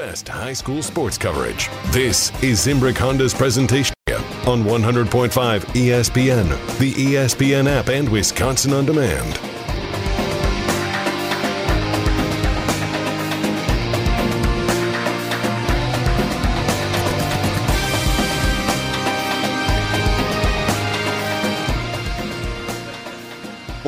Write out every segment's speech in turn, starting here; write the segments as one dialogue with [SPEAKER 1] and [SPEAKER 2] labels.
[SPEAKER 1] best high school sports coverage. This is Zimbrick Honda's presentation on 100.5 ESPN, the ESPN app, and Wisconsin On Demand.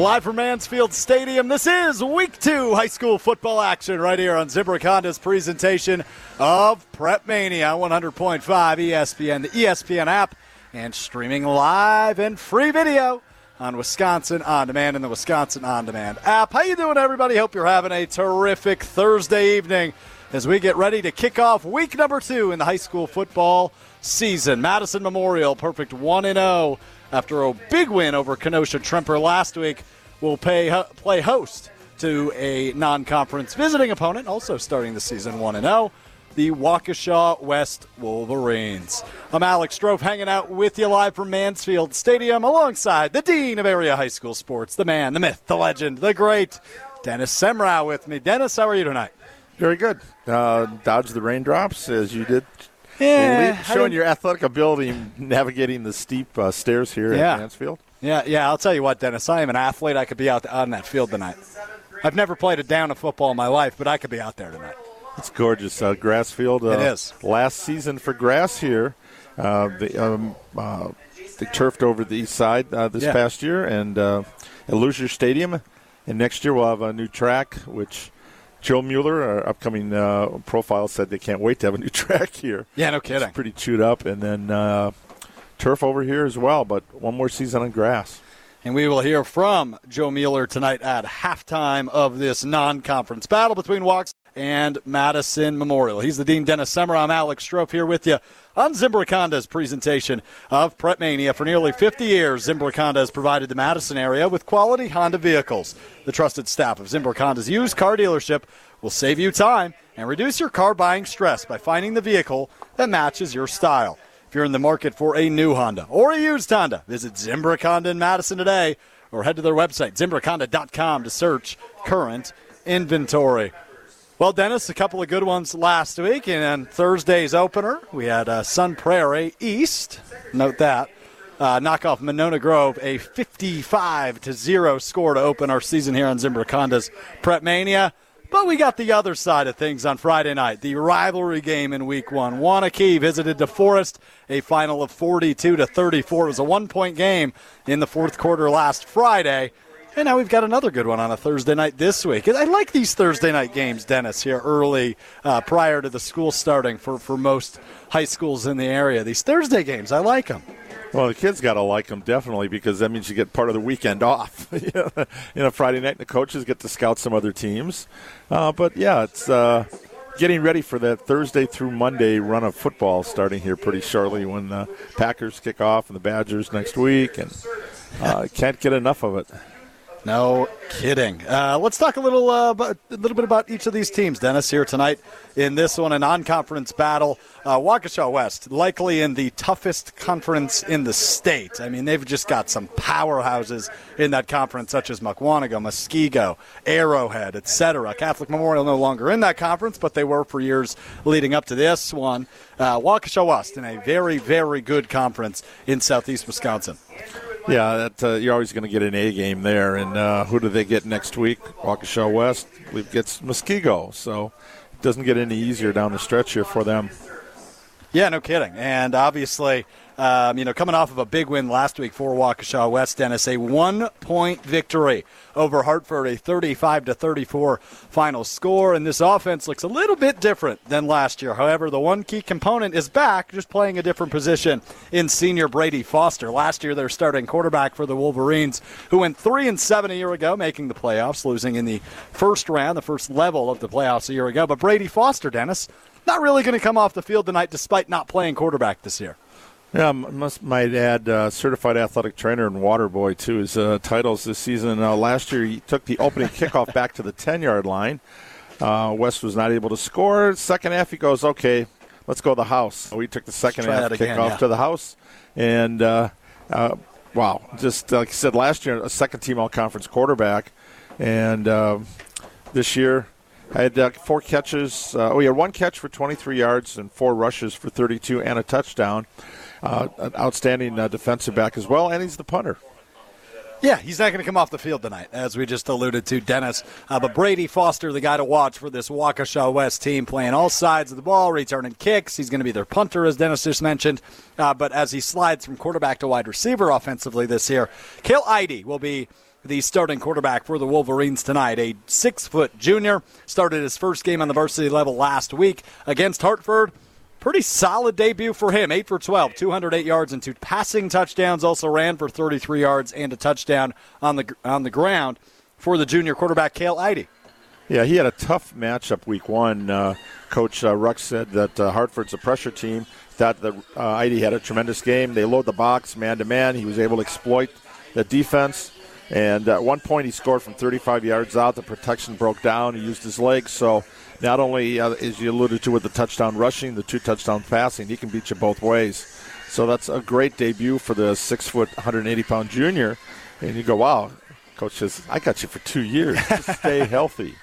[SPEAKER 2] Live from Mansfield Stadium, this is week two high school football action right here on Zimbrick presentation of Prep Mania 100.5 ESPN, the ESPN app, and streaming live and free video on Wisconsin On Demand and the Wisconsin On Demand app. How you doing, everybody? Hope you're having a terrific Thursday evening as we get ready to kick off week number two in the high school football season. Madison Memorial, perfect 1 0 after a big win over Kenosha Tremper last week, will pay, play host to a non conference visiting opponent, also starting the season 1 0, the Waukesha West Wolverines. I'm Alex Strouf hanging out with you live from Mansfield Stadium alongside the Dean of Area High School Sports, the man, the myth, the legend, the great Dennis Semrau with me. Dennis, how are you tonight?
[SPEAKER 3] Very good. Uh, dodge the raindrops as you did
[SPEAKER 2] Yeah,
[SPEAKER 3] showing your athletic ability navigating the steep uh, stairs here
[SPEAKER 2] Yeah.
[SPEAKER 3] at Mansfield.
[SPEAKER 2] Yeah, yeah. I'll tell you what, Dennis. I am an athlete. I could be out on that field tonight. I've never played a down of football in my life, but I could be out there tonight.
[SPEAKER 3] It's gorgeous. Uh, grass field. Uh,
[SPEAKER 2] It is.
[SPEAKER 3] Last season for grass here. Uh, the, um, uh, they turfed over the east side uh, this
[SPEAKER 2] Yeah.
[SPEAKER 3] past year and uh, at Lucier Stadium. And next year we'll have a new track, which Joe Mueller, our upcoming uh, profile, said they can't wait to have a new track here.
[SPEAKER 2] Yeah, no
[SPEAKER 3] It's
[SPEAKER 2] kidding.
[SPEAKER 3] pretty chewed up. And then uh, turf over here as well, but one more season on grass.
[SPEAKER 2] And we will hear from Joe Mueller tonight at halftime of this non-conference battle between Walks and Madison Memorial. He's the Dean Dennis Semrau. I'm Alex Strouf here with you on Zimbrick Honda's presentation of Prep Mania. For nearly 50 years, Zimbrick Honda has provided the Madison area with quality Honda vehicles. The trusted staff of Zimbrick Honda's used car dealership will save you time and reduce your car buying stress by finding the vehicle that matches your style. If you're in the market for a new Honda or a used Honda, visit Zimbrick Honda in Madison today or head to their website, zimbrickhonda.com, to search current inventory. Well, Dennis, a couple of good ones last week, and then Thursday's opener, we had uh, Sun Prairie East. Note that. Uh, knock off Monona Grove, a 55 to 0 score to open our season here on Zimbrick Honda's Prep Mania. But we got the other side of things on Friday night, the rivalry game in Week One. Waunakee visited DeForest, a final of 42 to 34. It was a one-point game in the fourth quarter last Friday, and now we've got another good one on a Thursday night this week. I like these Thursday night games, Dennis, here early, uh, prior to the school starting for for most high schools in the area. These Thursday games, I like them.
[SPEAKER 3] Well, the kids got to like them definitely because that means you get part of the weekend off. you know, Friday night, and the coaches get to scout some other teams. Uh, but yeah, it's uh, getting ready for that Thursday through Monday run of football starting here pretty shortly when the Packers kick off and the Badgers next week, and uh, can't get enough of it.
[SPEAKER 2] No kidding. Uh, let's talk a little, uh, about, a little bit about each of these teams, Dennis, here tonight in this one, a non-conference battle. Uh, Waukesha West, likely in the toughest conference in the state. I mean, they've just got some powerhouses in that conference, such as Mukwonago, Muskego, Arrowhead, etc. Catholic Memorial no longer in that conference, but they were for years leading up to this one. Uh, Waukesha West in a very, very good conference in southeast Wisconsin.
[SPEAKER 3] Yeah, that, uh, you're always going to get an A game there. And uh, who do they get next week? Waukesha West, gets Muskego. So it doesn't get any easier down the stretch here for them.
[SPEAKER 2] Yeah, no kidding. And obviously, um, you know, coming off of a big win last week for Waukesha West, Dennis, a one-point victory over Hartford, a 35 to 34 final score. And this offense looks a little bit different than last year. However, the one key component is back, just playing a different position in senior Brady Foster. Last year, their starting quarterback for the Wolverines, who went three and seven a year ago, making the playoffs, losing in the first round, the first level of the playoffs a year ago. But Brady Foster, Dennis, not really going to come off the field tonight despite not playing quarterback this year.
[SPEAKER 3] Yeah, I must might add, uh, certified athletic trainer and water boy to his uh, titles this season. Uh, last year, he took the opening kickoff back to the ten yard line. Uh, West was not able to score. Second half, he goes, "Okay, let's go to the house." So we took the second half
[SPEAKER 2] that again,
[SPEAKER 3] kickoff
[SPEAKER 2] yeah.
[SPEAKER 3] to the house, and uh, uh, wow, just like I said last year, a second team all conference quarterback, and uh, this year I had uh, four catches. Uh, oh, had one catch for 23 yards and four rushes for 32 and a touchdown. Uh, an outstanding uh, defensive back as well, and he's the punter.
[SPEAKER 2] Yeah, he's not going to come off the field tonight, as we just alluded to, Dennis. Uh, but Brady Foster, the guy to watch for this Waukesha West team, playing all sides of the ball, returning kicks. He's going to be their punter, as Dennis just mentioned. Uh, but as he slides from quarterback to wide receiver offensively this year, Cale Eide will be the starting quarterback for the Wolverines tonight. A six foot junior started his first game on the varsity level last week against Hartford pretty solid debut for him. 8 for 12, 208 yards and two passing touchdowns. Also ran for 33 yards and a touchdown on the on the ground for the junior quarterback Cale Eide.
[SPEAKER 3] Yeah, he had a tough matchup week one. Uh, Coach uh, Ruck said that uh, Hartford's a pressure team. Thought That uh, Eide had a tremendous game. They load the box man to man. He was able to exploit the defense. And at one point, he scored from 35 yards out. The protection broke down. He used his legs. So not only, uh, as you alluded to, with the touchdown rushing, the two touchdown passing, he can beat you both ways. So that's a great debut for the six foot, 180 pound junior. And you go, wow, coach says, I got you for two years. Just stay healthy.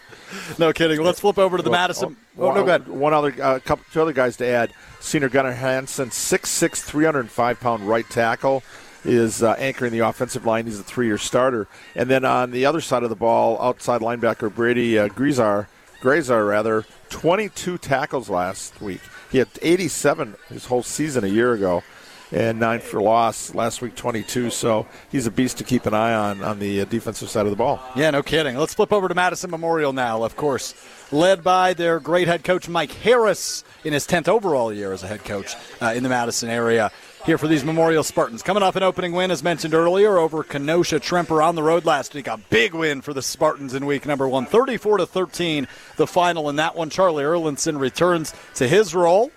[SPEAKER 2] No kidding. Let's flip over to the well, Madison.
[SPEAKER 3] Oh, oh no, good. One other, a uh, couple, two other guys to add. Senior Gunnar Hansen, 6'6", 305 pound right tackle is uh, anchoring the offensive line. He's a three-year starter. And then on the other side of the ball, outside linebacker Brady uh, Grizar, Grazar rather, 22 tackles last week. He had 87 his whole season a year ago, and nine for loss last week, 22. So he's a beast to keep an eye on on the uh, defensive side of the ball.
[SPEAKER 2] Yeah, no kidding. Let's flip over to Madison Memorial now. Of course, led by their great head coach Mike Harris in his 10th overall year as a head coach uh, in the Madison area here for these Memorial Spartans. Coming off an opening win, as mentioned earlier, over Kenosha Tremper on the road last week. A big win for the Spartans in week number one, 34 to 13. The final in that one. Charlie Erlinson returns to his role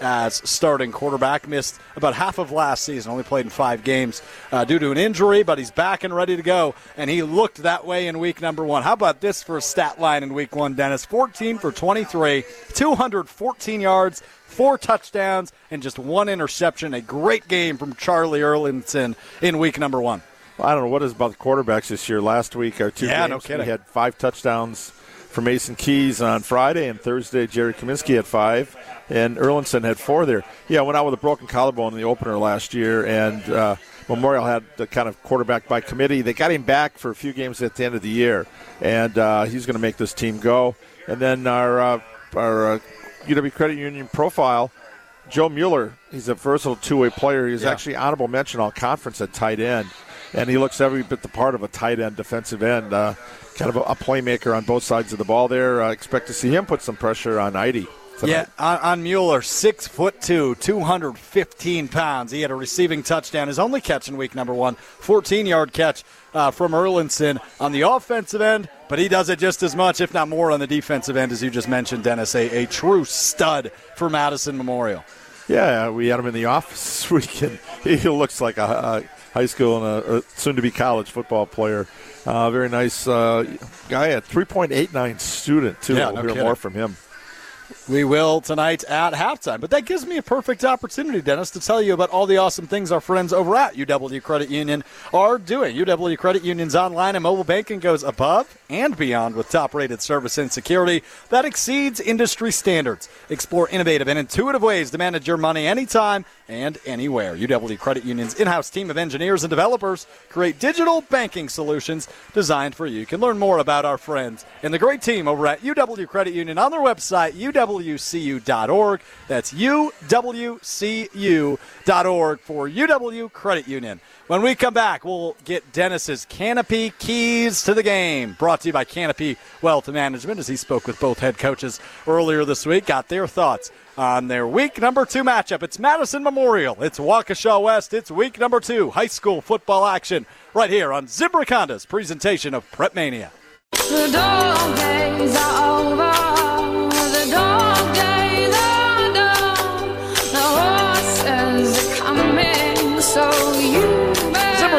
[SPEAKER 2] as starting quarterback. Missed about half of last season, only played in five games uh, due to an injury, but he's back and ready to go. And he looked that way in week number one. How about this for a stat line in week one, Dennis? 14 for 23, 214 yards, four touchdowns, and just one interception. A great game from Charlie Erlinson in week number one.
[SPEAKER 3] Well, I don't know what is about the quarterbacks this year. Last week, our two
[SPEAKER 2] yeah,
[SPEAKER 3] games,
[SPEAKER 2] no
[SPEAKER 3] we had five touchdowns for Mason Keys on Friday, and Thursday, Jerry Kaminsky had five and Erlinson had four there. Yeah, went out with a broken collarbone in the opener last year, and uh, Memorial had the kind of quarterback by committee. They got him back for a few games at the end of the year, and uh, he's going to make this team go. And then our uh, our UW Credit Union profile. Joe Mueller, he's a versatile two-way player. He's yeah. actually honorable mention all conference at tight end, and he looks every bit the part of a tight end, defensive end, uh, kind of a, a, playmaker on both sides of the ball. There, uh, expect to see him put some pressure on Eide.
[SPEAKER 2] Yeah, on, on, Mueller, six foot two, 215 pounds. He had a receiving touchdown, his only catch in week number one, 14 yard catch uh, from Erlinson on the offensive end, but he does it just as much, if not more, on the defensive end, as you just mentioned, Dennis. A, a true stud for Madison Memorial.
[SPEAKER 3] Yeah, we had him in the office this weekend. He looks like a, a high school and a, a soon to be college football player. Uh, very nice uh, guy, a 3.89 student, too.
[SPEAKER 2] Yeah,
[SPEAKER 3] we'll
[SPEAKER 2] no
[SPEAKER 3] hear more from him.
[SPEAKER 2] We will tonight at halftime. But that gives me a perfect opportunity, Dennis, to tell you about all the awesome things our friends over at UW Credit Union are doing. UW Credit Union's online and mobile banking goes above and beyond with top rated service and security that exceeds industry standards. Explore innovative and intuitive ways to manage your money anytime and anywhere. UW Credit Union's in house team of engineers and developers create digital banking solutions designed for you. You can learn more about our friends and the great team over at UW Credit Union on their website, uwcu.org. That's uwcu.org for UW Credit Union. When we come back, we'll get Dennis's Canopy Keys to the Game, brought to you by Canopy Wealth Management, as he spoke with both head coaches earlier this week, got their thoughts on their week number two matchup. It's Madison Memorial. It's Waukesha West. It's week number two high school football action right here on Zimbrick presentation of Prep Mania. The dog days are over.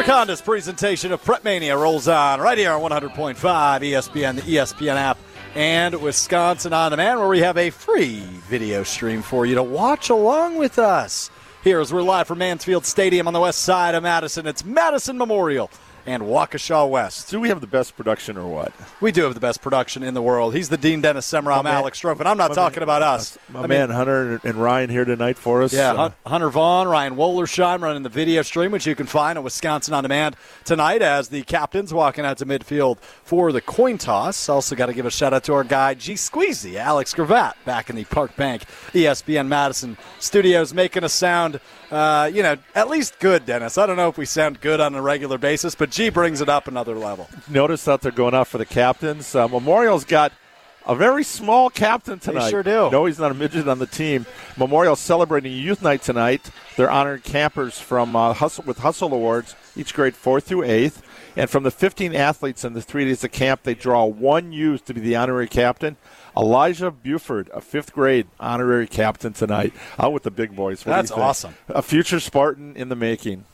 [SPEAKER 2] Honda's presentation of Prep Mania rolls on right here on 100.5 ESPN, the ESPN app and Wisconsin On Demand, where we have a free video stream for you to watch along with us. Here, as we're live from Mansfield Stadium on the west side of Madison, it's Madison Memorial and Waukesha West.
[SPEAKER 3] Do we have the best production or what?
[SPEAKER 2] We do have the best production in the world. He's the Dean Dennis Semrau. I'm
[SPEAKER 3] man-
[SPEAKER 2] Alex Strouf, and I'm not talking
[SPEAKER 3] man-
[SPEAKER 2] about us.
[SPEAKER 3] My
[SPEAKER 2] I mean,
[SPEAKER 3] man Hunter and Ryan here tonight for us.
[SPEAKER 2] Yeah,
[SPEAKER 3] Uh,
[SPEAKER 2] Hunter Vaughn, Ryan Wollersheim running the video stream, which you can find at Wisconsin On Demand tonight as the captains walking out to midfield for the coin toss. Also, got to give a shout out to our guy, G Squeezy, Alex Gravatt, back in the Park Bank ESPN Madison studios, making a sound, uh, you know, at least good, Dennis. I don't know if we sound good on a regular basis, but G brings it up another level.
[SPEAKER 3] notice that they're going out for the captains. Uh, Memorial's got a very small captain tonight.
[SPEAKER 2] They sure do.
[SPEAKER 3] No, he's not a midget on the team. Memorial celebrating youth night tonight. They're honoring campers from uh, Hustle with Hustle Awards, each grade fourth through eighth. And from the 15 athletes in the three days of camp, they draw one youth to be the honorary captain. Elijah Buford, a fifth grade honorary captain tonight, out with the big boys. What
[SPEAKER 2] That's awesome.
[SPEAKER 3] A future Spartan in the making.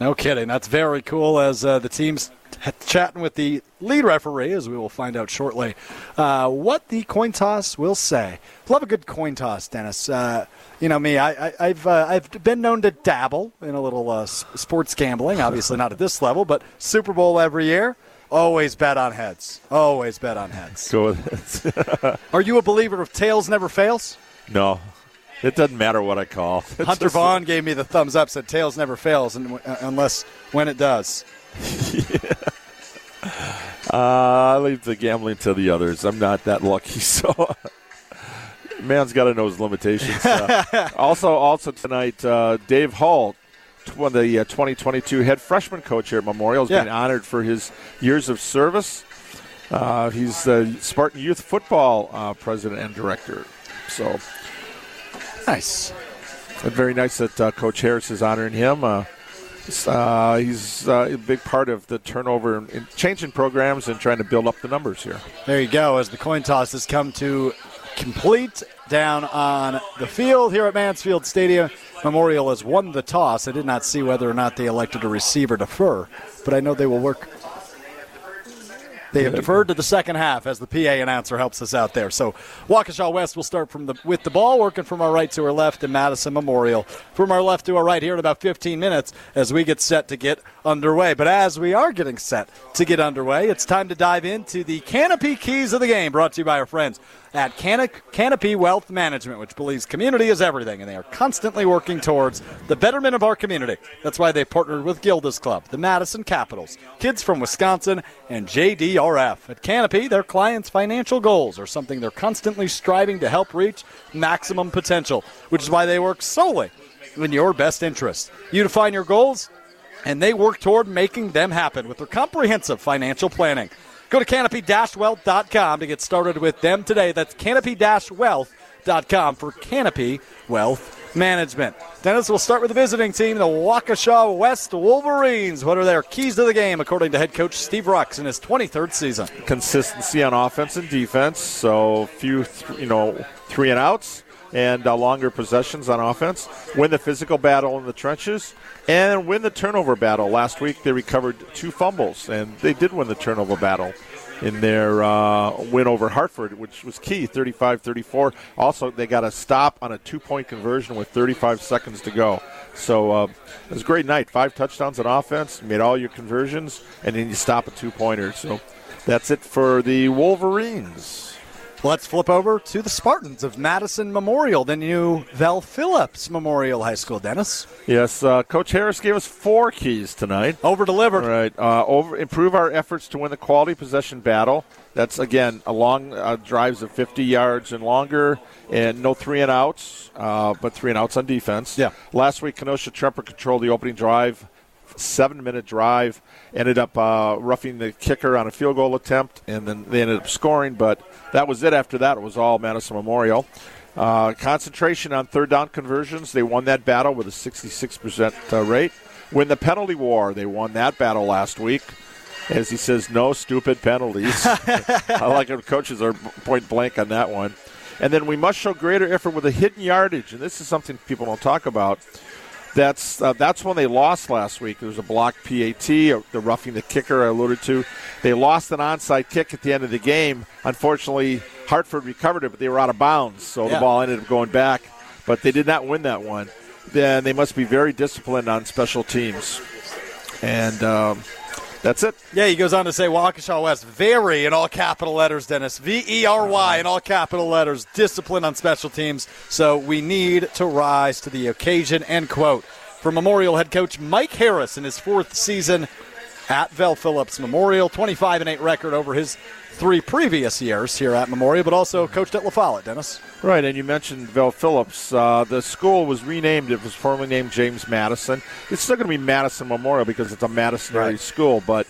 [SPEAKER 2] No kidding. That's very cool as uh, the team's t- chatting with the lead referee, as we will find out shortly, uh, what the coin toss will say. Love a good coin toss, Dennis. Uh, you know me, I, I, I've, uh, I've been known to dabble in a little uh, sports gambling, obviously not at this level, but Super Bowl every year. Always bet on heads. Always bet on heads.
[SPEAKER 3] Go with it.
[SPEAKER 2] Are you a believer of tails never fails?
[SPEAKER 3] no, it doesn't matter what I call. It's
[SPEAKER 2] Hunter Vaughn gave me the thumbs up, said tails never fails, and, uh, unless when it does.
[SPEAKER 3] Uh, I leave the gambling to the others. I'm not that lucky, so man's got to know his limitations. Uh, also, also tonight, uh, Dave Hall, one the uh, 2022 head freshman coach here at Memorial, is
[SPEAKER 2] Yeah.
[SPEAKER 3] being honored for his years of service. Uh, he's the Spartan Youth Football uh, president and director. So,
[SPEAKER 2] Nice.
[SPEAKER 3] uh, very nice that uh, Coach Harris is honoring him. Uh, uh, he's uh, a big part of the turnover and and changing programs and trying to build up the numbers here.
[SPEAKER 2] There you go. As the coin toss has come to complete down on the field here at Mansfield Stadium, Memorial has won the toss. I did not see whether or not they elected a receiver defer, but I know they will work. They have deferred to the second half as the PA announcer helps us out there. So Waukesha West will start from the with the ball, working from our right to our left, and Madison Memorial from our left to our right here in about 15 minutes as we get set to get underway. But as we are getting set to get underway, it's time to dive into the Canopy Keys of the Game, brought to you by our friends at Cana- Canopy Wealth Management, which believes community is everything, and they are constantly working towards the betterment of our community. That's why they partnered with Gilda's Club, the Madison Capitals, kids from Wisconsin, and JDRF. At Canopy, their clients' financial goals are something they're constantly striving to help reach maximum potential, which is why they work solely in your best interest. You define your goals, and they work toward making them happen with their comprehensive financial planning. Go to canopy-wealth.com to get started with them today. That's canopy-wealth.com for Canopy Wealth Management. Dennis, we'll start with the visiting team, the Waukesha West Wolverines. What are their keys to the game, according to head coach Steve Rux in his 23rd season?
[SPEAKER 3] consistency on offense and defense. So few, th- you know, three and outs and uh, longer possessions on offense. Win the physical battle in the trenches and win the turnover battle. Last week they recovered two fumbles and they did win the turnover battle in their uh, win over Hartford, which was key, 35-34. Also, they got a stop on a two-point conversion with 35 seconds to go. So uh, it was a great night. Five touchdowns on offense, made all your conversions, and then you stop a two-pointer. So that's it for the Wolverines.
[SPEAKER 2] Let's flip over to the Spartans of Madison Memorial, the new Vel Phillips Memorial High School. Dennis,
[SPEAKER 3] Yes, uh, Coach Harris gave us four keys tonight.
[SPEAKER 2] over delivered.
[SPEAKER 3] All right. Uh, over, improve our efforts to win the quality possession battle. That's again a long uh, drives of 50 yards and longer, and no three and outs, uh, but three and outs on defense.
[SPEAKER 2] Yeah.
[SPEAKER 3] Last week, Kenosha Tremper controlled the opening drive, seven minute drive. Ended up uh, roughing the kicker on a field goal attempt, and then they ended up scoring. But that was it. After that, it was all Madison Memorial. Uh, concentration on third down conversions. They won that battle with a 66% uh, rate. Win the penalty war. They won that battle last week. As he says, no stupid penalties. I like it. Coaches are point blank on that one. And then we must show greater effort with a hidden yardage. And this is something people don't talk about. That's uh, that's when they lost last week. There was a blocked PAT, the roughing the kicker I alluded to. They lost an onside kick at the end of the game. Unfortunately, Hartford recovered it, but they were out of bounds, so
[SPEAKER 2] Yeah.
[SPEAKER 3] the ball ended up going back. But they did not win that one. Then they must be very disciplined on special teams. And um, that's it.
[SPEAKER 2] Yeah, he goes on to say Waukesha West, very in all capital letters, Dennis. V E R Y in all capital letters, discipline on special teams. So we need to rise to the occasion, end quote. For Memorial head coach Mike Harris in his fourth season at Vel Phillips Memorial, 25 and 8 record over his three previous years here at Memorial, but also coached at La Follette, Dennis.
[SPEAKER 3] Right, and you mentioned Vel Phillips. Uh, the school was renamed. It was formerly named James Madison. It's still going to be Madison Memorial because it's a Madison area
[SPEAKER 2] Right.
[SPEAKER 3] school, but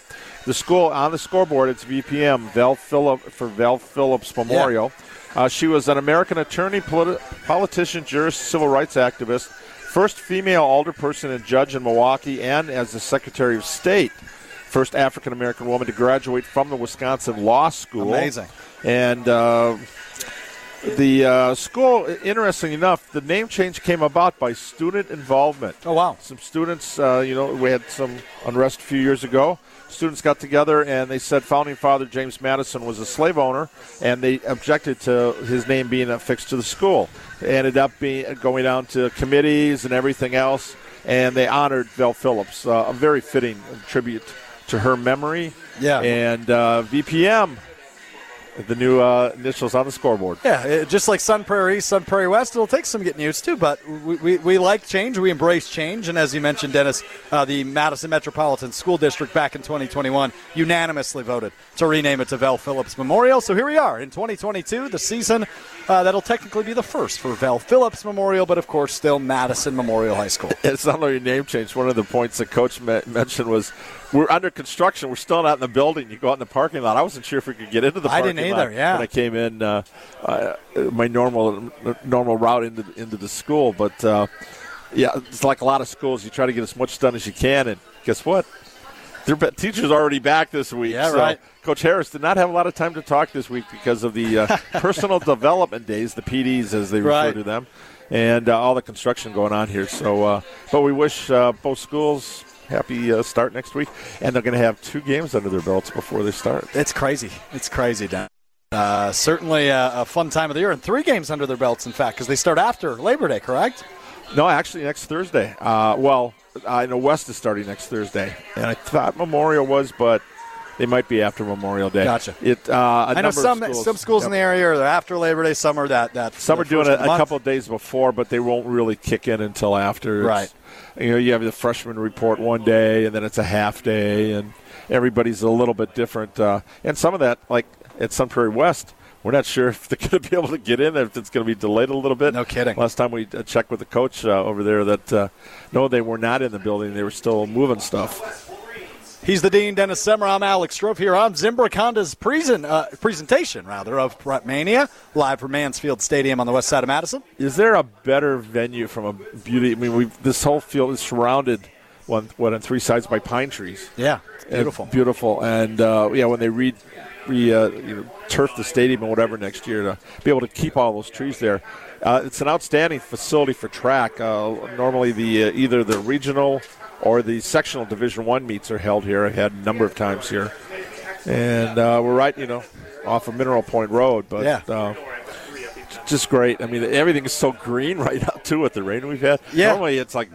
[SPEAKER 3] the school on the scoreboard it's VPM Vel Phillip for Vel Phillips Memorial. Uh, she was an American attorney, politi- politician, jurist, civil rights activist, first female alderperson and judge in Milwaukee, and as the Secretary of State, first African American woman to graduate from the Wisconsin Law School.
[SPEAKER 2] Amazing.
[SPEAKER 3] And uh, the uh, school, interesting enough, the name change came about by student involvement.
[SPEAKER 2] Oh, wow.
[SPEAKER 3] Some students, uh, you know, we had some unrest a few years ago. Students got together and they said founding father James Madison was a slave owner, and they objected to his name being affixed to the school. It ended up being going down to committees and everything else, and they honored Vel Phillips. Uh, a very fitting tribute to her memory.
[SPEAKER 2] Yeah.
[SPEAKER 3] And uh, VPM, the new uh, initials on the scoreboard.
[SPEAKER 2] Yeah, it, just like Sun Prairie East, Sun Prairie West, it'll take some getting used to, but we, we, we like change. We embrace change. And as you mentioned, Dennis, uh, the Madison Metropolitan School District back in 2021 unanimously voted to rename it to Vel Phillips Memorial. So here we are in 2022, the season uh, that'll technically be the first for Vel Phillips Memorial, but of course, still Madison Memorial High School.
[SPEAKER 3] It's not only a name change. One of the points that Coach me- mentioned was we're under construction. We're still not in the building. You go out in the parking lot. I wasn't sure if we could get into the
[SPEAKER 2] I didn't
[SPEAKER 3] lot
[SPEAKER 2] either, yeah.
[SPEAKER 3] when I came in uh, uh, my normal normal route into into the school. But uh, yeah, it's like a lot of schools. You try to get as much done as you can, and guess what? Their teachers already back this week.
[SPEAKER 2] Yeah,
[SPEAKER 3] so
[SPEAKER 2] right.
[SPEAKER 3] Coach Harris did not have a lot of time to talk this week because of the uh, personal development days, the PDs as they refer to them, and uh, all the construction going on here. So, uh, but we wish uh, both schools happy uh, start next week, and they're going to have two games under their belts before they start.
[SPEAKER 2] It's crazy. It's crazy, Dan. Uh, certainly a, a fun time of the year, and three games under their belts, in fact, because they start after Labor Day, correct?
[SPEAKER 3] No, actually, next Thursday. Uh, well, I know West is starting next Thursday, and I thought Memorial was, but they might be after Memorial Day.
[SPEAKER 2] Gotcha.
[SPEAKER 3] It. Uh, a
[SPEAKER 2] I know some
[SPEAKER 3] schools,
[SPEAKER 2] some schools in the area are after Labor Day. Some are that that.
[SPEAKER 3] Some are doing it a
[SPEAKER 2] month.
[SPEAKER 3] couple of days before, but they won't really kick in until after. It's- You know, you have the freshman report one day, and then it's a half day, and everybody's a little bit different. Uh, and some of that, like at Sun Prairie West, we're not sure if they're going to be able to get in, if it's going to be delayed a little bit.
[SPEAKER 2] No kidding.
[SPEAKER 3] Last time we uh, checked with the coach uh, over there, that uh, no, they were not in the building; they were still moving stuff.
[SPEAKER 2] He's the dean, Dennis Semrau. I'm Alex Strouf here on Zimbrick Honda's present, uh, presentation rather of Prep Mania live from Mansfield Stadium on the west side of Madison.
[SPEAKER 3] Is there a better venue from a beauty? I mean, this whole field is surrounded, one, what on three sides by pine trees.
[SPEAKER 2] Yeah, it's
[SPEAKER 3] And
[SPEAKER 2] beautiful.
[SPEAKER 3] beautiful, and uh, yeah, when they re, re uh, you know, turf the stadium and whatever next year to be able to keep all those trees there, uh, it's an outstanding facility for track. Uh, normally, the uh, either the regional or the sectional Division One meets are held here. I've had a number of times here, and uh, we're right, you know, off of Mineral Point Road, but.
[SPEAKER 2] Yeah.
[SPEAKER 3] Uh, just great. I mean, everything is so green right now too with the rain we've had.
[SPEAKER 2] Yeah.
[SPEAKER 3] Normally, it's like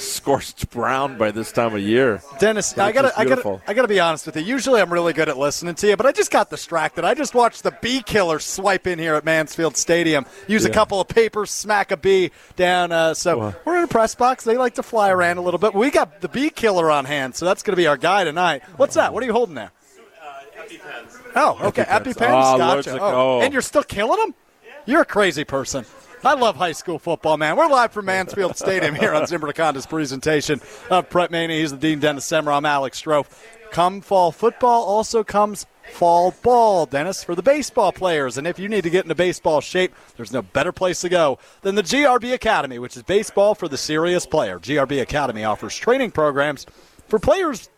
[SPEAKER 3] scorched brown by this time of year.
[SPEAKER 2] Dennis, I gotta, I gotta. I gotta be honest with you. Usually, I'm really good at listening to you, but I just got distracted. I just watched the bee killer swipe in here at Mansfield Stadium. Use a couple of papers, smack a bee down. Uh, so
[SPEAKER 3] Wow.
[SPEAKER 2] we're in a press box. They like to fly around a little bit. We got the bee killer on hand, so that's gonna be our guy tonight. What's that? What are you holding there? Oh, okay,
[SPEAKER 3] EpiPens.
[SPEAKER 2] EpiPens.
[SPEAKER 3] Ah,
[SPEAKER 2] gotcha. Oh.
[SPEAKER 3] oh.
[SPEAKER 2] And you're still killing them? You're a crazy person. I love high school football, man. We're live from Mansfield Stadium here on Zimbrick Honda's presentation of Prep Mania. He's the Dean Dennis Semrau. I'm Alex Strouf. Come fall football, also comes fall ball, Dennis, for the baseball players. And if you need to get into baseball shape, there's no better place to go than the GRB Academy, which is baseball for the serious player. GRB Academy offers training programs for players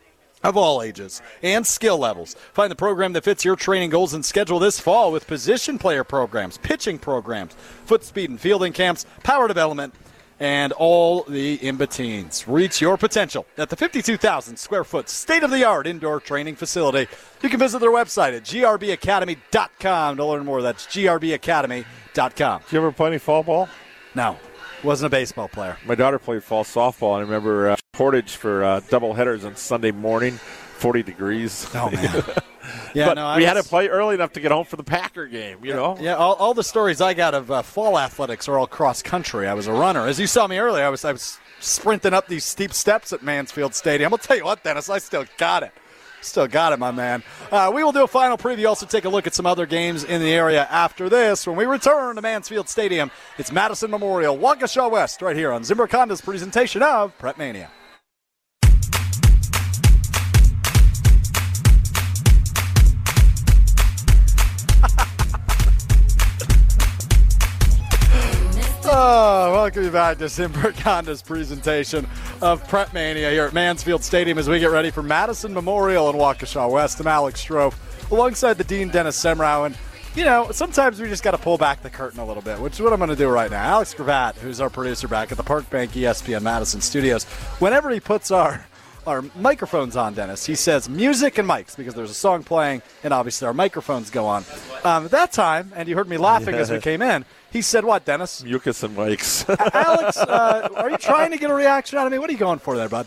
[SPEAKER 2] of all ages and skill levels. Find the program that fits your training goals and schedule this fall with position player programs, pitching programs, foot speed and fielding camps, power development, and all the in betweens. Reach your potential at the 52,000 square foot state of the art indoor training facility. You can visit their website at grbacademy.com to learn more. That's grbacademy.com.
[SPEAKER 3] Do you ever play any fall ball?
[SPEAKER 2] No, wasn't a baseball player.
[SPEAKER 3] My daughter played fall softball, and I remember uh, Portage for uh, double headers on Sunday morning. 40 degrees.
[SPEAKER 2] Oh man. Yeah,
[SPEAKER 3] but
[SPEAKER 2] no, I
[SPEAKER 3] we had to play early enough to get home for the Packer game. You know.
[SPEAKER 2] Yeah, all, all the stories I got of uh, fall athletics are all cross country. I was a runner, as you saw me earlier. I was I was sprinting up these steep steps at Mansfield Stadium. I'll tell you what, Dennis, I still got it. Still got it, my man. Uh, we will do a final preview. Also, take a look at some other games in the area after this. When we return to Mansfield Stadium, it's Madison Memorial, Waukesha West, right here on Zimbrick Honda's presentation of Prep Mania. Oh, welcome back to Zimbrick Honda's presentation of Prep Mania here at Mansfield Stadium as we get ready for Madison Memorial in Waukesha West. I'm Alex Strouf alongside the Dean Dennis Semrau. And, you know, sometimes we just got to pull back the curtain a little bit, which is what I'm going to do right now. Alex Gravatt, who's our producer back at the Park Bank ESPN Madison studios, whenever he puts our our microphones on, Dennis. He says music and mics because there's a song playing, and obviously our microphones go on. Um, at that time, and you heard me laughing as we came in. He said, "What, Dennis?
[SPEAKER 3] Mucus and Mike's.
[SPEAKER 2] Alex, uh, are you trying to get a reaction out of me? What are you going for there, bud?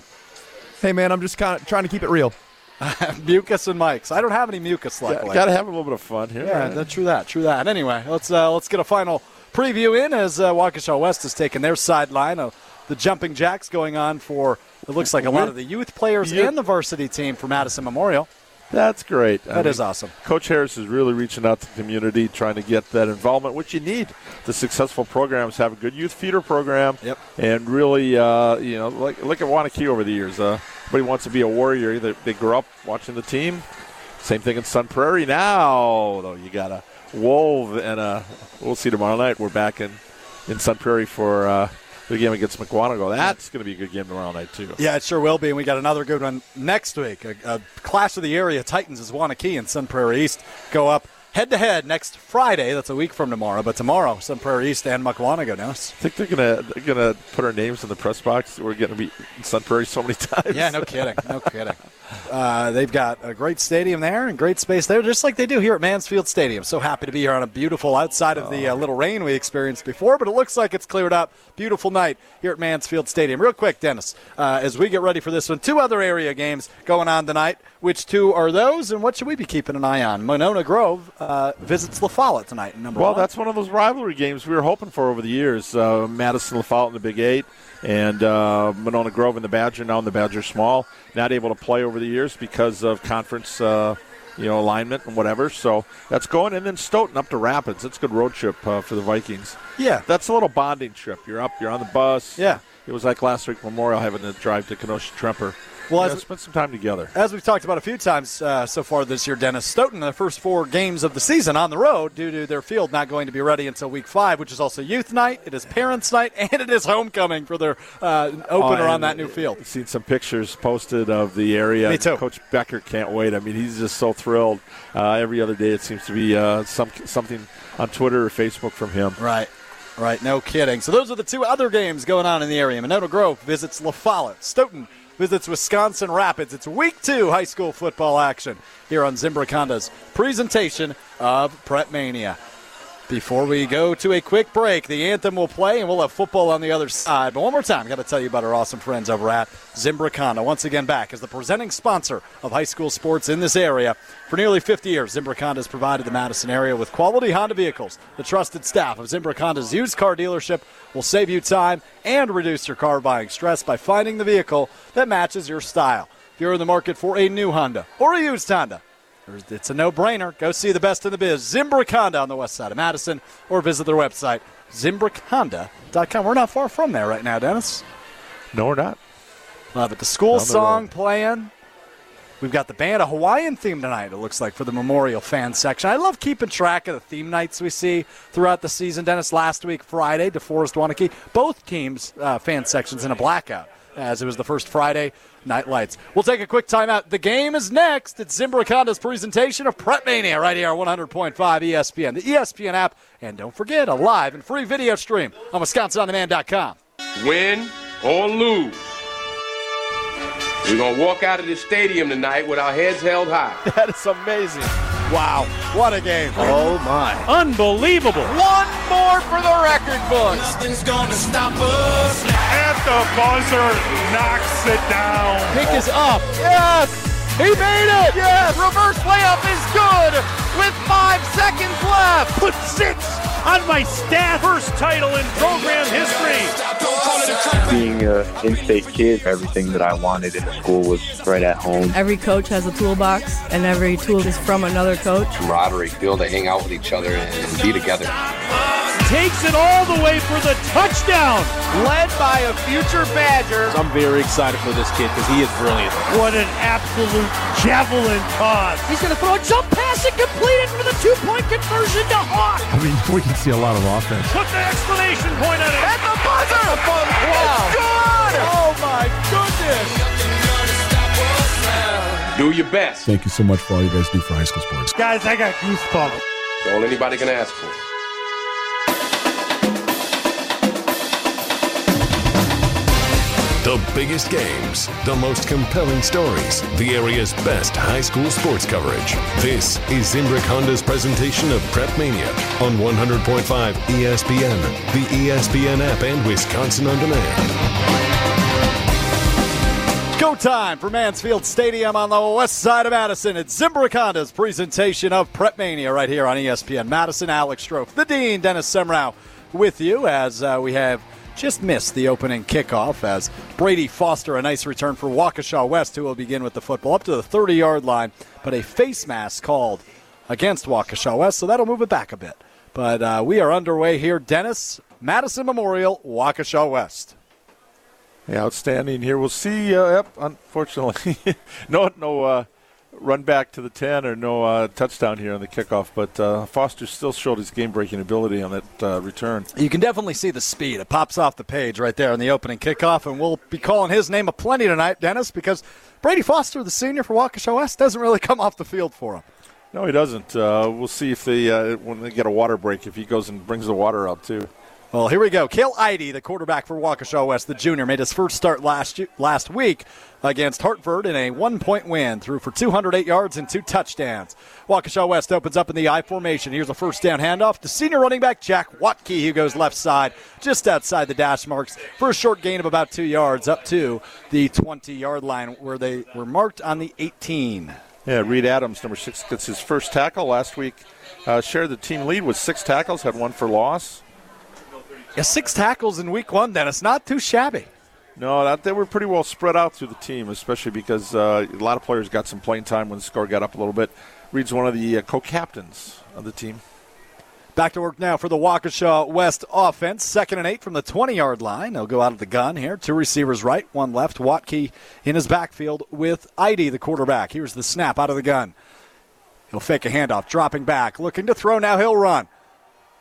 [SPEAKER 4] Hey, man, I'm just kind of trying to keep it real.
[SPEAKER 2] mucus and mics. I don't have any mucus, luckily.
[SPEAKER 3] Got to have a little bit of fun here.
[SPEAKER 2] Yeah, that, true that, true that. Anyway, let's uh, let's get a final preview in as uh, Waukesha West has taken their sideline. Uh, the jumping jacks going on for it looks like a lot of the youth players
[SPEAKER 3] Yeah.
[SPEAKER 2] and the varsity team for Madison Memorial.
[SPEAKER 3] That's great.
[SPEAKER 2] That is awesome.
[SPEAKER 3] Coach Harris is really reaching out to the community, trying to get that involvement, which you need. The successful programs have a good youth feeder program,
[SPEAKER 2] Yep.
[SPEAKER 3] and really, uh, you know, like look at Waunakee over the years. Uh, everybody wants to be a warrior. They, they grew up watching the team. Same thing in Sun Prairie now, though. You got a Wolf and a. We'll see tomorrow night. We're back in in Sun Prairie for uh, the game against Mukwonago. That's going to be a good game tomorrow night too.
[SPEAKER 2] Yeah, it sure will be. And we got another good one next week. A, a clash of the area Titans is Waunakee and Sun Prairie East go up head to head next Friday. That's a week from tomorrow. But tomorrow, Sun Prairie East and Mukwonago. Dennis.
[SPEAKER 3] I think they're gonna they're gonna put our names in the press box. We're gonna be Sun Prairie so many times.
[SPEAKER 2] Yeah, no kidding. No kidding. Uh, they've got a great stadium there and great space there, just like they do here at Mansfield Stadium. So happy to be here on a beautiful, outside of the uh, little rain we experienced before, but it looks like it's cleared up. Beautiful night here at Mansfield Stadium. Real quick, Dennis, uh, as we get ready for this one, two other area games going on tonight. Which two are those, and what should we be keeping an eye on? Monona Grove uh, visits La Follette tonight. Number one.
[SPEAKER 3] Well,
[SPEAKER 2] one.
[SPEAKER 3] that's one of those rivalry games we were hoping for over the years. Uh, Madison LaFollette in the Big Eight, and uh, Monona Grove and the Badger. Now in the Badger Small, not able to play over the years because of conference, uh, you know, alignment and whatever. So that's going, and then Stoughton up to Rapids. That's a good road trip uh, for the Vikings.
[SPEAKER 2] yeah.
[SPEAKER 3] That's a little bonding trip. You're up, you're on the bus.
[SPEAKER 2] Yeah.
[SPEAKER 3] It was like last week Memorial having to drive to Kenosha Tremper.
[SPEAKER 2] Well,
[SPEAKER 3] yeah, spend some time together.
[SPEAKER 2] As we've talked about a few times uh, so far this year, Dennis Stoughton, the first four games of the season on the road due to their field not going to be ready until week five, which is also youth night, it is parents' night, and it is homecoming for their uh, opener
[SPEAKER 3] Oh,
[SPEAKER 2] on that new field.
[SPEAKER 3] I've seen some pictures posted of the area.
[SPEAKER 2] Me too.
[SPEAKER 3] Coach Becker can't wait. I mean, he's just so thrilled. Uh, every other day, it seems to be uh, some something on Twitter or Facebook from him.
[SPEAKER 2] Right. Right, no kidding. So those are the two other games going on in the area. Monona Grove visits La Follette. Stoughton visits Wisconsin Rapids. It's week two high school football action here on Zimbrick Honda's presentation of Prep Mania. Before we go to a quick break, the anthem will play and we'll have football on the other side. But one more time, got to tell you about our awesome friends over at Zimbrick Honda. Once again, back as the presenting sponsor of high school sports in this area. For nearly 50 years, Zimbrick Honda has provided the Madison area with quality Honda vehicles. The trusted staff of Zimbrick Honda's used car dealership will save you time and reduce your car buying stress by finding the vehicle that matches your style. If you're in the market for a new Honda or a used Honda, It's a no-brainer. Go see the best in the biz, Zimbrick Honda on the west side of Madison, or visit their website, zimbrickhonda.com. We're not far from there right now, Dennis.
[SPEAKER 3] No, we're not.
[SPEAKER 2] Love it. The school
[SPEAKER 3] Down
[SPEAKER 2] song playing. We've got the band, a Hawaiian theme tonight, it looks like, for the Memorial fan section. I love keeping track of the theme nights we see throughout the season. Dennis, last week, Friday, DeForest Waunakee, both teams' uh, fan sections in a blackout, as it was the first Friday night lights. We'll take a quick timeout. The game is next. It's Zimbrick Honda's presentation of Prep Mania right here on 100.5 ESPN, the ESPN app, and don't forget, a live and free video stream on WisconsinOnDemand.com.
[SPEAKER 5] win or lose. We're going to walk out of this stadium tonight with our heads held high.
[SPEAKER 3] That is amazing.
[SPEAKER 2] Wow, what a game.
[SPEAKER 4] Oh, my.
[SPEAKER 6] Unbelievable.
[SPEAKER 2] One more for the record books.
[SPEAKER 7] Nothing's gonna stop us.
[SPEAKER 6] At the buzzer, knocks it down.
[SPEAKER 2] Pick is up. Yes. He made it!
[SPEAKER 6] Yes! Reverse layup is good with five seconds left.
[SPEAKER 7] Put six on my stat. First title in program history.
[SPEAKER 8] Being an in-state kid, everything that I wanted in school was right at home.
[SPEAKER 9] Every coach has a toolbox, and every tool is from another coach.
[SPEAKER 10] Camaraderie, be able to hang out with each other and be together
[SPEAKER 7] takes it all the way for the touchdown.
[SPEAKER 6] Led by a future Badger.
[SPEAKER 11] I'm very excited for this kid because he is brilliant.
[SPEAKER 7] What an absolute javelin toss.
[SPEAKER 12] He's going to throw a jump pass and complete it for the two-point conversion to Hawk.
[SPEAKER 4] I mean, we can see a lot of offense.
[SPEAKER 7] Put the exclamation point on it.
[SPEAKER 6] At the buzzer. The buzzer. Wow. It's good.
[SPEAKER 2] Oh, my goodness.
[SPEAKER 5] Do your best.
[SPEAKER 13] Thank you so much for all you guys do for high school sports.
[SPEAKER 7] Guys, I got goosebumps.
[SPEAKER 5] All anybody can ask for.
[SPEAKER 1] The biggest games, the most compelling stories, the area's best high school sports coverage. This is Zimbrick Honda's presentation of Prep Mania on 100.5 ESPN, the ESPN app, and Wisconsin On Demand.
[SPEAKER 2] Go time for Mansfield Stadium on the west side of Madison. It's Zimbrick Honda's presentation of Prep Mania right here on ESPN Madison. Alex Strouf, the Dean, Dennis Semrau with you as uh, we have just missed the opening kickoff as Brady Foster, a nice return for Waukesha West, who will begin with the football up to the 30 yard line, but a face mask called against Waukesha West, so that'll move it back a bit. But uh, we are underway here. Dennis, Madison Memorial, Waukesha West.
[SPEAKER 3] Yeah, outstanding here. We'll see. Uh, yep, unfortunately, no, no uh, run back to the 10 or no uh, touchdown here on the kickoff, but uh, Foster still showed his game breaking ability on that uh, return.
[SPEAKER 2] You can definitely see the speed. It pops off the page right there in the opening kickoff, and we'll be calling his name a plenty tonight, Dennis, because Brady Foster, the senior for Waukesha West, doesn't really come off the field for him.
[SPEAKER 3] No, he doesn't. Uh, we'll see if they, uh, when they get a water break, if he goes and brings the water out, too.
[SPEAKER 2] Well, here we go. Cale Eide, the quarterback for Waukesha West, the junior, made his first start last last week against Hartford in a one-point win. Threw for 208 yards and two touchdowns. Waukesha West opens up in the I formation. Here's a first down handoff to senior running back Jack Watke, who goes left side, just outside the dash marks for a short gain of about two yards, up to the 20-yard line where they were marked on the 18.
[SPEAKER 3] Yeah, Reed Adams, number six, gets his first tackle last week. Uh, shared the team lead with six tackles, had one for loss.
[SPEAKER 2] Yeah, six tackles in week one, Dennis. Not too shabby.
[SPEAKER 3] No, that, they were pretty well spread out through the team, especially because uh, a lot of players got some playing time when the score got up a little bit. Reed's one of the uh, co-captains of the team.
[SPEAKER 2] Back to work now for the Waukesha West offense. Second and eight from the 20-yard line. They'll go out of the gun here. Two receivers right, one left. Watke in his backfield with Eide, the quarterback. Here's the snap out of the gun. He'll fake a handoff, dropping back, looking to throw. Now he'll run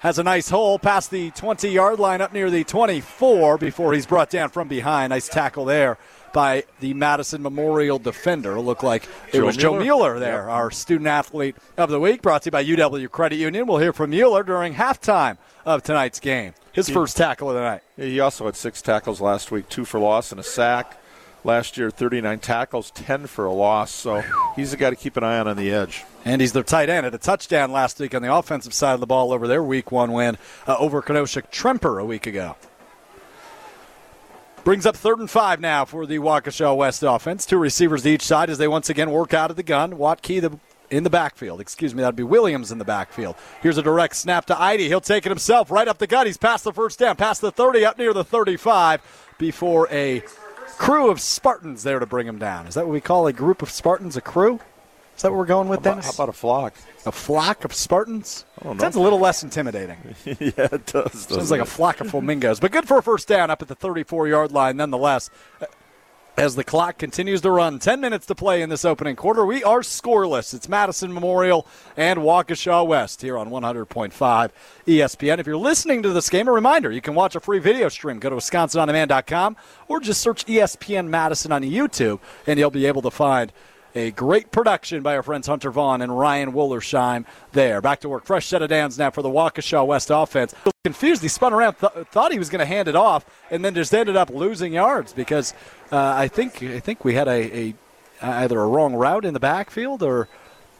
[SPEAKER 2] has a nice hole past the 20 yard line up near the 24 before he's brought down from behind. Nice tackle there by the Madison Memorial defender. Look like it
[SPEAKER 3] Joe
[SPEAKER 2] was
[SPEAKER 3] Mueller.
[SPEAKER 2] Joe Mueller there,
[SPEAKER 3] Yep.
[SPEAKER 2] our student athlete of the week, brought to you by UW Credit Union. We'll hear from Mueller during halftime of tonight's game. His first tackle of the night.
[SPEAKER 3] He also had six tackles last week, two for loss and a sack. Last year, 39 tackles, 10 for a loss. So he's the guy to keep an eye on on the edge.
[SPEAKER 2] And he's their tight end. at a touchdown last week on the offensive side of the ball over their week one win uh, over Kenosha Tremper a week ago. Brings up third and five now for the Waukesha West offense. Two receivers to each side as they once again work out of the gun. Watke the, in the backfield. Excuse me, that'd be Williams in the backfield. Here's a direct snap to Eide. He'll take it himself right up the gut. He's past the first down, past the 30, up near the 35 before a crew of Spartans there to bring him down. Is that what we call a group of Spartans? A crew? Is that what we're going with, Dennis?
[SPEAKER 3] how about a flock?
[SPEAKER 2] A flock of Spartans?
[SPEAKER 3] I don't know.
[SPEAKER 2] Sounds a little less intimidating.
[SPEAKER 3] yeah, it does.
[SPEAKER 2] Sounds like a flock of flamingos. But good for a first down up at the 34 yard line, nonetheless. As the clock continues to run, 10 minutes to play in this opening quarter. We are scoreless. It's Madison Memorial and Waukesha West here on 100.5 ESPN. If you're listening to this game, a reminder you can watch a free video stream. Go to WisconsinOnDemand.com or just search ESPN Madison on YouTube, and you'll be able to find a great production by our friends Hunter Vaughn and Ryan Wollersheim there. Back to work. Fresh set of downs now for the Waukesha West offense. Confused, he spun around, th- thought he was going to hand it off, and then just ended up losing yards because uh, I think I think we had a, a either a wrong route in the backfield or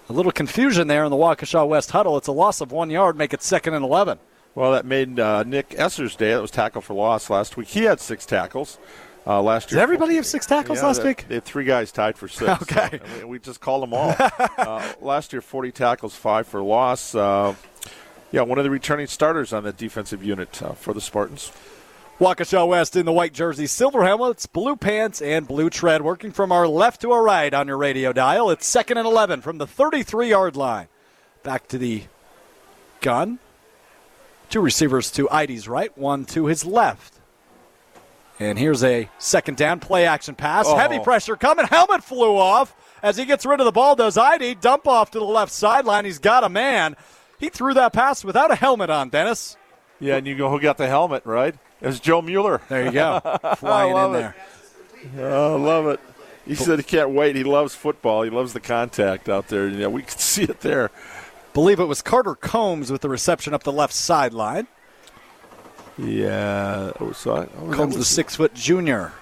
[SPEAKER 2] a little confusion there in the Waukesha West huddle. It's a loss of one yard, make it second and eleven.
[SPEAKER 3] Well, that made uh, Nick Esser's day. That was tackle for loss last week. He had six tackles. Uh, last year,
[SPEAKER 2] Did everybody have six tackles
[SPEAKER 3] yeah,
[SPEAKER 2] last
[SPEAKER 3] they,
[SPEAKER 2] week?
[SPEAKER 3] They had three guys tied for six.
[SPEAKER 2] Okay.
[SPEAKER 3] So, we, we just called them all. uh, last year, 40 tackles, five for loss. Uh, yeah, one of the returning starters on the defensive unit uh, for the Spartans.
[SPEAKER 2] Waukesha West in the white jersey, silver helmets, blue pants, and blue tread. Working from our left to our right on your radio dial. It's second and 11 from the 33 yard line. Back to the gun. Two receivers to Ides right, one to his left. And here's a second down play action pass.
[SPEAKER 3] Oh.
[SPEAKER 2] Heavy pressure coming. Helmet flew off. As he gets rid of the ball, does Eide. Dump off to the left sideline. He's got a man. He threw that pass without a helmet on, Dennis.
[SPEAKER 3] Yeah, and you go, who got the helmet, right? It was Joe Mueller.
[SPEAKER 2] There you go. Flying in there.
[SPEAKER 3] Oh, I love it. He said he can't wait. He loves football. He loves the contact out there. Yeah, we could see it there.
[SPEAKER 2] Believe it was Carter Combs with the reception up the left sideline.
[SPEAKER 3] Yeah. Oh, so I, oh,
[SPEAKER 2] Combs, the six foot junior,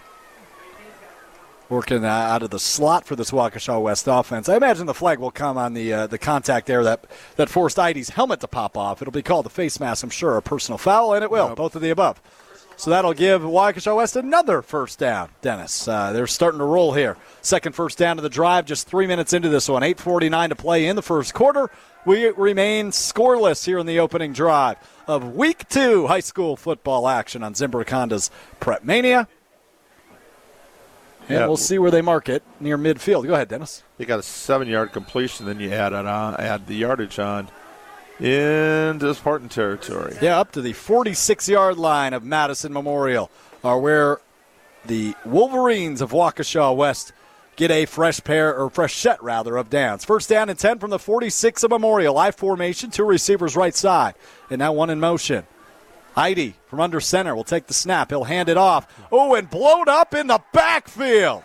[SPEAKER 2] working uh, out of the slot for this Waukesha West offense. I imagine the flag will come on the uh, the contact there that that forced Eide's helmet to pop off. It'll be called the face mask, I'm sure, a personal foul, and it will.
[SPEAKER 3] Yep.
[SPEAKER 2] Both of the above. So that'll give Waukesha West another first down. Dennis, uh, they're starting to roll here. Second first down of the drive, just three minutes into this one. 8:49 to play in the first quarter. We remain scoreless here in the opening drive of Week Two high school football action on Zimbrick Honda's Prep Mania. And
[SPEAKER 3] Yeah.
[SPEAKER 2] we'll see where they mark it near midfield. Go ahead, Dennis.
[SPEAKER 3] You got a seven-yard completion, then you add it on, uh, add the yardage on into Spartan territory.
[SPEAKER 2] Yeah, up to the 46 yard line of Madison Memorial are where the Wolverines of Waukesha West get a fresh pair, or fresh set rather, of downs. First down and 10 from the 46 of Memorial. I formation, two receivers right side. And now one in motion. Eide from under center will take the snap. He'll hand it off. Oh, and blown up in the backfield.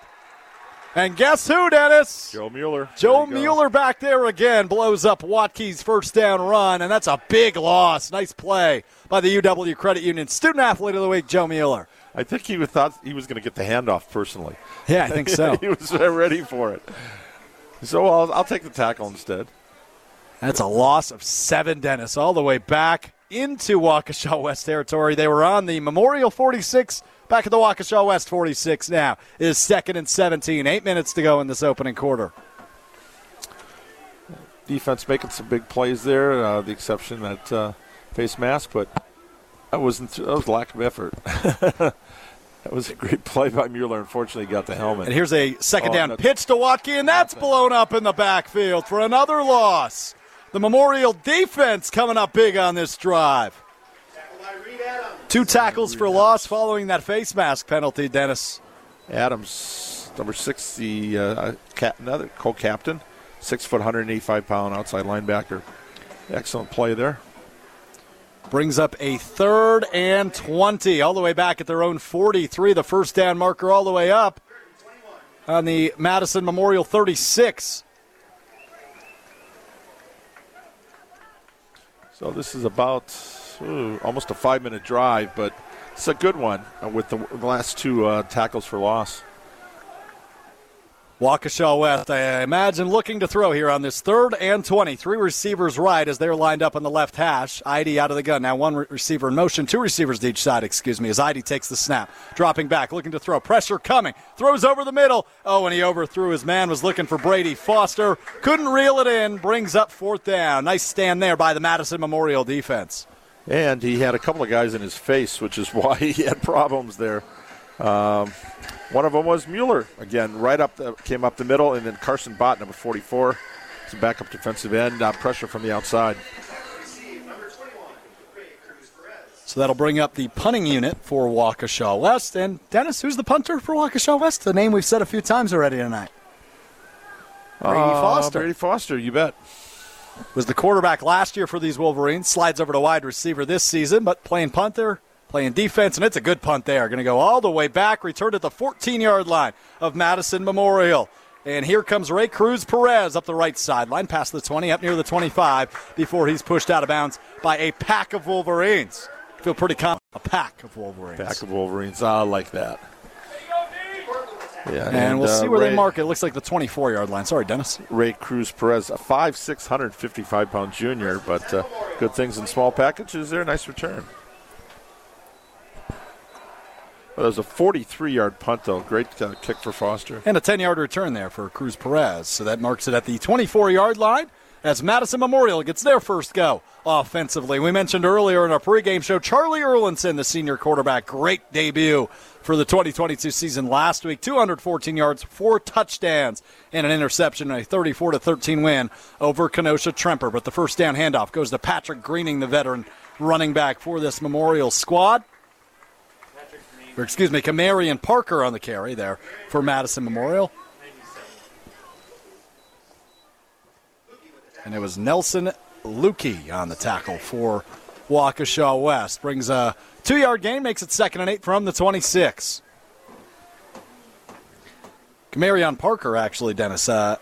[SPEAKER 2] And guess who, Dennis?
[SPEAKER 3] Joe Mueller.
[SPEAKER 2] Joe. Mueller back there again blows up Watke's first down run, and that's a big loss. Nice play by the UW Credit Union student athlete of the week, Joe Mueller.
[SPEAKER 3] I think he thought he was going to get the handoff personally.
[SPEAKER 2] Yeah, I think so.
[SPEAKER 3] he was ready for it. So I'll, I'll take the tackle instead.
[SPEAKER 2] That's a loss of seven, Dennis, all the way back into Waukesha West territory. They were on the Memorial 46, back at the Waukesha West 46 now. It is second and 17. Eight minutes to go in this opening quarter.
[SPEAKER 3] Defense making some big plays there. Uh, the exception that uh, face mask, but that wasn't that was lack of effort. that was a great play by Mueller. Unfortunately, he got the helmet.
[SPEAKER 2] And here's a second
[SPEAKER 3] Oh,
[SPEAKER 2] down
[SPEAKER 3] no-
[SPEAKER 2] pitch to Watke, and that's blown up in the backfield for another loss. The Memorial defense coming up big on this drive. Two tackles for loss following that face mask penalty, Dennis.
[SPEAKER 3] Adams, number six, the uh, cap, another co-captain, six foot, 185 pound outside linebacker. Excellent play there.
[SPEAKER 2] Brings up a third and 20, all the way back at their own 43. The first down marker all the way up on the Madison Memorial 36.
[SPEAKER 3] So this is about ooh, almost a five-minute drive, but it's a good one with the, the last two uh, tackles for loss.
[SPEAKER 2] Waukesha West, I imagine, looking to throw here on this third and 20. Three receivers right as they're lined up on the left hash. Eide out of the gun. Now one re- receiver in motion, two receivers to each side, excuse me, as Eide takes the snap. Dropping back, looking to throw. Pressure coming. Throws over the middle. Oh, and he overthrew his man, was looking for Brady Foster. Couldn't reel it in. Brings up fourth down. Nice stand there by the Madison Memorial defense.
[SPEAKER 3] And he had a couple of guys in his face, which is why he had problems there. Um, one of them was Mueller again, right up the, came up the middle, and then Carson Bott, number 44, is a backup defensive end, uh, pressure from the outside.
[SPEAKER 2] So that'll bring up the punting unit for Waukesha West. And Dennis, who's the punter for Waukesha West? The name we've said a few times already tonight. Brady
[SPEAKER 3] Uh,
[SPEAKER 2] Foster.
[SPEAKER 3] Brady Foster, you bet.
[SPEAKER 2] was the quarterback last year for these Wolverines. Slides over to wide receiver this season, but playing punter, playing defense, and it's a good punt there. Going to go all the way back, returned at the 14 yard line of Madison Memorial. And here comes Ray Cruz Perez up the right sideline, past the 20, up near the 25, before he's pushed out of bounds by a pack of Wolverines. Feel pretty confident. A pack of Wolverines.
[SPEAKER 3] Pack of Wolverines, I like that. Yeah,
[SPEAKER 2] and, we'll
[SPEAKER 3] uh,
[SPEAKER 2] see where
[SPEAKER 3] Ray,
[SPEAKER 2] they mark it. It looks like the 24 yard line. Sorry, Dennis.
[SPEAKER 3] Ray Cruz Perez, a 5'6", 155 pound junior, but uh, good things in small packages there. Nice return. Well, there's a 43 yard punt, though. Great uh, kick for Foster.
[SPEAKER 2] And a 10 yard return there for Cruz Perez. So that marks it at the 24 yard line as Madison Memorial gets their first go offensively. We mentioned earlier in our pregame show Charlie Erlinson, the senior quarterback. Great debut for the 2022 season last week 214 yards, four touchdowns, and an interception, a 34 13 win over Kenosha Tremper. But the first down handoff goes to Patrick Greening, the veteran running back for this Memorial squad or excuse me, Camarion Parker on the carry there for Madison Memorial. And it was Nelson Lukey on the tackle for Waukesha West. Brings a two yard gain, makes it second and eight from the 26. Camarion Parker, actually, Dennis, uh,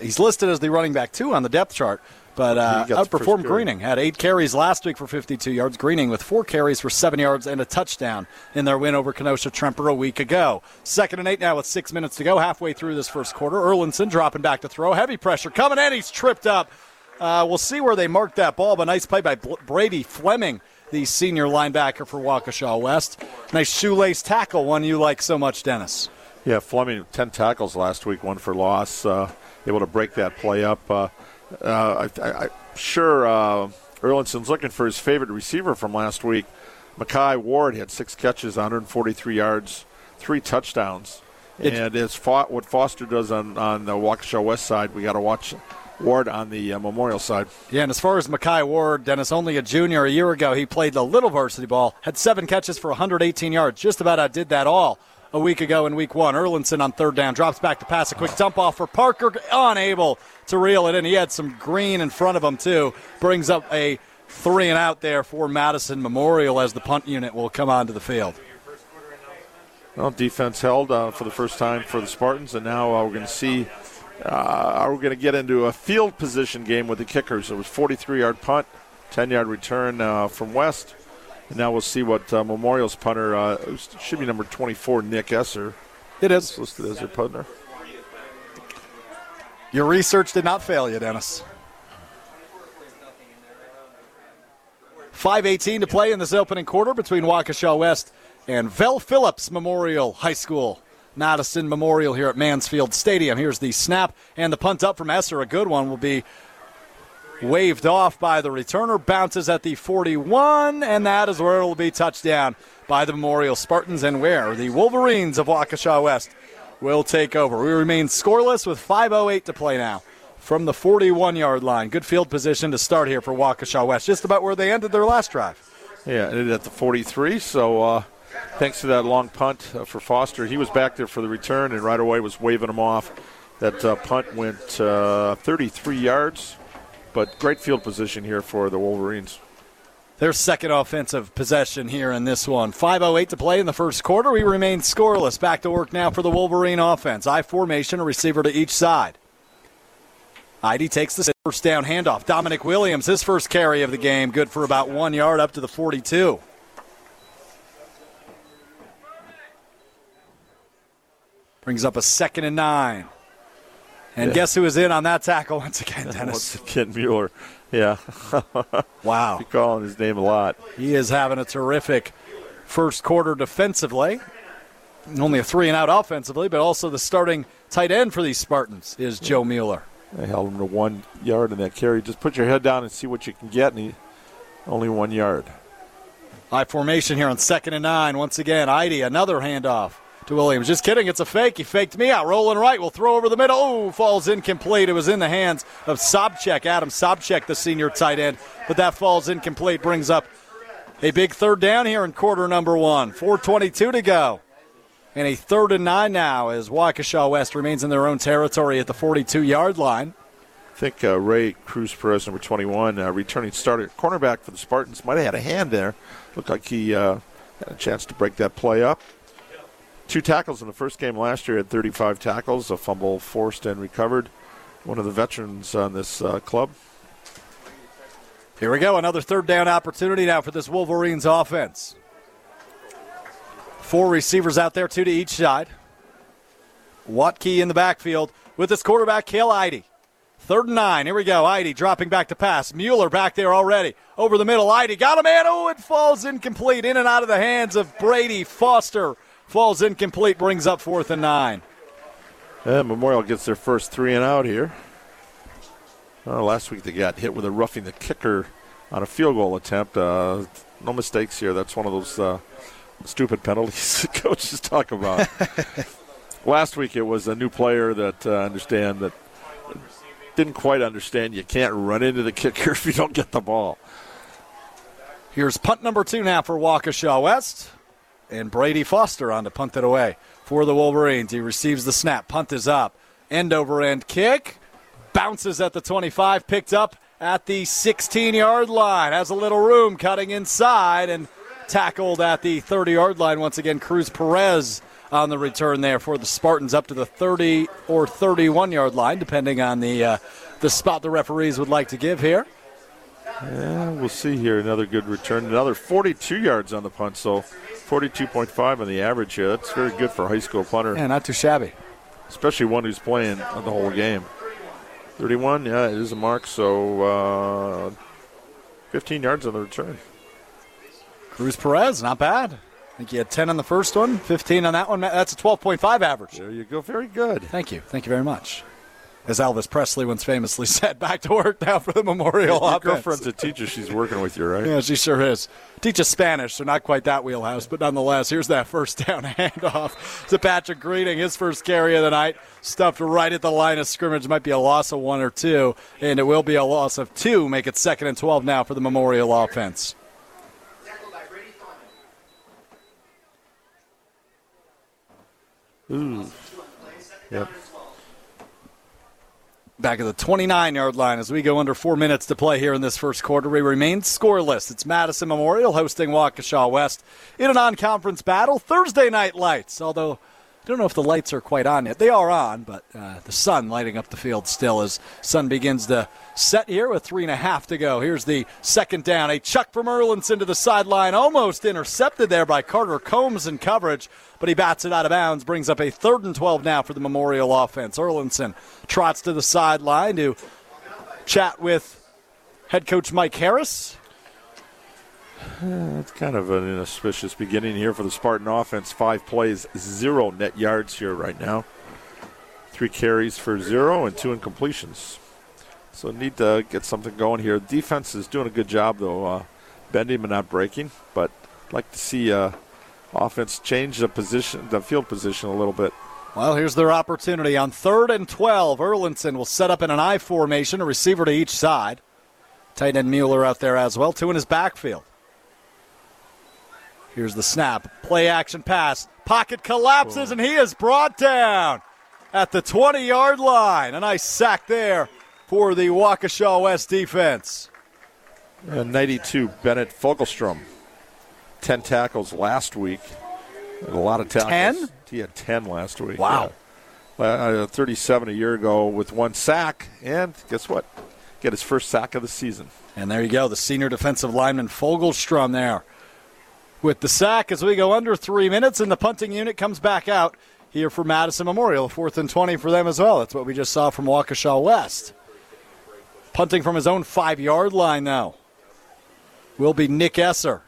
[SPEAKER 2] he's listed as the running back two on the depth chart. But uh, outperformed Greening. Had eight carries last week for 52 yards. Greening with four carries for seven yards and a touchdown in their win over Kenosha Tremper a week ago. Second and eight now with six minutes to go, halfway through this first quarter. Erlinson dropping back to throw. Heavy pressure coming in. He's tripped up. Uh, we'll see where they mark that ball, but nice play by Brady Fleming, the senior linebacker for Waukesha West. Nice shoelace tackle, one you like so much, Dennis.
[SPEAKER 3] Yeah, Fleming, 10 tackles last week, one for loss. Uh, able to break that play up. Uh, I, am sure uh, Erlinson's looking for his favorite receiver from last week. Makai Ward had six catches, 143 yards, three touchdowns. And it's fought, what Foster does on, on the Waukesha West side, we got to watch Ward on the uh, Memorial side.
[SPEAKER 2] Yeah, and as far as Makai Ward, Dennis, only a junior a year ago, he played the little varsity ball, had seven catches for 118 yards, just about outdid that all a week ago in week one. Erlinson on third down drops back to pass a quick dump off for Parker, unable to reel it in. He had some green in front of him, too. Brings up a three and out there for Madison Memorial as the punt unit will come onto the field.
[SPEAKER 3] Well, defense held uh, for the first time for the Spartans, and now uh, we're going to see. Uh, we're going to get into a field position game with the kickers. It was 43 yard punt, 10 yard return uh, from West. And now we'll see what uh, Memorial's punter uh, should be number 24, Nick Esser.
[SPEAKER 2] It is
[SPEAKER 3] listed as their punter.
[SPEAKER 2] Your research did not fail you, Dennis. 5.18 to play in this opening quarter between Waukesha West and Vel Phillips Memorial High School. Madison Memorial here at Mansfield Stadium. Here's the snap and the punt up from Esser. A good one will be waved off by the returner, bounces at the 41, and that is where it will be touchdown by the Memorial Spartans and where the Wolverines of Waukesha West will take over. We remain scoreless with 5.08 to play now from the 41 yard line. Good field position to start here for Waukesha West, just about where they ended their last drive.
[SPEAKER 3] Yeah, ended at the 43, so uh, thanks to that long punt uh, for Foster. He was back there for the return and right away was waving him off. That uh, punt went uh, 33 yards, but great field position here for the Wolverines.
[SPEAKER 2] Their second offensive possession here in this one. 5.08 to play in the first quarter. We remain scoreless. Back to work now for the Wolverine offense. I formation, a receiver to each side. Eide takes the first down handoff. Dominic Williams, his first carry of the game, good for about one yard up to the 42. Brings up a second and nine. And yeah. guess who is in on that tackle once again, Dennis?
[SPEAKER 3] Once again, Mueller. Yeah.
[SPEAKER 2] wow.
[SPEAKER 3] You're calling his name a lot.
[SPEAKER 2] He is having a terrific first quarter defensively. Only a three and out offensively, but also the starting tight end for these Spartans is Joe Mueller.
[SPEAKER 3] They held him to one yard in that carry. Just put your head down and see what you can get, and he only one yard.
[SPEAKER 2] High formation here on second and nine. Once again, Eide, another handoff to Williams. Just kidding. It's a fake. He faked me out. Rolling right. We'll throw over the middle. Oh, falls incomplete. It was in the hands of Sobchak, Adam Sobchak, the senior tight end. But that falls incomplete. Brings up a big third down here in quarter number one. 4.22 to go. And a third and nine now as Waukesha West remains in their own territory at the 42 yard line.
[SPEAKER 3] I think uh, Ray Cruz Perez, number 21, uh, returning starter, cornerback for the Spartans, might have had a hand there. Looked like he uh, had a chance to break that play up two tackles in the first game last year. Had 35 tackles, a fumble forced and recovered. One of the veterans on this uh, club.
[SPEAKER 2] Here we go. Another third down opportunity now for this Wolverines offense. Four receivers out there, two to each side. Watke in the backfield with his quarterback, Cale Eide. Third and nine. Here we go. Eide dropping back to pass. Mueller back there already. Over the middle. Eide got a man. Oh, it falls incomplete. In and out of the hands of Brady Foster falls incomplete, brings up fourth and nine.
[SPEAKER 3] And Memorial gets their first three and out here. Uh, last week they got hit with a roughing the kicker on a field goal attempt. Uh, no mistakes here. That's one of those uh, stupid penalties coaches talk about. last week it was a new player that uh, understand that didn't quite understand you can't run into the kicker if you don't get the ball.
[SPEAKER 2] Here's punt number two now for Waukesha West. And Brady Foster on to punt it away for the Wolverines. He receives the snap. Punt is up. End over end kick. Bounces at the 25. Picked up at the 16 yard line. Has a little room cutting inside and tackled at the 30 yard line. Once again, Cruz Perez on the return there for the Spartans up to the 30 or 31 yard line, depending on the, uh, the spot the referees would like to give here.
[SPEAKER 3] Yeah, we'll see here. Another good return. Another 42 yards on the punt, so 42.5 on the average here. That's very good for a high school punter.
[SPEAKER 2] Yeah, not too shabby.
[SPEAKER 3] Especially one who's playing the whole game. 31, yeah, it is a mark, so uh, 15 yards on the return.
[SPEAKER 2] Cruz Perez, not bad. I think you had 10 on the first one, 15 on that one. That's a 12.5 average.
[SPEAKER 3] There you go. Very good.
[SPEAKER 2] Thank you. Thank you very much as Elvis Presley once famously said, back to work now for the Memorial
[SPEAKER 3] Your
[SPEAKER 2] offense.
[SPEAKER 3] girlfriend's a teacher. She's working with you, right?
[SPEAKER 2] Yeah, she sure is. Teaches Spanish, so not quite that wheelhouse, but nonetheless, here's that first down handoff to Patrick Greening. His first carry of the night, stuffed right at the line of scrimmage. Might be a loss of one or two, and it will be a loss of two. Make it second and 12 now for the Memorial offense.
[SPEAKER 3] Ooh. Yep
[SPEAKER 2] back at the 29 yard line as we go under four minutes to play here in this first quarter. We remain scoreless. It's Madison Memorial hosting Waukesha West in a non conference battle. Thursday night lights, although I don't know if the lights are quite on yet. They are on, but uh, the sun lighting up the field still as sun begins to set here with three and a half to go. Here's the second down. A chuck from Erlinson to the sideline, almost intercepted there by Carter Combs in coverage, but he bats it out of bounds, brings up a third and 12 now for the Memorial offense. Erlinson trots to the sideline to chat with head coach Mike Harris.
[SPEAKER 3] It's kind of an inauspicious beginning here for the Spartan offense. Five plays, zero net yards here right now. Three carries for zero and two incompletions. So need to get something going here. Defense is doing a good job though, uh, bending but not breaking. But I'd like to see uh, offense change the position, the field position a little bit.
[SPEAKER 2] Well, here's their opportunity on third and 12. Erlinson will set up in an I formation, a receiver to each side. Tight end Mueller out there as well, two in his backfield. Here's the snap. Play action pass. Pocket collapses, and he is brought down at the 20 yard line. A nice sack there for the Waukesha West defense.
[SPEAKER 3] Uh, 92, Bennett Fogelstrom. 10 tackles last week. A lot of tackles.
[SPEAKER 2] 10?
[SPEAKER 3] He had 10 last week.
[SPEAKER 2] Wow.
[SPEAKER 3] Yeah. Uh, 37 a year ago with one sack. And guess what? Get his first sack of the season.
[SPEAKER 2] And there you go. The senior defensive lineman Fogelstrom there with the sack as we go under three minutes, and the punting unit comes back out here for Madison Memorial. Fourth and 20 for them as well. That's what we just saw from Waukesha West. Punting from his own five yard line now will be Nick Esser.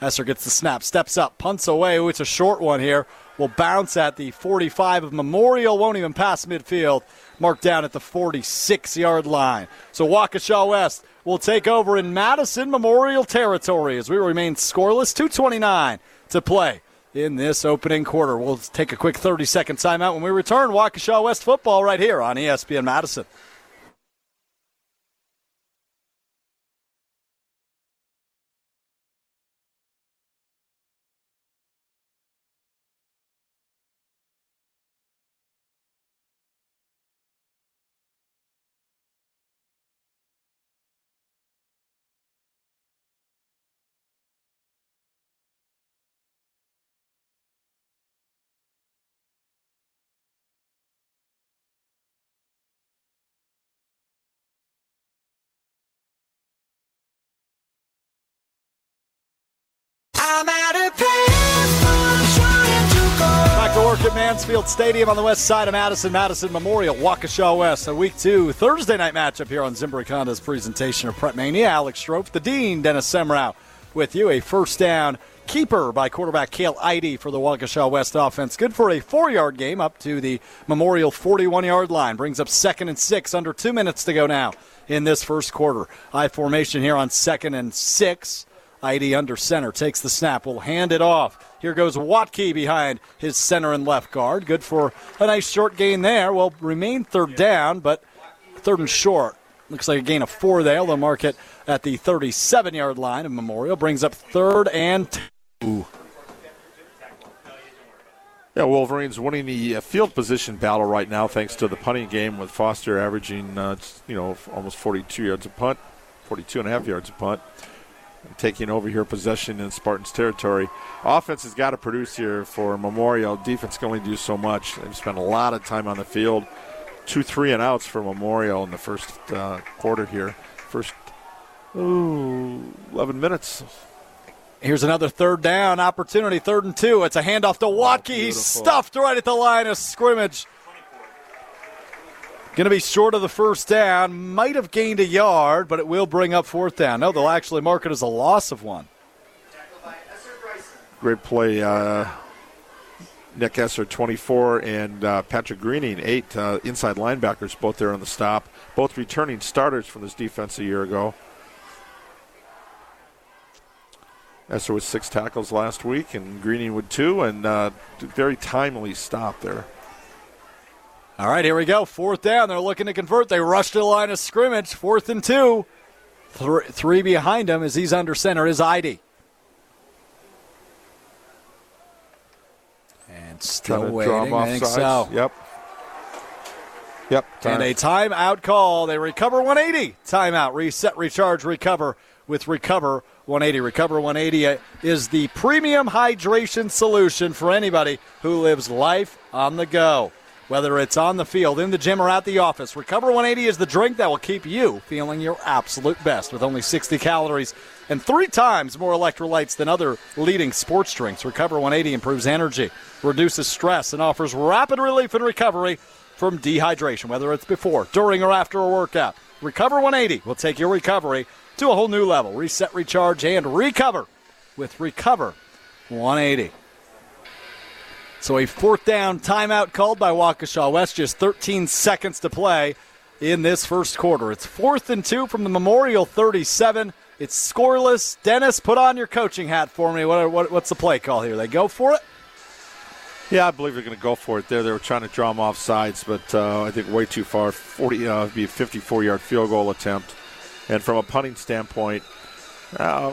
[SPEAKER 2] Esser gets the snap, steps up, punts away. Ooh, it's a short one here. Will bounce at the 45 of Memorial, won't even pass midfield. Marked down at the 46 yard line. So Waukesha West will take over in Madison Memorial territory as we remain scoreless. 229 to play in this opening quarter. We'll take a quick 30 second timeout when we return. Waukesha West football right here on ESPN Madison. Mansfield Stadium on the west side of Madison, Madison Memorial, Waukesha West. A week two Thursday night matchup here on Zimbrick Honda's presentation of Prep Mania. Alex Strouf, the Dean, Dennis Semrau with you. A first down keeper by quarterback Cale Eide for the Waukesha West offense. Good for a four yard game up to the Memorial 41 yard line. Brings up second and six, under two minutes to go now in this first quarter. I formation here on second and six. Eide under center takes the snap, will hand it off. Here goes Watke behind his center and left guard. Good for a nice short gain there. Will remain third down, but third and short. Looks like a gain of four there. They'll mark it at the 37 yard line of Memorial. Brings up third and two.
[SPEAKER 3] Yeah, Wolverines winning the uh, field position battle right now thanks to the punting game with Foster averaging, uh, you know, almost 42 yards a punt, 42 and a half yards a punt, and taking over here possession in Spartans territory. Offense has got to produce here for Memorial. Defense can only do so much. They've spent a lot of time on the field. Two three and outs for Memorial in the first uh, quarter here. First ooh, 11 minutes.
[SPEAKER 2] Here's another third down opportunity, third and two. It's a handoff to Watke. He's stuffed right at the line of scrimmage. Going to be short of the first down. Might have gained a yard, but it will bring up fourth down. No, they'll actually mark it as a loss of one.
[SPEAKER 3] Great play. Uh, Nick Esser, 24, and uh, Patrick Greening, 8 uh, inside linebackers, both there on the stop. Both returning starters from this defense a year ago. Esser with six tackles last week, and Greening with two, and uh, very timely stop there.
[SPEAKER 2] All right, here we go. Fourth down. They're looking to convert. They rush to the line of scrimmage. Fourth and two. Three, three behind him as he's under center is Eide. And still waiting. I think so.
[SPEAKER 3] Yep. Yep.
[SPEAKER 2] Time. And a timeout call. They recover 180. Timeout. Reset, recharge, recover with Recover 180. Recover 180 uh, is the premium hydration solution for anybody who lives life on the go. Whether it's on the field, in the gym, or at the office, Recover 180 is the drink that will keep you feeling your absolute best with only 60 calories and three times more electrolytes than other leading sports drinks. Recover 180 improves energy, reduces stress, and offers rapid relief and recovery from dehydration, whether it's before, during, or after a workout. Recover 180 will take your recovery to a whole new level. Reset, recharge, and recover with Recover 180. So a fourth down timeout called by Waukesha West. Just 13 seconds to play in this first quarter. It's fourth and two from the Memorial 37. It's scoreless. Dennis, put on your coaching hat for me. What, what, what's the play call here? They go for it?
[SPEAKER 3] Yeah, I believe they're going to go for it there. They were trying to draw them off sides, but uh, I think way too far. 40, uh, be a 54 yard field goal attempt. And from a punting standpoint, uh,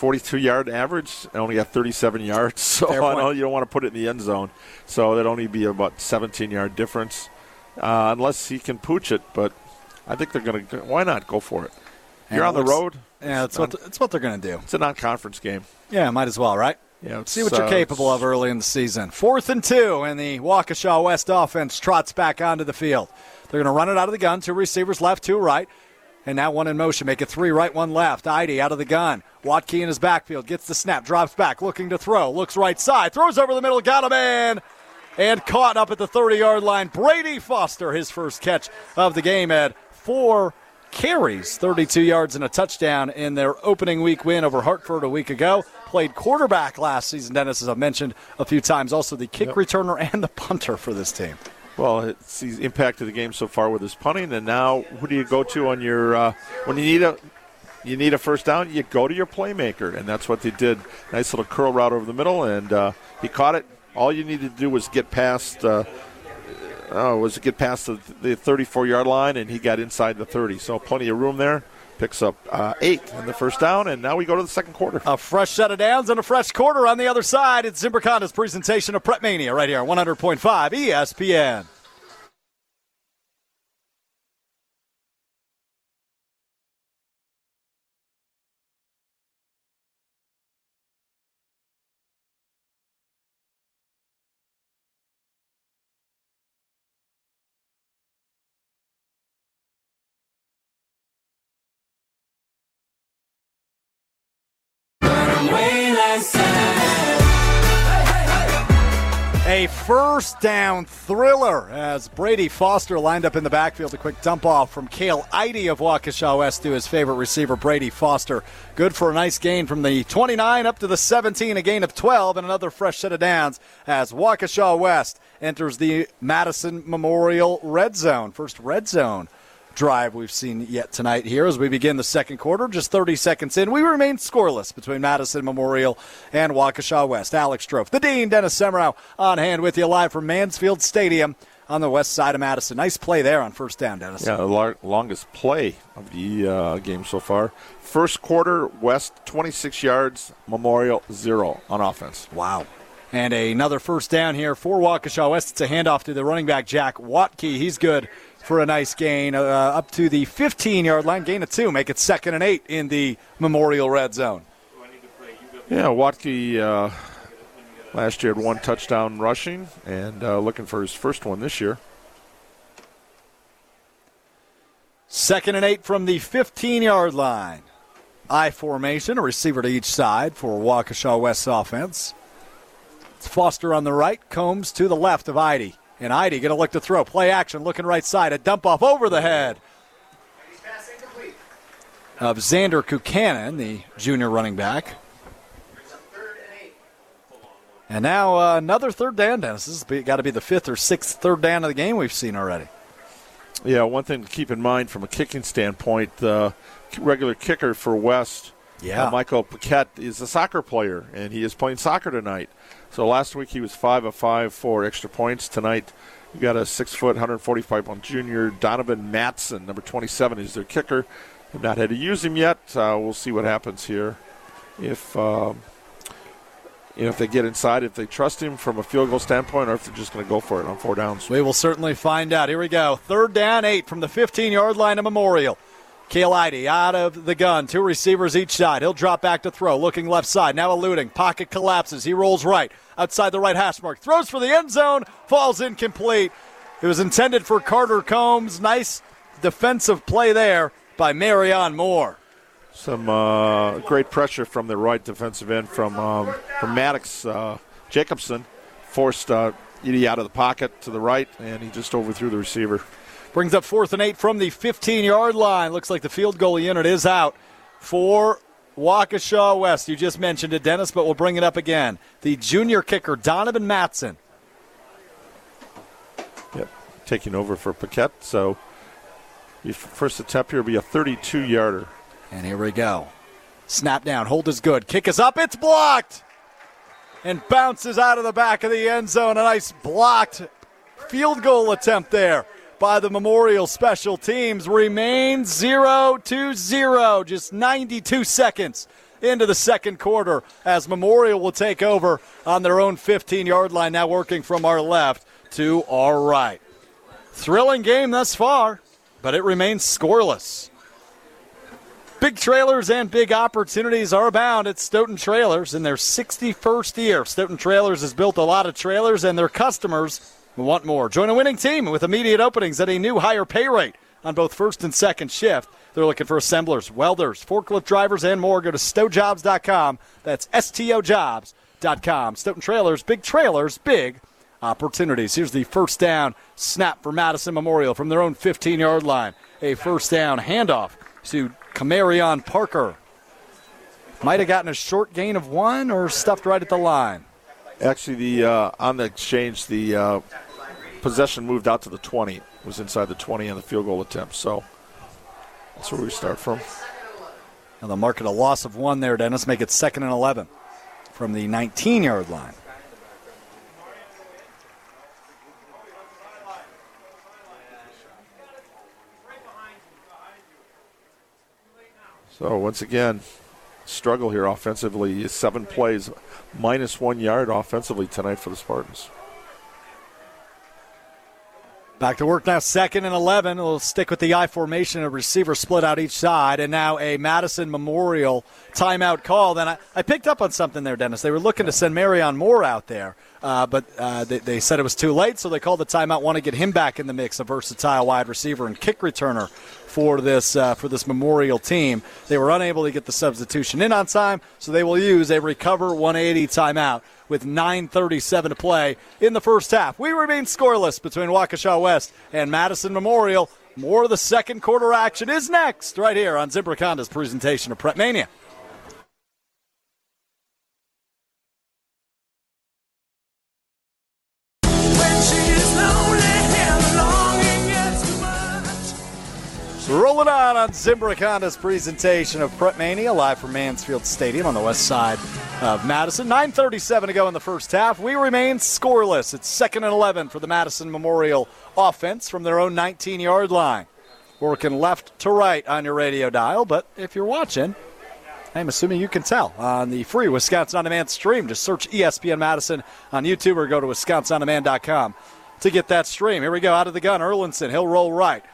[SPEAKER 3] 42 yard average, I only got 37 yards, so I know you don't want to put it in the end zone. So that'd only be about 17 yard difference, uh, unless he can pooch it. But I think they're going to. Why not go for it? You're on the road.
[SPEAKER 2] Yeah, that's what that's what they're going to do.
[SPEAKER 3] It's a non-conference game.
[SPEAKER 2] Yeah, might as well, right?
[SPEAKER 3] Yeah,
[SPEAKER 2] see what you're capable of early in the season. Fourth and two, and the Waukesha West offense trots back onto the field. They're going to run it out of the gun. Two receivers left, two right. And now one in motion. Make it three right, one left. Eide out of the gun. Watke in his backfield. Gets the snap. Drops back. Looking to throw. Looks right side. Throws over the middle. Got a man. And caught up at the 30 yard line. Brady Foster, his first catch of the game, had four carries, 32 yards and a touchdown in their opening week win over Hartford a week ago. Played quarterback last season, Dennis, as I've mentioned a few times. Also the kick yep. returner and the punter for this team.
[SPEAKER 3] Well, he's impacted the game so far with his punting, and now who do you go to on your uh, when you need a you need a first down? You go to your playmaker, and that's what they did. Nice little curl route over the middle, and uh, he caught it. All you needed to do was get past. Uh, oh, was get past the 34 yard line, and he got inside the 30. So plenty of room there. Picks up uh, eight in the first down, and now we go to the second quarter.
[SPEAKER 2] A fresh set of downs and a fresh quarter on the other side. It's Zimbrick Honda's presentation of Prep Mania right here on 100.5 ESPN. First down thriller as Brady Foster lined up in the backfield. A quick dump off from Cale Eide of Waukesha West to his favorite receiver, Brady Foster. Good for a nice gain from the 29 up to the 17, a gain of 12, and another fresh set of downs as Waukesha West enters the Madison Memorial Red Zone. First red zone drive we've seen yet tonight here as we begin the second quarter. Just 30 seconds in, we remain scoreless between Madison Memorial and Waukesha West. Alex Strouf, the Dean, Dennis Semrau on hand with you live from Mansfield Stadium on the west side of Madison. Nice play there on first down, Dennis.
[SPEAKER 3] Yeah, the longest play of the uh, game so far. First quarter, West 26 yards, Memorial zero on offense.
[SPEAKER 2] Wow. And another first down here for Waukesha West. It's a handoff to the running back, Jack Watke. He's good for a nice gain uh, up to the 15 yard line. Gain of two, make it second and eight in the Memorial Red Zone.
[SPEAKER 3] Yeah, Watke uh, last year had one touchdown rushing and uh, looking for his first one this year.
[SPEAKER 2] Second and eight from the 15 yard line. I formation, a receiver to each side for Waukesha West offense. It's Foster on the right, Combs to the left of Eide. And Eide going to look to throw. Play action, looking right side. A dump off over the head of Xander Kukanen, the junior running back. And now uh, another third down, Dennis. This has got to be the fifth or sixth third down of the game we've seen already.
[SPEAKER 3] Yeah, one thing to keep in mind from a kicking standpoint, the uh, regular kicker for West,
[SPEAKER 2] yeah.
[SPEAKER 3] Uh, Michael Paquette, is a soccer player, and he is playing soccer tonight. So last week he was five of five for extra points. Tonight you got a six foot, 145 pound junior Donovan Matson, number 27, is their kicker. Have not had to use him yet. Uh, we'll see what happens here. If um, you know, if they get inside, if they trust him from a field goal standpoint, or if they're just going to go for it on four downs.
[SPEAKER 2] We will certainly find out. Here we go. Third down, eight from the 15 yard line of Memorial. Cale Eide out of the gun. Two receivers each side. He'll drop back to throw. Looking left side. Now eluding. Pocket collapses. He rolls right. Outside the right hash mark. Throws for the end zone. Falls incomplete. It was intended for Carter Combs. Nice defensive play there by Marion Moore.
[SPEAKER 3] Some uh, great pressure from the right defensive end from, um, from Maddox uh, Jacobson. Forced uh, Eide out of the pocket to the right, and he just overthrew the receiver.
[SPEAKER 2] Brings up fourth and eight from the 15 yard line. Looks like the field goal unit is out for Waukesha West. You just mentioned it, Dennis, but we'll bring it up again. The junior kicker, Donovan Matson.
[SPEAKER 3] Yep, taking over for Paquette. So your first attempt here will be a 32 yarder.
[SPEAKER 2] And here we go. Snap down, hold is good. Kick is up, it's blocked! And bounces out of the back of the end zone. A nice blocked field goal attempt there by the Memorial Special Teams remains 0 to 0. Just 92 seconds into the second quarter as Memorial will take over on their own 15 yard line, now working from our left to our right. Thrilling game thus far, but it remains scoreless. Big trailers and big opportunities are abound at Stoughton Trailers in their 61st year. Stoughton Trailers has built a lot of trailers, and their customers want more. Join a winning team with immediate openings at a new higher pay rate on both first and second shift. They're looking for assemblers, welders, forklift drivers, and more. Go to stojobs.com. That's S-T-O-Jobs.com. Stoughton Trailers, big trailers, big opportunities. Here's the first down snap for Madison Memorial from their own 15-yard line. A first down handoff to Camarion Parker. Might have gotten a short gain of one or stuffed right at the line.
[SPEAKER 3] Actually, the uh, on the exchange, the uh, possession moved out to the 20. It was inside the 20 on the field goal attempt. So that's where we start from.
[SPEAKER 2] Now the market a loss of one there, Dennis. Make it second and 11 from the 19 yard line.
[SPEAKER 3] So once again, struggle here offensively. Seven plays, minus one yard offensively tonight for the Spartans.
[SPEAKER 2] Back to work now, second and 11. We'll stick with the I formation, a receiver split out each side, and now a Madison Memorial timeout call. Then I, I picked up on something there, Dennis. They were looking to send Marion Moore out there, uh, but uh, they, they, said it was too late, so they called the timeout, want to get him back in the mix, a versatile wide receiver and kick returner for this uh, for this Memorial team. They were unable to get the substitution in on time, so they will use a recover 180 timeout with 9.37 to play in the first half. We remain scoreless between Waukesha West and Madison Memorial. More of the second quarter action is next, right here on Zimbrick presentation of Prep Mania. Rolling on on Zimbrick Honda's presentation of Prep Mania, live from Mansfield Stadium on the west side of Madison. 9.37 to go in the first half. We remain scoreless. It's second and 11 for the Madison Memorial offense from their own 19 yard line. Working left to right on your radio dial, but if you're watching, I'm assuming you can tell on the free Wisconsin On Demand stream. Just search ESPN Madison on YouTube or go to wisconsinondemand.com to get that stream. Here we go out of the gun. Erlinson, he'll roll right.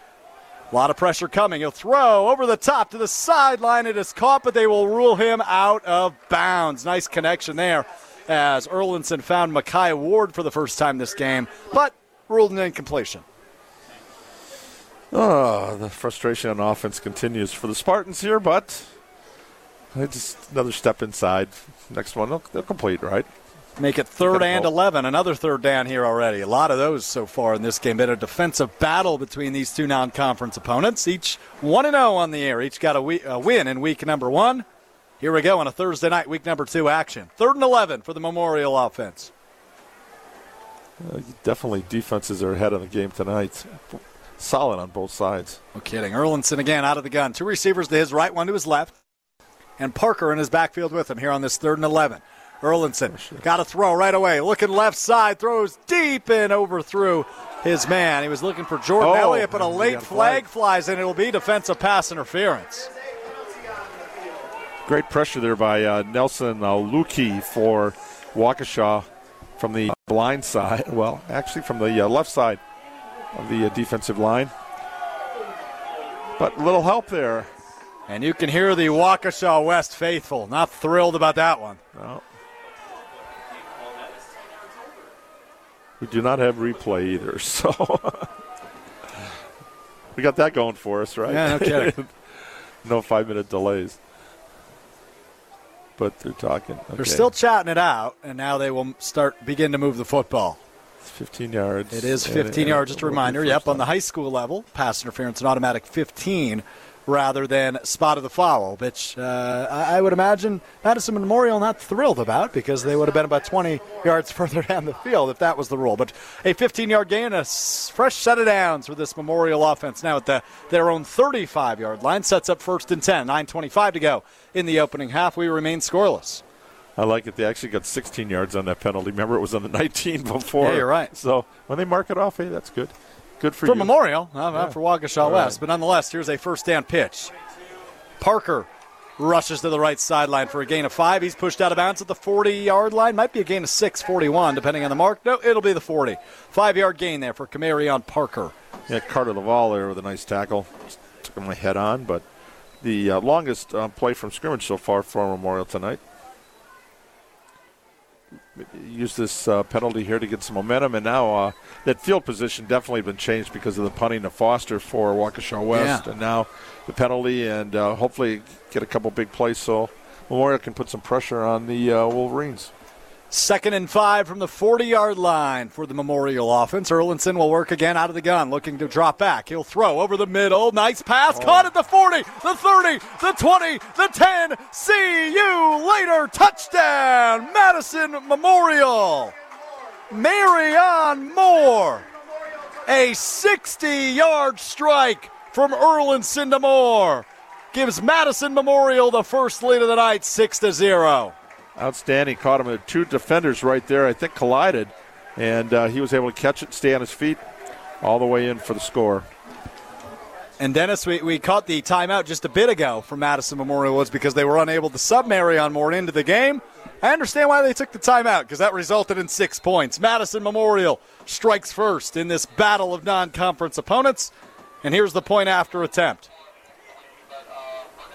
[SPEAKER 2] A lot of pressure coming. He'll throw over the top to the sideline. It is caught, but they will rule him out of bounds. Nice connection there as Erlinson found Makai Ward for the first time this game, but ruled an incompletion.
[SPEAKER 3] Oh, the frustration on offense continues for the Spartans here, but just another step inside. Next one, they'll, they'll complete, right?
[SPEAKER 2] Make it third and 11. Another third down here already. A lot of those so far in this game. Been a defensive battle between these two non conference opponents. Each 1 0 on the air. Each got a, we- a win in week number one. Here we go on a Thursday night, week number two action. Third and 11 for the Memorial offense.
[SPEAKER 3] Uh, definitely defenses are ahead of the game tonight. Solid on both sides.
[SPEAKER 2] No kidding. Erlinson again out of the gun. Two receivers to his right, one to his left. And Parker in his backfield with him here on this third and 11. Erlinson got a throw right away. Looking left side, throws deep and overthrew his man. He was looking for Jordan
[SPEAKER 3] Oh,
[SPEAKER 2] Elliott, but a late flag flies, and it will be defensive pass interference.
[SPEAKER 3] Great pressure there by uh, Nelson uh, Lukey for Waukesha from the blind side. Well, actually from the uh, left side of the uh, defensive line. But little help there.
[SPEAKER 2] And you can hear the Waukesha West faithful not thrilled about that one.
[SPEAKER 3] No. We do not have replay either, so we got that going for us, right?
[SPEAKER 2] Yeah, no kidding.
[SPEAKER 3] no five minute delays. But they're talking.
[SPEAKER 2] They're still chatting it out, and now they will start begin to move the football.
[SPEAKER 3] It's 15 yards.
[SPEAKER 2] It is 15
[SPEAKER 3] and
[SPEAKER 2] yards. Just a
[SPEAKER 3] it will be
[SPEAKER 2] reminder. Yep, on the high school level, pass interference an automatic 15 rather than spot of the foul, which uh, I would imagine Madison Memorial not thrilled about because they would have been about 20 yards further down the field if that was the rule. But a 15-yard gain, a fresh set of downs for this Memorial offense now at the, their own 35-yard line sets up first and 10. 9:25 to go in the opening half. We remain scoreless.
[SPEAKER 3] I like it. They actually got 16 yards on that penalty. Remember, it was on the 19 before.
[SPEAKER 2] Yeah, you're right.
[SPEAKER 3] So when they mark it off, hey, that's good. Good for,
[SPEAKER 2] for
[SPEAKER 3] you.
[SPEAKER 2] Memorial, not,
[SPEAKER 3] Yeah.
[SPEAKER 2] not for Waukesha
[SPEAKER 3] All
[SPEAKER 2] West.
[SPEAKER 3] right.
[SPEAKER 2] But nonetheless, here's a first down pitch. Parker rushes to the right sideline for a gain of five. He's pushed out of bounds at the 40 yard line. Might be a gain of six, 41, depending on the mark. No, it'll be the 40. Five yard gain there for Camarion Parker.
[SPEAKER 3] Yeah, Carter Laval there with a nice tackle. Just took him head on, but the uh, longest uh, play from scrimmage so far for Memorial tonight. Use this uh, penalty here to get some momentum, and now uh, that field position definitely been changed because of the punting to Foster for Waukesha West,
[SPEAKER 2] Yeah.
[SPEAKER 3] and now the penalty, and uh, hopefully get a couple big plays so Memorial can put some pressure on the uh, Wolverines.
[SPEAKER 2] Second and five from the 40 yard line for the Memorial offense. Erlinson will work again out of the gun, looking to drop back. He'll throw over the middle. Nice pass. Caught at the 40, the 30, the 20, the 10. See you later. Touchdown, Madison Memorial. Marion Moore. A 60 yard strike from Erlinson to Moore gives Madison Memorial the first lead of the night, 6 to 0.
[SPEAKER 3] Outstanding. Caught him with two defenders right there, I think collided, and uh, he was able to catch it, stay on his feet, all the way in for the score.
[SPEAKER 2] And Dennis, we, we caught the timeout just a bit ago from Madison Memorial was because they were unable to sub Marion Moore into the game. I understand why they took the timeout because that resulted in six points. Madison Memorial strikes first in this battle of non conference opponents. And here's the point after attempt.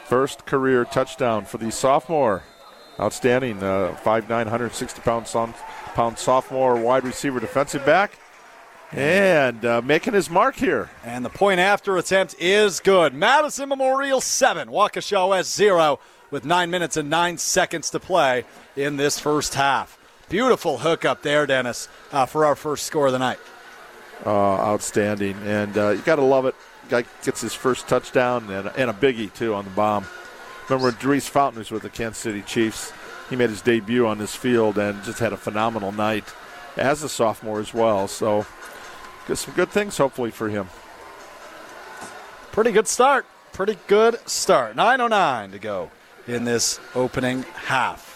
[SPEAKER 3] First career touchdown for the sophomore. Outstanding. Uh, 5'9", 160 pound, son- pound sophomore wide receiver defensive back. And uh, making his mark here.
[SPEAKER 2] And the point after attempt is good. Madison Memorial 7, Waukesha West 0, with 9 minutes and 9 seconds to play in this first half. Beautiful hook up there, Dennis, uh, for our first score of the night.
[SPEAKER 3] Uh, outstanding, and uh, you got to love it. Guy gets his first touchdown and, and a biggie too on the bomb. Remember Daurice Fountain was with the Kansas City Chiefs? He made his debut on this field and just had a phenomenal night as a sophomore as well. So, got some good things hopefully for him.
[SPEAKER 2] Pretty good start. Pretty good start. 9.09 to go in this opening half.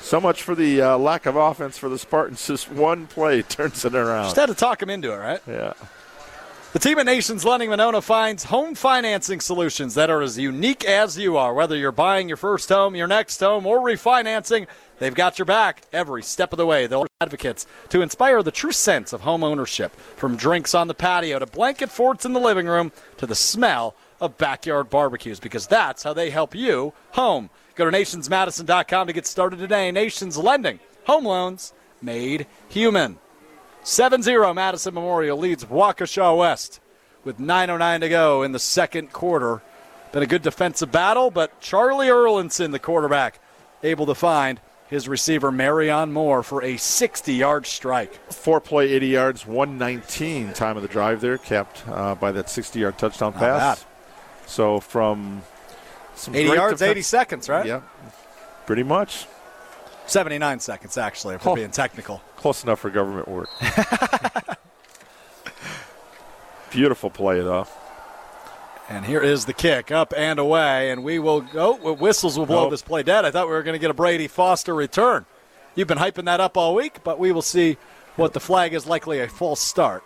[SPEAKER 3] So much for the uh, lack of offense for the Spartans. Just one play turns it around.
[SPEAKER 2] Just had to talk him into it, right?
[SPEAKER 3] Yeah.
[SPEAKER 2] The team at Nations Lending Monona finds home financing solutions that are as unique as you are. Whether you're buying your first home, your next home, or refinancing, they've got your back every step of the way. They're advocates to inspire the true sense of home ownership. From drinks on the patio to blanket forts in the living room to the smell of backyard barbecues, because that's how they help you home. Go to nationsmadison.com to get started today. Nations Lending, home loans made human. 7 0 Madison Memorial leads Waukesha West with 9.09 to go in the second quarter. Been a good defensive battle, but Charlie Erlinson, the quarterback, able to find his receiver Marion Moore for a 60 yard strike.
[SPEAKER 3] Four play, 80 yards, 119 time of the drive there, capped uh, by that 60 yard touchdown
[SPEAKER 2] Not
[SPEAKER 3] pass.
[SPEAKER 2] bad.
[SPEAKER 3] So from some
[SPEAKER 2] 80
[SPEAKER 3] great
[SPEAKER 2] yards,
[SPEAKER 3] defense-
[SPEAKER 2] 80 seconds, right?
[SPEAKER 3] Yeah, pretty much.
[SPEAKER 2] 79 seconds, actually, if we're
[SPEAKER 3] Oh.
[SPEAKER 2] being technical.
[SPEAKER 3] Close enough for government work. Beautiful play, though.
[SPEAKER 2] And here is the kick up and away, and we will go. well, whistles will blow
[SPEAKER 3] Nope.
[SPEAKER 2] this play dead. I thought we were going to get a Brady Foster return. You've been hyping that up all week, but we will see what the flag is likely a false start.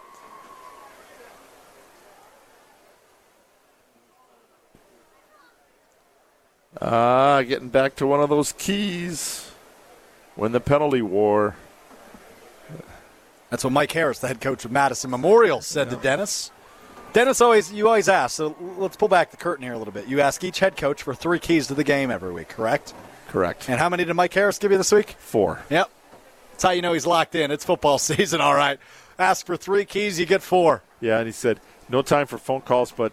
[SPEAKER 3] Ah, getting back to one of those keys. Win the penalty war.
[SPEAKER 2] That's what Mike Harris, the head coach of Madison Memorial, said to Dennis. Dennis always you always ask. So let's pull back the curtain here a little bit. You ask each head coach for three keys to the game every week, correct?
[SPEAKER 3] Correct.
[SPEAKER 2] And how many did Mike Harris give you this week?
[SPEAKER 3] Four.
[SPEAKER 2] Yep. That's how you know he's locked in. It's football season, all right. Ask for three keys, you get four.
[SPEAKER 3] Yeah, and he said, no time for phone calls, but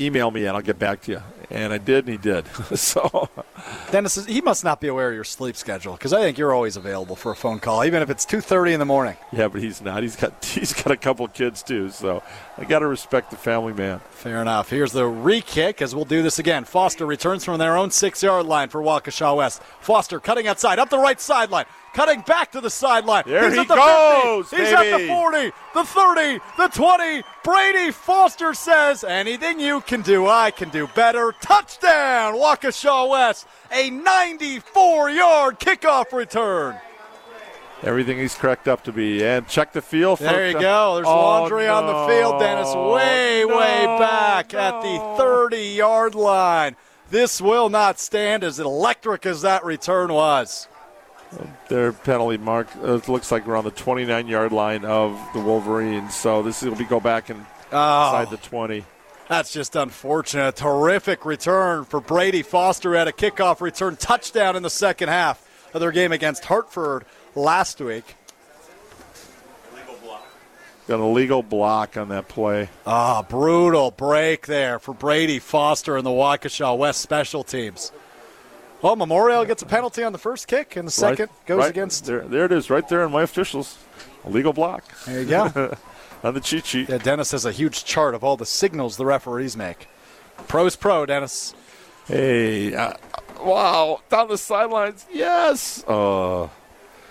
[SPEAKER 3] email me and I'll get back to you. And I did, and he did. so
[SPEAKER 2] Dennis, he must not be aware of your sleep schedule because I think you're always available for a phone call, even if it's two thirty in the morning.
[SPEAKER 3] yeah, but he's not. He's got he's got a couple kids too. So I got to respect the family man.
[SPEAKER 2] Fair enough. Here's the re-kick as we'll do this again. Foster returns from their own six-yard line for Waukesha West. Foster cutting outside, up the right sideline, cutting back to the sideline.
[SPEAKER 3] There
[SPEAKER 2] He's
[SPEAKER 3] he
[SPEAKER 2] at the
[SPEAKER 3] goes,
[SPEAKER 2] 50. He's at the 40, the 30, the 20. Brady Foster says, anything you can do, I can do better. Touchdown, Waukesha West. A 94-yard kickoff return.
[SPEAKER 3] Everything he's cracked up to be. And check the field.
[SPEAKER 2] There you go. There's
[SPEAKER 3] Oh,
[SPEAKER 2] laundry on the field, Dennis. Way,
[SPEAKER 3] no,
[SPEAKER 2] way back at the 30 yard line. This will not stand as electric as that return was.
[SPEAKER 3] Their penalty mark uh, it looks like we're on the 29 yard line of the Wolverines. So this will be go back and
[SPEAKER 2] Oh.
[SPEAKER 3] inside the 20.
[SPEAKER 2] That's just unfortunate. Terrific return for Brady Foster at a kickoff return touchdown in the second half of their game against Hartford last week.
[SPEAKER 3] Got a legal block on that play.
[SPEAKER 2] Ah, brutal break there for Brady Foster and the Waukesha West special teams. Well, Memorial gets a penalty on the first kick, and the second
[SPEAKER 3] Right-
[SPEAKER 2] goes
[SPEAKER 3] right
[SPEAKER 2] against.
[SPEAKER 3] there. There it is, right there in my officials. Illegal block.
[SPEAKER 2] There you go.
[SPEAKER 3] on the cheat sheet.
[SPEAKER 2] Yeah, Dennis has a huge chart of all the signals the referees make. Pro's pro, Dennis.
[SPEAKER 3] Hey, uh, wow, down the sidelines, yes. Uh,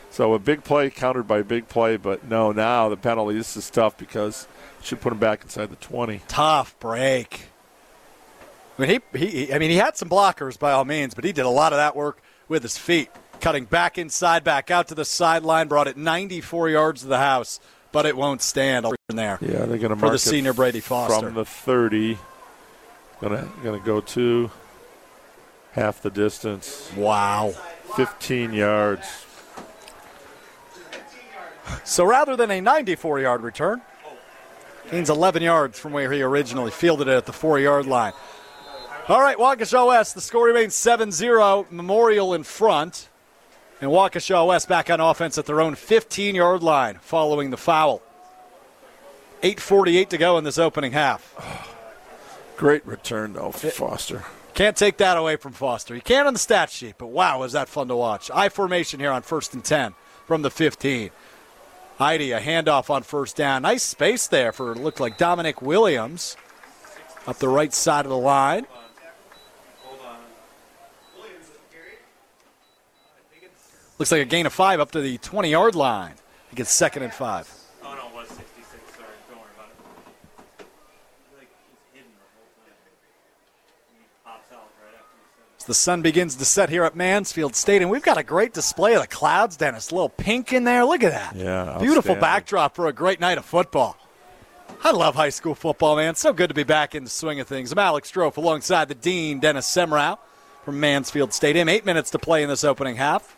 [SPEAKER 3] so a big play countered by a big play, but no, now the penalty. This is tough because should put him back inside the 20.
[SPEAKER 2] Tough break. I mean, he, he, I mean, he had some blockers by all means, but he did a lot of that work with his feet, cutting back inside, back out to the sideline, brought it 94 yards to the house, but it won't stand in there.
[SPEAKER 3] Yeah, they're going to
[SPEAKER 2] for the senior Brady Foster.
[SPEAKER 3] from the 30. Gonna gonna go to half the distance.
[SPEAKER 2] Wow,
[SPEAKER 3] 15 yards.
[SPEAKER 2] So rather than a 94 yard return, gains 11 yards from where he originally fielded it at the four yard line. All right, Waukesha West, the score remains 7 0. Memorial in front. And Waukesha West back on offense at their own 15 yard line following the foul. 8.48 to go in this opening half.
[SPEAKER 3] Great return though, for Foster.
[SPEAKER 2] Can't take that away from Foster. You can on the stat sheet, but wow, is that fun to watch. I formation here on first and 10 from the 15. Eide, a handoff on first down. Nice space there for it looked like Dominic Williams up the right side of the line. Looks like a gain of five up to the 20 yard line. He gets second and five.
[SPEAKER 14] Oh, no, it was 66. Sorry. Don't worry about it.
[SPEAKER 2] As the sun begins to set here at Mansfield Stadium, we've got a great display of the clouds, Dennis. A little pink in there. Look at that.
[SPEAKER 3] Yeah.
[SPEAKER 2] Beautiful backdrop for a great night of football. I love high school football, man. So good to be back in the swing of things. I'm Alex Strouf alongside the Dean, Dennis Semrau from Mansfield Stadium. Eight minutes to play in this opening half.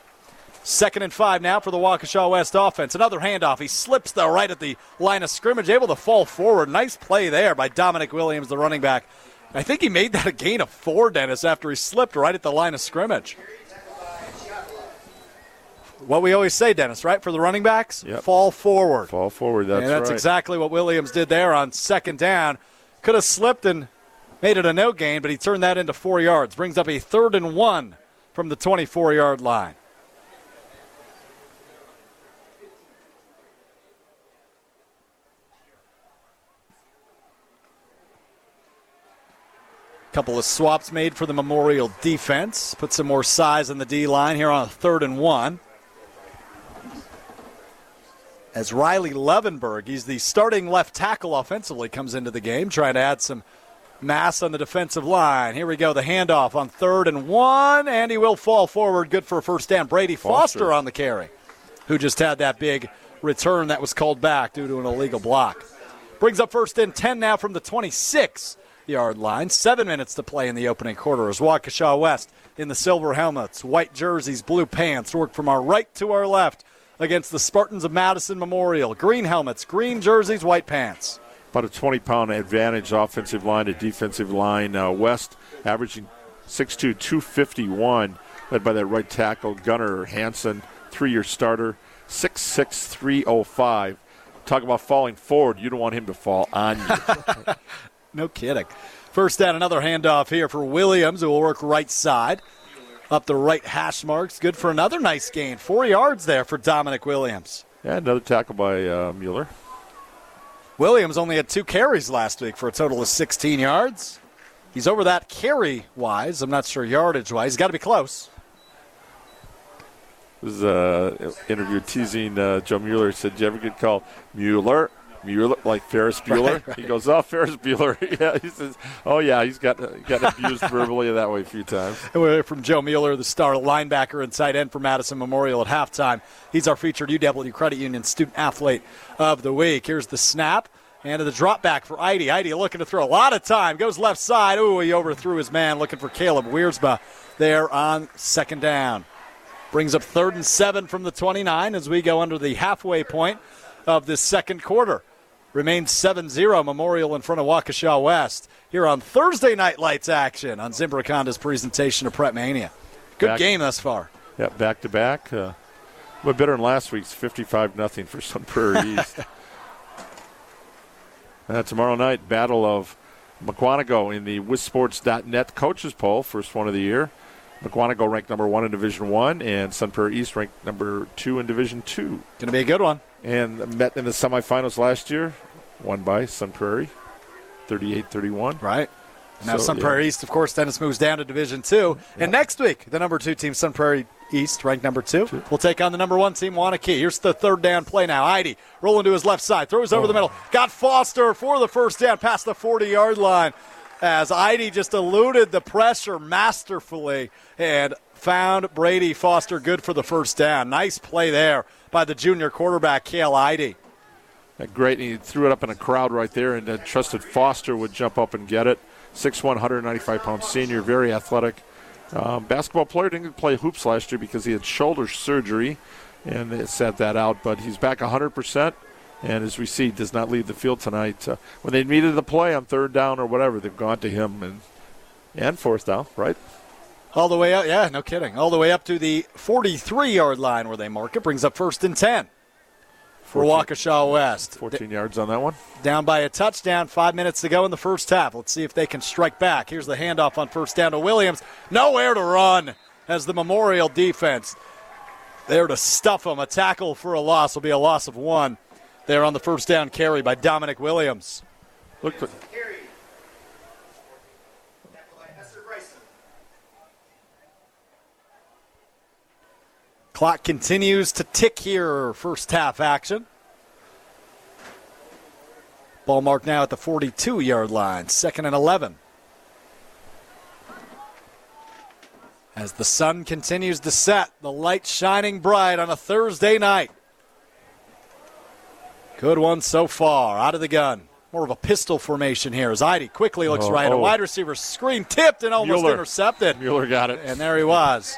[SPEAKER 2] Second and five now for the Waukesha West offense. Another handoff. He slips the right at the line of scrimmage, able to fall forward. Nice play there by Dominic Williams, the running back. I think he made that a gain of four, Dennis, after he slipped right at the line of scrimmage. What we always say, Dennis, right? For the running backs,
[SPEAKER 3] Yep.
[SPEAKER 2] fall forward.
[SPEAKER 3] Fall forward. That's,
[SPEAKER 2] and that's
[SPEAKER 3] right.
[SPEAKER 2] exactly what Williams did there on second down. Could have slipped and made it a no gain, but he turned that into four yards. Brings up a third and one from the 24 yard line. Couple of swaps made for the Memorial defense. Put some more size in the D line here on a third and one. As Riley Levenberg, he's the starting left tackle offensively, comes into the game, trying to add some mass on the defensive line. Here we go, the handoff on third and one, and he will fall forward. Good for a first down. Brady Foster,
[SPEAKER 3] Foster.
[SPEAKER 2] on the carry, who just had that big return that was called back due to an illegal block. Brings up first and 10 now from the 26 yard line. Seven minutes to play in the opening quarter as Waukesha West in the silver helmets, white jerseys, blue pants, work from our right to our left against the Spartans of Madison Memorial. Green helmets, green jerseys, white pants.
[SPEAKER 3] About a 20 pound advantage offensive line to defensive line. Uh, West averaging 6'2, 251, led by that right tackle, Gunnar Hansen, three year starter, 6'6, 305. Talk about falling forward. You don't want him to fall on you.
[SPEAKER 2] No kidding. First down, another handoff here for Williams, who will work right side. Up the right hash marks. Good for another nice gain. Four yards there for Dominic Williams.
[SPEAKER 3] yeah, another tackle by uh, Mueller.
[SPEAKER 2] Williams only had two carries last week for a total of 16 yards. He's over that carry wise. I'm not sure yardage wise. He's got to be close.
[SPEAKER 3] This is uh, interview teasing uh, Joe Mueller. He said, "Did you ever get called Mueller?" Mueller, like Ferris Bueller.
[SPEAKER 2] Right, right.
[SPEAKER 3] He goes, "Oh, Ferris Bueller." yeah, he says, "Oh yeah, he's got he got abused verbally that way a few times."
[SPEAKER 2] And we're from Joe Mueller, the star linebacker and tight end for Madison Memorial at halftime. He's our featured UW Credit Union Student Athlete of the Week. Here's the snap. And the drop back for Eide. Eide looking to throw a lot of time. Goes left side. Ooh, he overthrew his man looking for Caleb Wiersba there on second down. Brings up third and seven from the 29 as we go under the halfway point of this second quarter. Remains 7 0 Memorial in front of Waukesha West here on Thursday Night Lights action on Zimbrick Honda's presentation of Prep Mania. Good
[SPEAKER 3] Back-
[SPEAKER 2] game thus far.
[SPEAKER 3] Yeah, back to back. Uh, but better than last week's 55 nothing for Sun Prairie East. Uh, tomorrow night, Battle of Mukwonago in the WisSports.net coaches poll, first one of the year. Mukwonago ranked number one in Division One, and Sun Prairie East ranked number two in Division Two.
[SPEAKER 2] Going to be a good one.
[SPEAKER 3] And met in the semifinals last year, won by Sun Prairie, 38-31.
[SPEAKER 2] Right. Now
[SPEAKER 3] So,
[SPEAKER 2] Sun
[SPEAKER 3] yeah.
[SPEAKER 2] Prairie East, of course, Dennis moves down to Division Two, and next week the number two team, Sun Prairie East, ranked number two, will take on the number one team, Waunakee. Here's the third down play now. Eide rolling to his left side, throws over the oh. middle, got Foster for the first down past the 40-yard line, as Eide just eluded the pressure masterfully and found Brady Foster good for the first down. Nice play there by the junior quarterback, Cale
[SPEAKER 3] Eide. Great. And he threw it up in a crowd right there and uh, trusted Foster would jump up and get it. 6'1", 195 pound senior, very athletic. Um, basketball player didn't play hoops last year because he had shoulder surgery, and they set that out. But he's back 100%, and as we see, does not leave the field tonight. Uh, when they needed the play on third down or whatever, they've gone to him and and fourth down, right?
[SPEAKER 2] All the way up, yeah, no kidding. All the way up to the 43 yard line where they mark it. Brings up first and 10. for
[SPEAKER 3] 14
[SPEAKER 2] Waukesha West.
[SPEAKER 3] 14 yards on that one.
[SPEAKER 2] Down by a touchdown, five minutes to go in the first half. Let's see if they can strike back. Here's the handoff on first down to Williams. Nowhere to run as the Memorial defense there to stuff them. A tackle for a loss will be a loss of one. There on the first down carry by Dominic Williams.
[SPEAKER 3] Look,
[SPEAKER 2] Clock continues to tick here. First half action. Ball marked now at the 42 yard line. Second and 11. As the sun continues to set, the light shining bright on a Thursday night. Good one so far. Out of the gun. More of a pistol formation here as Eide quickly looks
[SPEAKER 3] Oh,
[SPEAKER 2] right. A
[SPEAKER 3] oh.
[SPEAKER 2] wide receiver screen tipped and almost
[SPEAKER 3] Mueller.
[SPEAKER 2] intercepted.
[SPEAKER 3] Mueller got it.
[SPEAKER 2] And there he was.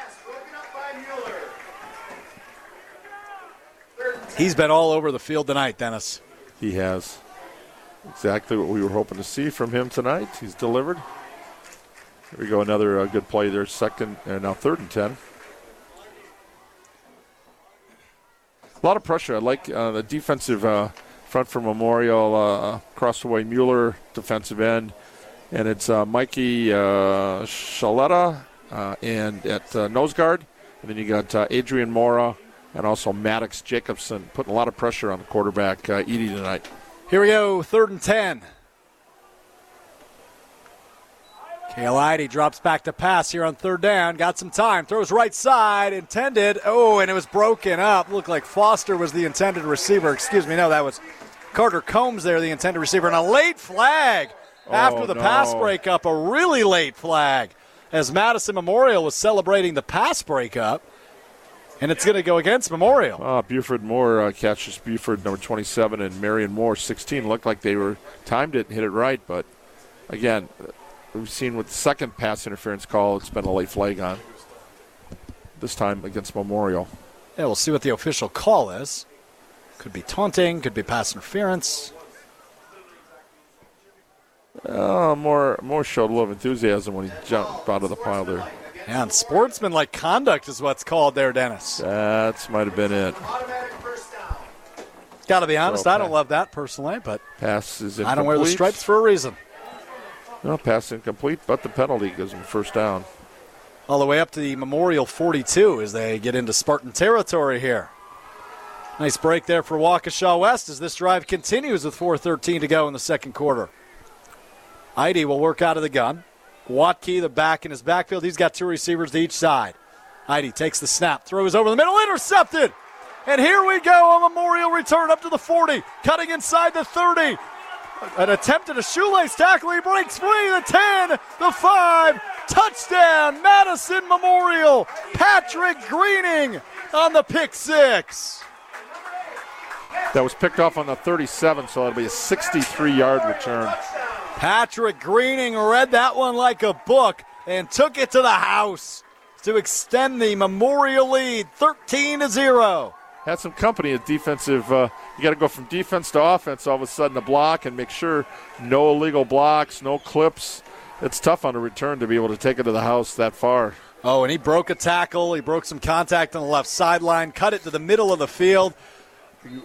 [SPEAKER 2] He's been all over the field tonight, Dennis.
[SPEAKER 3] He has exactly what we were hoping to see from him tonight. He's delivered. Here we go, another uh, good play there. Second, uh, now third and ten. A lot of pressure. I like uh, the defensive uh, front for Memorial. Uh, way, Mueller, defensive end, and it's uh, Mikey uh, Shaletta uh, and at nose guard, and then you got Adrian Mora and also Maddox Jacobson putting a lot of pressure on the quarterback uh, Eide tonight.
[SPEAKER 2] Here we go, third and ten. Cale Eide drops back to pass here on third down. Got some time. Throws right side. Intended. Oh, and it was broken up. Looked like Foster was the intended receiver. Excuse me. No, that was Carter Combs there, the intended receiver. And a late flag after
[SPEAKER 3] Oh,
[SPEAKER 2] the
[SPEAKER 3] no.
[SPEAKER 2] pass breakup. A really late flag as Madison Memorial was celebrating the pass breakup. And it's going to go against Memorial.
[SPEAKER 3] Uh, Buford Moore uh, catches Buford number 27 and Marion Moore 16. Looked like they were timed it and hit it right, but again, we've seen with the second pass interference call, it's been a late flag on. This time against Memorial.
[SPEAKER 2] Yeah, we'll see what the official call is. Could be taunting, could be pass interference.
[SPEAKER 3] Uh, more more showed a little enthusiasm when he jumped out of the pile there.
[SPEAKER 2] Yeah, and sportsmanlike conduct is what's called there, Dennis.
[SPEAKER 3] That might have been it.
[SPEAKER 2] Got to be honest,
[SPEAKER 3] So,
[SPEAKER 2] I don't love that personally, but
[SPEAKER 3] Pass is incomplete.
[SPEAKER 2] I don't wear the stripes for a reason.
[SPEAKER 3] No, pass incomplete, but the penalty gives him first down.
[SPEAKER 2] All the way up to the Memorial 42 as they get into Spartan territory here. Nice break there for Waukesha West as this drive continues with 4.13 to go in the second quarter. Eide will work out of the gun. Watke, the back in his backfield. He's got two receivers to each side. Eide takes the snap, throws over the middle, intercepted. And here we go, a Memorial return up to the 40, cutting inside the 30. An attempt at a shoelace tackle. He breaks free. The 10, the 5. Touchdown, Madison Memorial. Patrick Greening on the pick six.
[SPEAKER 3] That was picked off on the 37, so it'll be a 63 yard return.
[SPEAKER 2] Patrick Greening read that one like a book and took it to the house to extend the Memorial lead 13 to 0.
[SPEAKER 3] had some company at defensive. Uh, you got to go from defense to offense all of a sudden to block and make sure no illegal blocks, no clips. It's tough on a return to be able to take it to the house that far.
[SPEAKER 2] Oh, and he broke a tackle. He broke some contact on the left sideline, cut it to the middle of the field.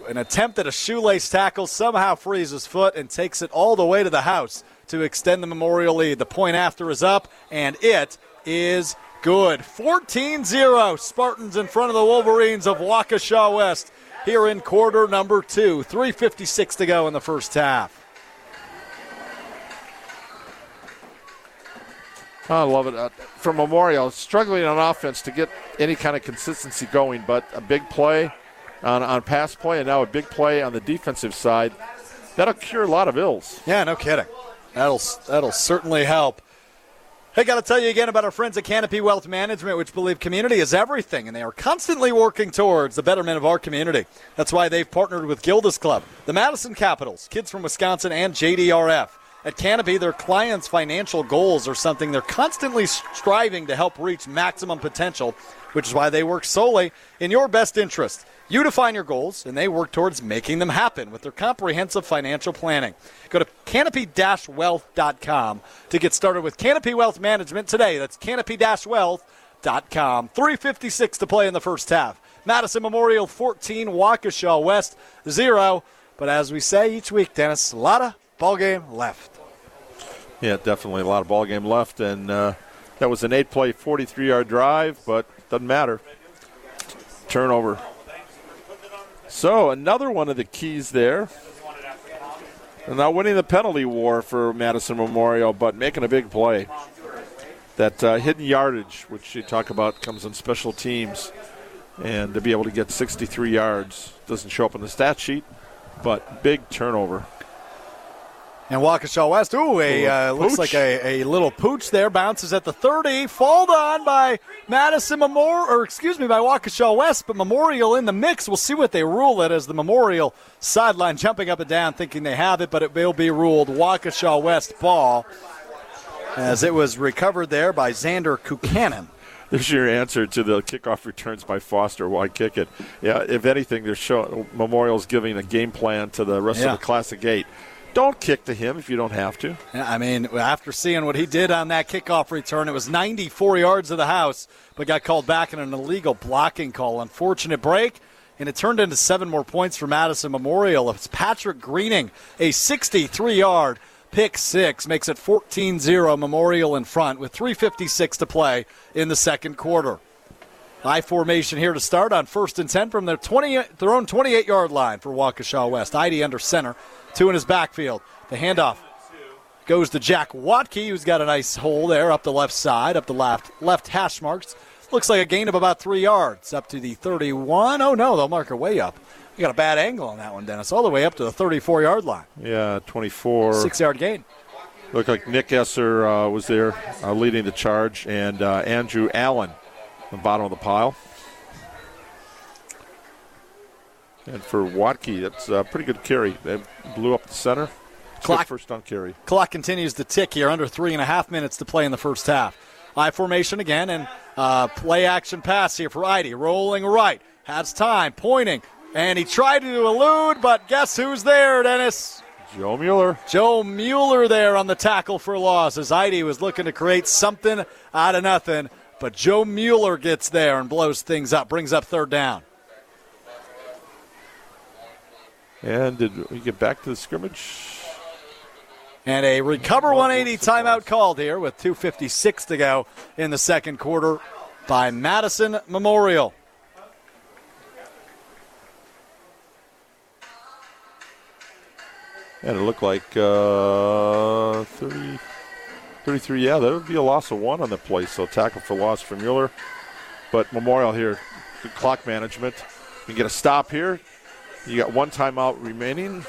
[SPEAKER 2] An attempt at a shoelace tackle somehow frees his foot and takes it all the way to the house to extend the Memorial lead. The point after is up, and it is good. 14 0. Spartans in front of the Wolverines of Waukesha West here in quarter number two. 3.56 to go in the first half.
[SPEAKER 3] I love it. Uh, for Memorial, struggling on offense to get any kind of consistency going, but a big play on, on pass play and now a big play on the defensive side. That'll cure a lot of ills.
[SPEAKER 2] Yeah, no kidding. That'll that'll certainly help. Hey, got to tell you again about our friends at Canopy Wealth Management, which believe community is everything, and they are constantly working towards the betterment of our community. That's why they've partnered with Gilda's Club, the Madison Capitals, Kids from Wisconsin, and JDRF. At Canopy, their clients' financial goals are something they're constantly striving to help reach maximum potential, which is why they work solely in your best interest. You define your goals, and they work towards making them happen with their comprehensive financial planning. Go to canopy-wealth.com to get started with Canopy Wealth Management today. That's canopy-wealth.com. 356 to play in the first half. Madison Memorial 14, Waukesha West 0. But as we say each week, Dennis, a lot of ball game left.
[SPEAKER 3] Yeah, definitely a lot of ball game left, and uh, that was an eight-play, 43-yard drive, but doesn't matter. Turnover. So another one of the keys there. And now winning the penalty war for Madison Memorial, but making a big play. That uh, hidden yardage, which you talk about, comes in special teams, and to be able to get 63 yards doesn't show up in the stat sheet, but big turnover.
[SPEAKER 2] And Waukesha West, ooh, a uh, looks like a, a little pooch there. Bounces at the 30. Falled on by Madison Memorial, or excuse me, by Waukesha West, but Memorial in the mix. We'll see what they rule it as the Memorial sideline jumping up and down, thinking they have it, but it will be ruled Waukesha West ball as it was recovered there by Xander Kukanen.
[SPEAKER 3] There's your answer to the kickoff returns by Foster. Why kick it? Yeah, if anything, they're showing Memorial's giving a game plan to the rest
[SPEAKER 2] Yeah.
[SPEAKER 3] of the Classic Eight. Don't kick to him if you don't have to.
[SPEAKER 2] I mean, after seeing what he did on that kickoff return, it was 94 yards of the house, but got called back in an illegal blocking call. Unfortunate break, and it turned into seven more points for Madison Memorial. It's Patrick Greening, a 63 yard pick six, makes it 14 0 Memorial in front with 3.56 to play in the second quarter. I formation here to start on first and 10 from their 20, their own 28 yard line for Waukesha West. Eide under center, two in his backfield. The handoff goes to Jack Watke, who's got a nice hole there up the left side, up the left left hash marks. Looks like a gain of about three yards up to the 31. Oh no, they'll mark it way up. You got a bad angle on that one, Dennis. All the way up to the 34 yard line.
[SPEAKER 3] Yeah, 24.
[SPEAKER 2] Six yard gain.
[SPEAKER 3] Looked like Nick Esser uh, was there uh, leading the charge, and uh, Andrew Allen, on the bottom of the pile. And for Watke, that's a pretty good carry. They blew up the center.
[SPEAKER 2] Clock-
[SPEAKER 3] first down carry.
[SPEAKER 2] Clock continues to tick here, under three and a half minutes to play in the first half. I formation again, and uh, play action pass here for Eide. Rolling right, has time, pointing, and he tried to elude, but guess who's there, Dennis?
[SPEAKER 3] Joe Mueller.
[SPEAKER 2] Joe Mueller there on the tackle for loss as Eide was looking to create something out of nothing, but Joe Mueller gets there and blows things up, brings up third down.
[SPEAKER 3] And did we get back to the scrimmage?
[SPEAKER 2] And a recover 180 timeout called here with 2.56 to go in the second quarter by Madison Memorial.
[SPEAKER 3] And it looked like uh, 30, 33. Yeah, that would be a loss of one on the play. So tackle for loss for Mueller. But Memorial here, good clock management. You can get a stop here. You got one timeout remaining.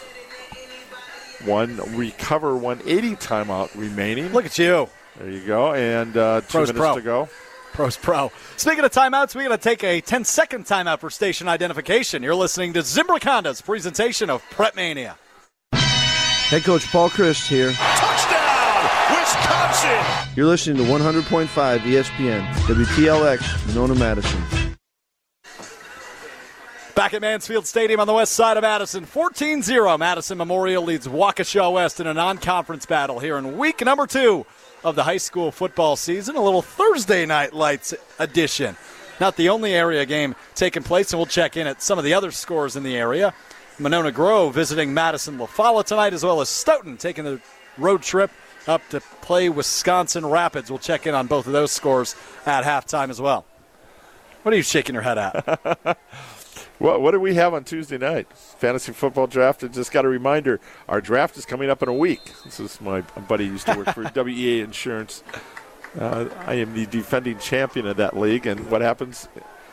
[SPEAKER 3] One recover 180 timeout remaining.
[SPEAKER 2] Look at you.
[SPEAKER 3] There you go. And uh, two
[SPEAKER 2] Pros
[SPEAKER 3] minutes
[SPEAKER 2] pro.
[SPEAKER 3] to go.
[SPEAKER 2] Pros Pro. Speaking of timeouts, we're going to take a 10 second timeout for station identification. You're listening to Zimbrick Honda's presentation of Prep Mania.
[SPEAKER 15] Head coach Paul Chryst here.
[SPEAKER 7] Touchdown, Wisconsin!
[SPEAKER 15] You're listening to 100.5 ESPN, WTLX, Monona, Madison.
[SPEAKER 2] Back at Mansfield Stadium on the west side of Madison, 14 0. Madison Memorial leads Waukesha West in a non conference battle here in week number two of the high school football season. A little Thursday night lights edition. Not the only area game taking place, and we'll check in at some of the other scores in the area. Monona Grove visiting Madison La Follette tonight, as well as Stoughton taking the road trip up to play Wisconsin Rapids. We'll check in on both of those scores at halftime as well. What are you shaking your head at?
[SPEAKER 3] What, what do we have on Tuesday night? Fantasy football draft. I just got a reminder. Our draft is coming up in a week. This is my buddy who used to work for WEA Insurance. Uh, I am the defending champion of that league, and what happens?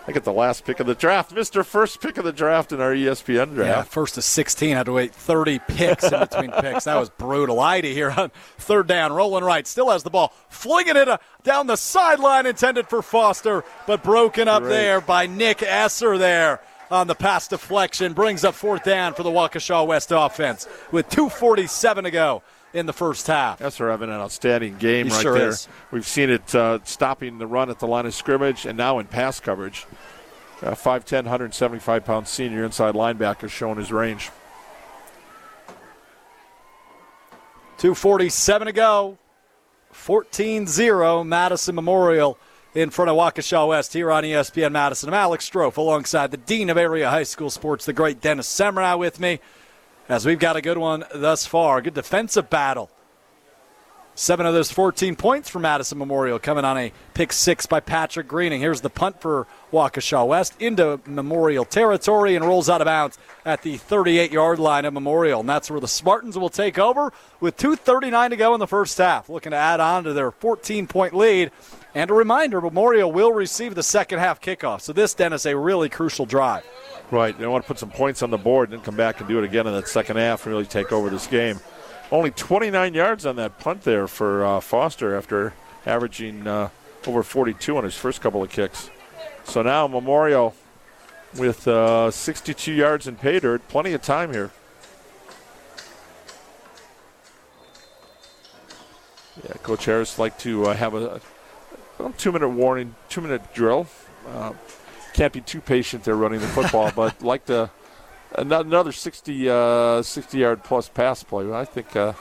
[SPEAKER 3] I get the last pick of the draft, Mister First pick of the draft in our ESPN draft.
[SPEAKER 2] Yeah, first to 16. I Had to wait 30 picks in between picks. That was brutal. Eide here on third down, rolling right, still has the ball, flinging it uh, down the sideline, intended for Foster, but broken up
[SPEAKER 3] Great.
[SPEAKER 2] there by Nick Esser there on the pass deflection. Brings up fourth down for the Waukesha West offense with 2:47 to go in the first half.
[SPEAKER 3] Esser having an outstanding game
[SPEAKER 2] He
[SPEAKER 3] right
[SPEAKER 2] sure
[SPEAKER 3] there.
[SPEAKER 2] is.
[SPEAKER 3] We've seen it uh, stopping the run at the line of scrimmage and now in pass coverage. Uh, 5'10", 175 pound senior inside linebacker showing his range.
[SPEAKER 2] 247 to go. 14-0 Madison Memorial in front of Waukesha West here on ESPN Madison. I'm Alex Strouf alongside the Dean of Area High School Sports, the great Dennis Semrau with me, as we've got a good one thus far. Good defensive battle. Seven of those 14 points for Madison Memorial coming on a pick six by Patrick Greening. Here's the punt for Waukesha West into Memorial territory and rolls out of bounds at the 38 yard line of Memorial. And that's where the Spartans will take over with 2.39 to go in the first half, looking to add on to their 14 point lead. And a reminder Memorial will receive the second half kickoff. So this, Dennis, a really crucial drive.
[SPEAKER 3] Right. They want to put some points on the board and then come back and do it again in that second half and really take over this game. Only 29 yards on that punt there for uh, Foster after averaging uh, over 42 on his first couple of kicks. So now Memorial with uh, 62 yards in pay dirt. Plenty of time here. Yeah, Coach Harris like to uh, have a, a two-minute warning, two-minute drill. Uh, can't be too patient there running the football, but like to another 60, uh, 60 yard plus pass play. I think uh,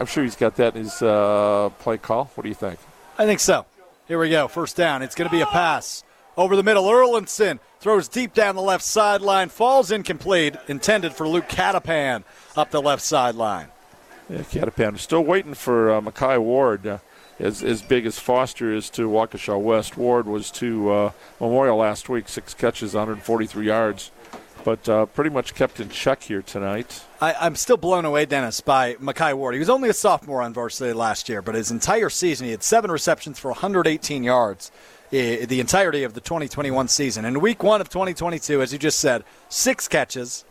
[SPEAKER 3] I'm sure he's got that in his uh, play call. What do you think?
[SPEAKER 2] I think so. Here we go. First down. It's going to be a pass over the middle. Erlinson throws deep down the left sideline, falls incomplete, intended for Luke Catapan up the left sideline.
[SPEAKER 3] Yeah, Catapan. Still waiting for uh, Mackay Ward. As, as big as Foster is to Waukesha West. Ward was to uh, Memorial last week, six catches, 143 yards but uh, pretty much kept in check here tonight.
[SPEAKER 2] I, am still blown away, Dennis, by Mackay Ward. He was only a sophomore on varsity last year, but his entire season, he had seven receptions for 118 yards the entirety of the 2021 season. In week one of 2022, as you just said, six catches,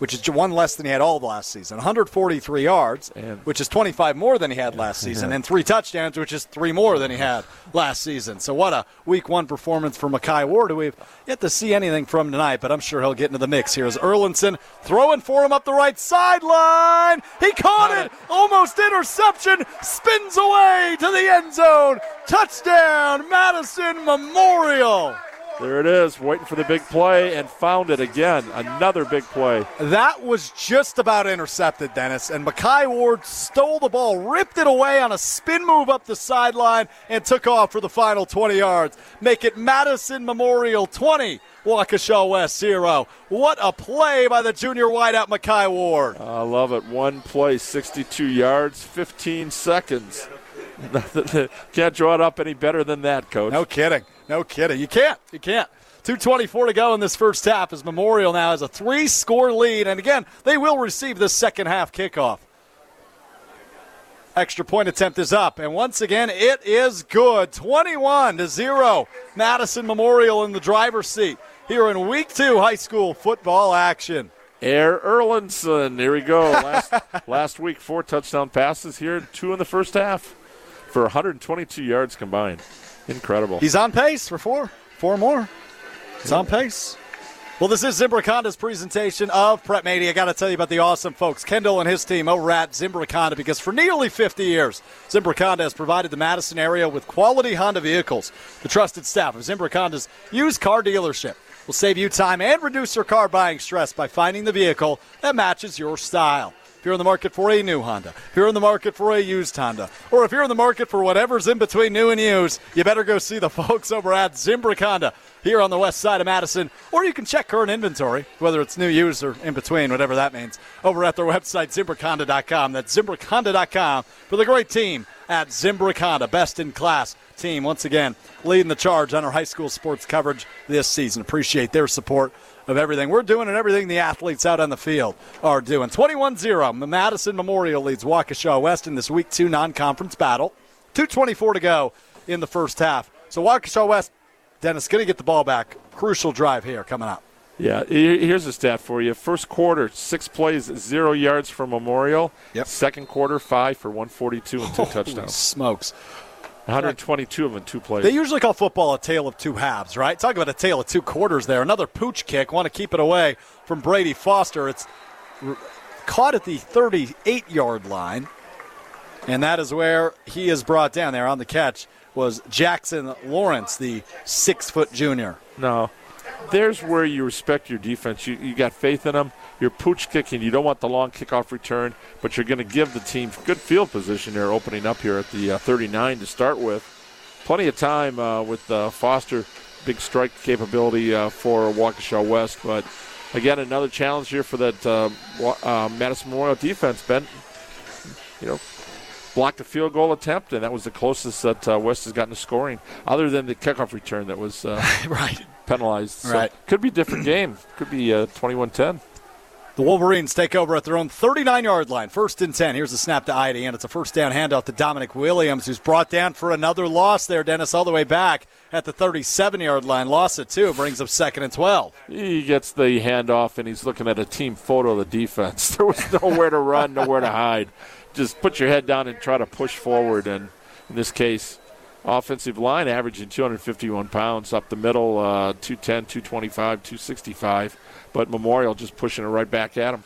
[SPEAKER 2] which is one less than he had all of last season. 143 yards, and which is 25 more than he had last season, and three touchdowns, which is three more than he had last season. So what a week one performance for Mackay Ward. We've yet to see anything from tonight, but I'm sure he'll get into the mix. Here's Erlinson throwing for him up the right sideline. He caught it, almost interception, spins away to the end zone. Touchdown, Madison Memorial.
[SPEAKER 3] There it is, waiting for the big play and found it again. Another big play.
[SPEAKER 2] That was just about intercepted, Dennis. And Mackay Ward stole the ball, ripped it away on a spin move up the sideline, and took off for the final 20 yards. Make it Madison Memorial 20. Waukesha West 0. What a play by the junior wideout Mackay Ward.
[SPEAKER 3] I love it. One play, 62 yards, 15 seconds. Can't draw it up any better than that, coach.
[SPEAKER 2] No kidding. No kidding. You can't. You can't. 224 to go in this first half as Memorial now has a three score lead. And again, they will receive this second half kickoff. Extra point attempt is up. And once again, it is good. 21 to 0. Madison Memorial in the driver's seat here in week two high school football action.
[SPEAKER 3] Air Erlinson. Here we go. Last, last week, four touchdown passes here, two in the first half for 122 yards combined. Incredible.
[SPEAKER 2] He's on pace for four. Four more. He's on pace. Well, this is Zimbrick Honda's presentation of Prep Mania. I got to tell you about the awesome folks, Kendall and his team over at Zimbrick Honda, because for nearly 50 years, Zimbrick Honda has provided the Madison area with quality Honda vehicles. The trusted staff of Zimbrick Honda's used car dealership will save you time and reduce your car buying stress by finding the vehicle that matches your style. If you're in the market for a new Honda, if you're in the market for a used Honda, or if you're in the market for whatever's in between new and used, you better go see the folks over at Zimbrick Honda here on the west side of Madison. Or you can check current inventory, whether it's new, used, or in between, whatever that means, over at their website, ZimbrickHonda.com. That's ZimbrickHonda.com for the great team at Zimbrick Honda, best in class team. Once again, leading the charge on our high school sports coverage this season. Appreciate their support of everything we're doing and everything the athletes out on the field are doing. 21 0. The Madison Memorial leads Waukesha West in this week two non conference battle. 2.24 to go in the first half. So Waukesha West, Dennis, going to get the ball back. Crucial drive here coming up.
[SPEAKER 3] Yeah, here's a stat for you. First quarter, six plays, zero yards for Memorial.
[SPEAKER 2] Yep.
[SPEAKER 3] Second quarter, five for 142 and two
[SPEAKER 2] Holy
[SPEAKER 3] touchdowns.
[SPEAKER 2] Smokes.
[SPEAKER 3] 122 of them in two plays.
[SPEAKER 2] They usually call football a tale of two halves, right? Talk about a tale of two quarters there. Another pooch kick. Want to keep it away from Brady Foster. It's caught at the 38 yard line. And that is where he is brought down there on the catch was Jackson Lawrence, the six foot junior.
[SPEAKER 3] No. There's where you respect your defense. You, you got faith in them. You're pooch kicking. You don't want the long kickoff return, but you're going to give the team good field position there opening up here at the uh, 39 to start with.
[SPEAKER 16] plenty of time uh, with uh, Foster, big strike capability uh, for Waukesha West. But again, another challenge here for that uh, uh, Madison Memorial defense. Ben, you know, blocked a field goal attempt, and that was the closest that uh, West has gotten to scoring, other than the kickoff return that was uh,
[SPEAKER 2] right
[SPEAKER 16] penalized. So
[SPEAKER 2] Right.
[SPEAKER 16] could be a different game. Could be uh, 21-10.
[SPEAKER 2] The Wolverines take over at their own 39 yard line. First and 10. Here's a snap to Eide, and it's a first down handoff to Dominic Williams, who's brought down for another loss there, Dennis, all the way back at the 37 yard line. Loss at two, brings up second and 12.
[SPEAKER 16] He gets the handoff, and he's looking at a team photo of the defense. There was nowhere to run, nowhere to hide. Just put your head down and try to push forward. And in this case, offensive line averaging 251 pounds up the middle, uh, 210, 225, 265. But Memorial just pushing it right back at him.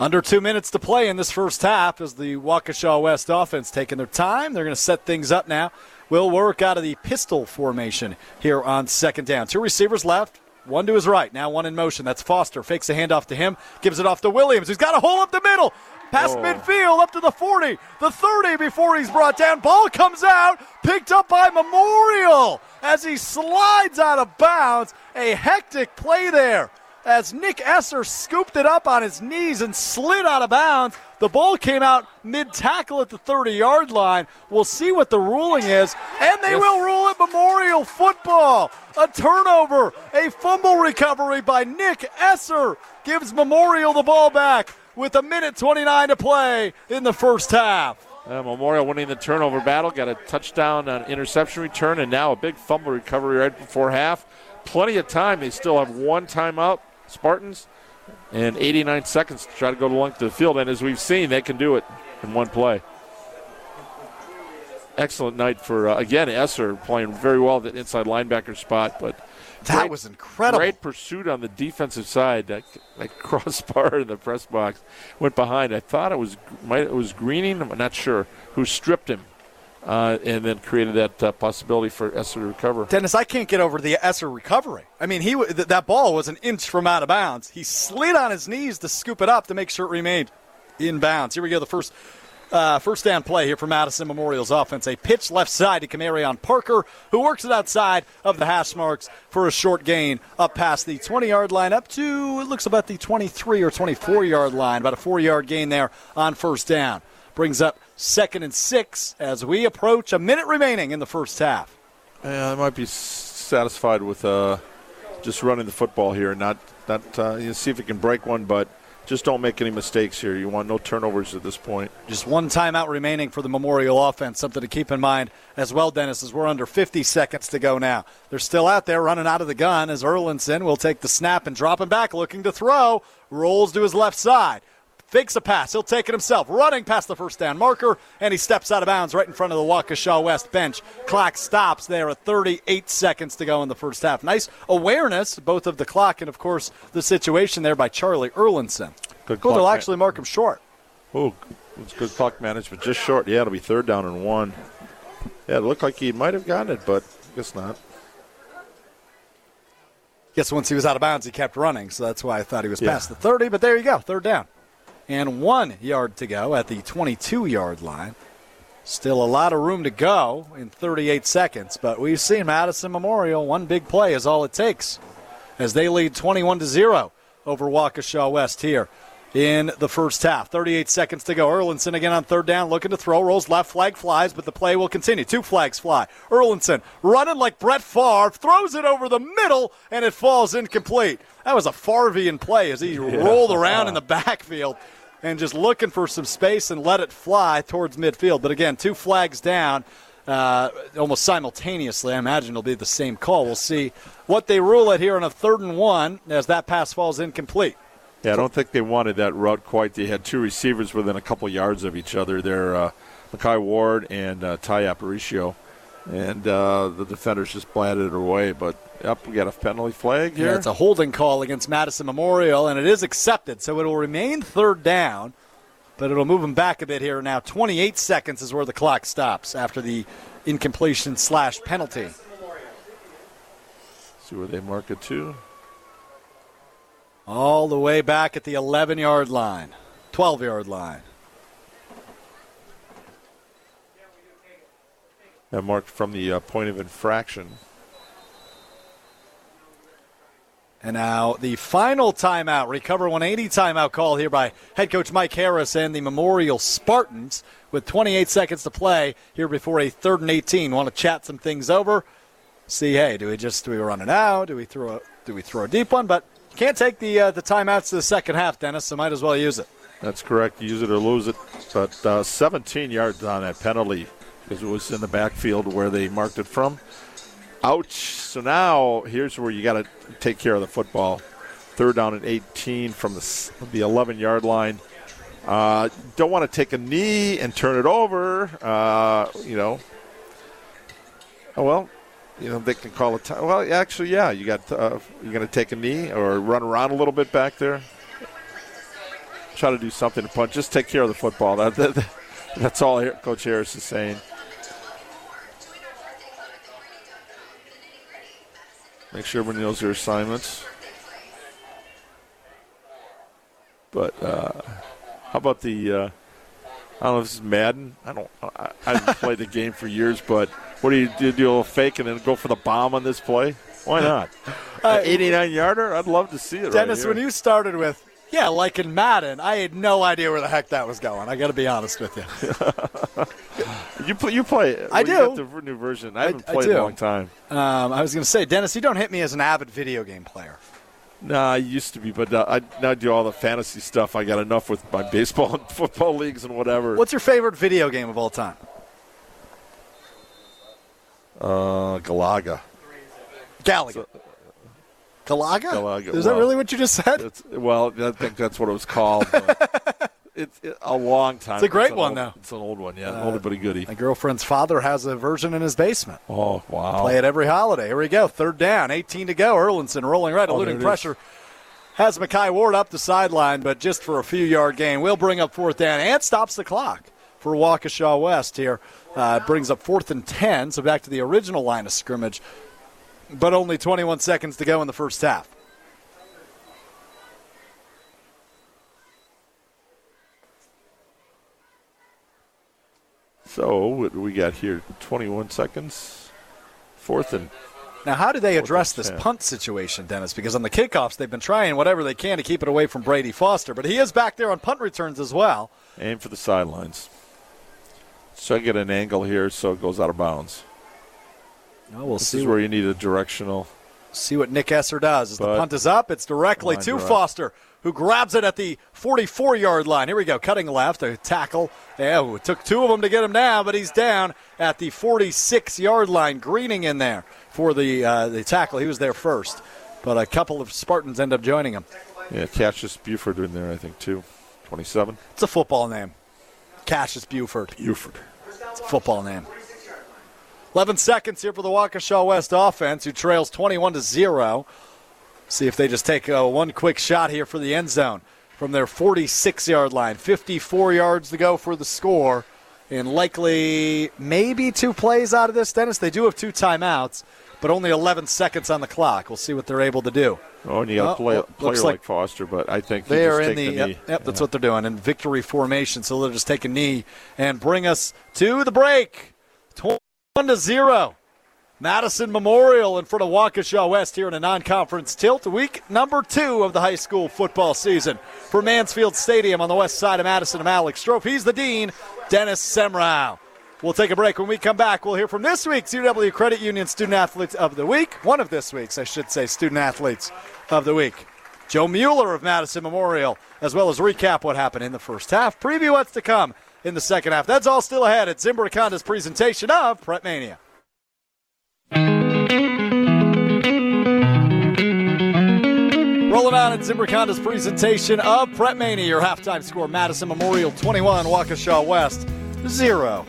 [SPEAKER 2] Under two minutes to play in this first half as the Waukesha West offense taking their time. They're going to set things up now. Will work out of the pistol formation here on second down. Two receivers left. One to his right. Now one in motion. That's Foster. Fakes a handoff to him. Gives it off to Williams, who's got a hole up the middle. Past
[SPEAKER 16] Oh.
[SPEAKER 2] midfield, up to the 40, the 30 before he's brought down. Ball comes out, picked up by Memorial as he slides out of bounds. A hectic play there as Nick Esser scooped it up on his knees and slid out of bounds. The ball came out mid tackle at the 30 yard line. We'll see what the ruling is, and they will rule it Memorial football. A turnover, a fumble recovery by Nick Esser gives Memorial the ball back with a minute 29 to play in the first half.
[SPEAKER 16] Uh, Memorial winning the turnover battle, got a touchdown on interception return, and now a big fumble recovery right before half. Plenty of time. They still have one timeout, Spartans, and 89 seconds to try to go the length of the field. And as we've seen, they can do it in one play. Excellent night for, uh, again, Esser playing very well at that inside linebacker spot. But
[SPEAKER 2] That
[SPEAKER 16] great-
[SPEAKER 2] was incredible.
[SPEAKER 16] Great pursuit on the defensive side. That, that crossbar in the press box went behind. I thought it was might it was Greening. I'm not sure who stripped him, uh, and then created that uh, possibility for Esser to recover.
[SPEAKER 2] Dennis, I can't get over the Esser recovery. I mean, he th- that ball was an inch from out of bounds. He slid on his knees to scoop it up to make sure it remained in bounds. Here we go. The first uh, first down play here for Madison Memorial's offense. A pitch left side to Camarion Parker, who works it outside of the hash marks for a short gain up past the 20 yard line, up to, it looks about the 23 or 24 yard line, about a four yard gain there on first down. Brings up second and six as we approach a minute remaining in the first half.
[SPEAKER 3] Yeah, I might be satisfied with uh, just running the football here, and not not uh, you know, see if it can break one, but just don't make any mistakes here. You want no turnovers at this point.
[SPEAKER 2] Just one timeout remaining for the Memorial offense. Something to keep in mind as well, Dennis, as we're under 50 seconds to go now. They're still out there running out of the gun as Erlinson will take the snap and drop him back, looking to throw. Rolls to his left side. Fakes a pass. He'll take it himself. Running past the first down marker, and he steps out of bounds right in front of the Waukesha West bench. Clock stops there at 38 seconds to go in the first half. Nice awareness, both of the clock and, of course, the situation there by Charlie Erlinson.
[SPEAKER 3] Good
[SPEAKER 2] Cool, they'll actually mark him short.
[SPEAKER 3] Oh, it's good clock management. Just short. Yeah, it'll be third down and one. Yeah, it looked like he might have gotten it, but I guess not.
[SPEAKER 2] Guess once he was out of bounds, he kept running, so that's why I thought he was
[SPEAKER 3] Yeah.
[SPEAKER 2] past the 30. But there you go, third down. And one yard to go at the 22 yard line. Still a lot of room to go in 38 seconds, but we've seen Madison Memorial. One big play is all it takes as they lead 21 to 0 over Waukesha West here in the first half. 38 seconds to go. Erlinson again on third down, looking to throw. Rolls left, flag flies, but the play will continue. Two flags fly. Erlinson running like Brett Favre, throws it over the middle, and it falls incomplete. That was a Farvian play as he rolled around in the backfield and just looking for some space and let it fly towards midfield. But again, two flags down. Uh, almost simultaneously. I imagine it'll be the same call. We'll see what they rule it here on a third and one as that pass falls incomplete.
[SPEAKER 3] Yeah, I don't think they wanted that route quite. They had two receivers within a couple yards of each other. They're uh, Mackay Ward and uh, Ty Aparicio. And uh, the defenders just blatted it away. But, yep, we got a penalty flag here.
[SPEAKER 2] Yeah, it's a holding call against Madison Memorial, and it is accepted. So it will remain third down, but it'll move them back a bit here. Now, 28 seconds is where the clock stops after the incompletion slash penalty.
[SPEAKER 3] See where they mark it to.
[SPEAKER 2] All the way back at the 11 yard line, 12 yard line.
[SPEAKER 3] And marked from the uh, point of infraction.
[SPEAKER 2] And now the final timeout, recover 180 timeout call here by head coach Mike Harris and the Memorial Spartans with 28 seconds to play here before a third and 18. Want to chat some things over? See, hey, do we just do we run it out? Do we throw a do we throw a deep one? But can't take the uh, the timeouts to the second half, Dennis. So might as well use it.
[SPEAKER 3] That's correct. Use it or lose it. But uh, 17 yards on that penalty because it was in the backfield where they marked it from. Ouch. So now here's where you got to take care of the football. Third down and 18 from the, the 11 yard line. Uh, don't want to take a knee and turn it over. Uh, you know. Oh, well, you know they can call it. Time. Well, actually, yeah. You got uh, you're going to take a knee or run around a little bit back there. Try to do something to punch. Just take care of the football. That, that, that's all Coach Harris is saying. Make sure everyone knows their assignments. But uh, how about the? Uh, I don't know if this is Madden. I don't. I, I haven't played the game for years, but what do you do? Do a little fake and then go for the bomb on this play? Why not? Uh, 89 yarder. I'd love to see it.
[SPEAKER 2] Dennis,
[SPEAKER 3] right
[SPEAKER 2] when you started with yeah, like in Madden, I had no idea where the heck that was going. I got to be honest with
[SPEAKER 3] you. you play. You play.
[SPEAKER 2] I
[SPEAKER 3] well,
[SPEAKER 2] do.
[SPEAKER 3] the new version. I haven't I, played I in a long time.
[SPEAKER 2] Um, I was going to say, Dennis, you don't hit me as an avid video game player.
[SPEAKER 3] Nah, I used to be, but uh, I now do all the fantasy stuff. I got enough with my baseball and football leagues and whatever.
[SPEAKER 2] What's your favorite video game of all time?
[SPEAKER 3] Uh, Galaga.
[SPEAKER 2] Galaga. So, Galaga?
[SPEAKER 3] Galaga.
[SPEAKER 2] Is well, that really what you just said?
[SPEAKER 3] well, I think that's what it was called. it's it, a long time.
[SPEAKER 2] It's a great
[SPEAKER 3] it's
[SPEAKER 2] one,
[SPEAKER 3] old,
[SPEAKER 2] though.
[SPEAKER 3] It's an old one, yeah. Uh, old but a goodie.
[SPEAKER 2] My girlfriend's father has a version in his basement.
[SPEAKER 3] Oh, wow.
[SPEAKER 2] Play it every holiday. Here we go. Third down. 18 to go. Erlinson rolling right, oh, eluding pressure. Is. Has Makai Ward up the sideline, but just for a few yard gain. We'll bring up fourth down and stops the clock for Waukesha West here. Uh, brings up fourth and 10, so back to the original line of scrimmage but only 21 seconds to go in the first half.
[SPEAKER 3] So what do we got here? 21 seconds. Fourth and.
[SPEAKER 2] Now, how do they address this punt situation, Dennis? Because on the kickoffs, they've been trying whatever they can to keep it away from Brady Foster, but he is back there on punt returns as well.
[SPEAKER 3] Aim for the sidelines. So I get an angle here so it goes out of bounds.
[SPEAKER 2] Well, we'll
[SPEAKER 3] this
[SPEAKER 2] see
[SPEAKER 3] is where you need a directional.
[SPEAKER 2] See what Nick Esser does. As the punt is up, it's directly to direct. Foster, who grabs it at the 44 yard line. Here we go, cutting left, a tackle. Yeah, it took two of them to get him down, but he's down at the 46 yard line. Greening in there for the uh, the tackle. He was there first, but a couple of Spartans end up joining him.
[SPEAKER 3] Yeah, Cassius Buford in there, I think, too. 27.
[SPEAKER 2] It's a football name. Cassius Buford.
[SPEAKER 3] Buford.
[SPEAKER 2] It's a football name. 11 seconds here for the Waukesha West offense, who trails 21 to 0. See if they just take uh, one quick shot here for the end zone from their 46 yard line. 54 yards to go for the score. And likely maybe two plays out of this, Dennis. They do have two timeouts, but only 11 seconds on the clock. We'll see what they're able to do.
[SPEAKER 3] Oh, and you got a play, player like, like, Foster, but I think
[SPEAKER 2] they are in
[SPEAKER 3] the,
[SPEAKER 2] the yep, yep, that's what they're doing in victory formation. So they'll just take a knee and bring us to the break. 1 to 0. Madison Memorial in front of Waukesha West here in a non conference tilt. Week number two of the high school football season for Mansfield Stadium on the west side of Madison. I'm Alex Strouf. He's the Dean, Dennis Semrau. We'll take a break. When we come back, we'll hear from this week's UW Credit Union Student Athletes of the Week. One of this week's, I should say, Student Athletes of the Week. Joe Mueller of Madison Memorial, as well as recap what happened in the first half, preview what's to come in the second half. That's all still ahead at Zimbrick Honda's presentation of Prep Mania. Rolling on at Zimbrick Honda's presentation of Prep Mania. Your halftime score Madison Memorial 21, Waukesha West 0.